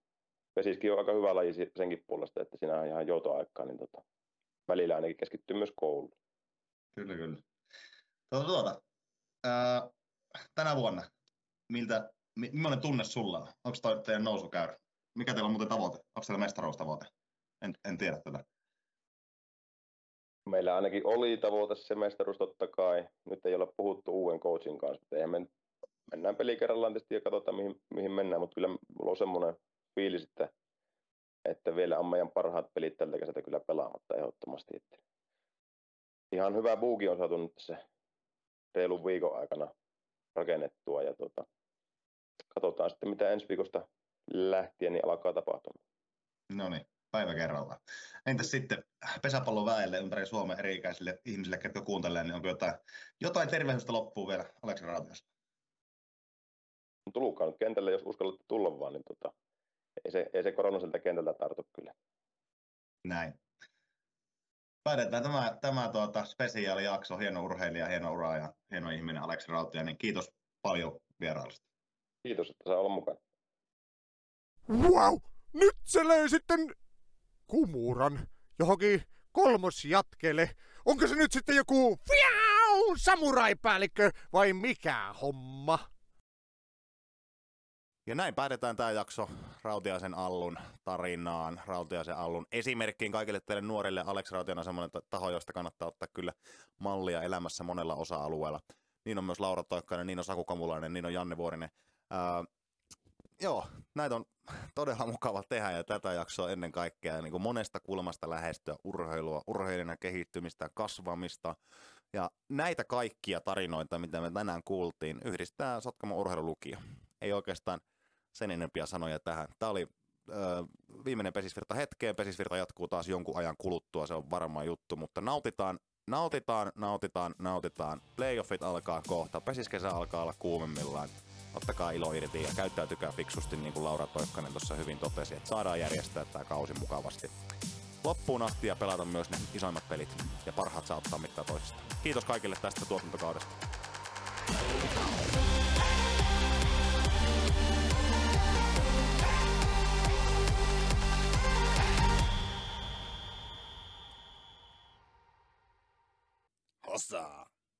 vesiskin on aika hyvä laji senkin puolesta, että siinä on ihan joutoaikaa, niin tota, välillä ainakin keskittyy myös kouluun. Kyllä, kyllä. Tuota, tuota, ää, tänä vuonna, miltä, millainen tunne sulla on? Onko toi teidän nousukäyrä? Mikä teillä on muuten tavoite? Onko teillä mestaruustavoite? En, en tiedä tätä. Meillä ainakin oli tavoite se mestaruus totta kai. Nyt ei olla puhuttu uuden coachin kanssa. Eihän me mennään pelikerrallaan tietysti ja katsotaan mihin, mihin mennään, mutta kyllä mulla on semmoinen fiilis, että, että vielä on meidän parhaat pelit tältä kesältä kyllä pelaamatta ehdottomasti. Että ihan hyvä buuki on saatu nyt se reilun viikon aikana rakennettua ja tota, katsotaan sitten mitä ensi viikosta lähtien niin alkaa tapahtumaan. No niin, päivä kerrallaan. Entäs sitten pesäpallon väelle ympäri Suomen eri-ikäisille ihmisille, ketkä kuuntelee, niin onko jotain, jotain tervehdystä loppuun vielä Aleksi Rautias? Tulkaa nyt kentälle, jos uskallatte tulla vaan, niin tota, ei se, ei se korona sieltä kentältä tartu kyllä. Näin. Päätetään tämä, tämä tuota, spesiaalijakso, hieno urheilija, hieno ura ja hieno ihminen Aleksi Rautia, niin kiitos paljon vierailusta. Kiitos, että saa olla mukana. Wow! Nyt se löi sitten kumuran johonkin kolmosjatkeelle. Onko se nyt sitten joku fiau, samuraipäällikkö vai mikä homma? Ja näin päätetään tämä jakso Rautiaisen Allun tarinaan, Rautiaisen Allun esimerkkiin kaikille teille nuorille. Aleksi Rautian on semmoinen taho, josta kannattaa ottaa kyllä mallia elämässä monella osa-alueella. Niin on myös Laura Toikkainen, niin on Saku Kamulainen, niin on Janne Vuorinen. Ää, joo, näitä on todella mukava tehdä ja tätä jaksoa ennen kaikkea niin kuin monesta kulmasta lähestyä urheilua, urheilijana kehittymistä, kasvamista. Ja näitä kaikkia tarinoita, mitä me tänään kuultiin, yhdistää Sotkamo urheilulukio. Ei oikeastaan sen enempiä sanoja tähän. Tämä oli ö, viimeinen pesisvirta hetkeen. Pesisvirta jatkuu taas jonkun ajan kuluttua, se on varma juttu, mutta nautitaan, nautitaan, nautitaan, nautitaan. Playoffit alkaa kohta, pesiskesä alkaa olla kuumemmillaan. Ottakaa ilo irti ja käyttäytykää fiksusti, niin kuin Laura Toikkanen tuossa hyvin totesi, että saadaan järjestää tämä kausi mukavasti loppuun asti ja pelata myös ne isoimmat pelit ja parhaat saa ottaa mittaa. Kiitos kaikille tästä tuotantokaudesta.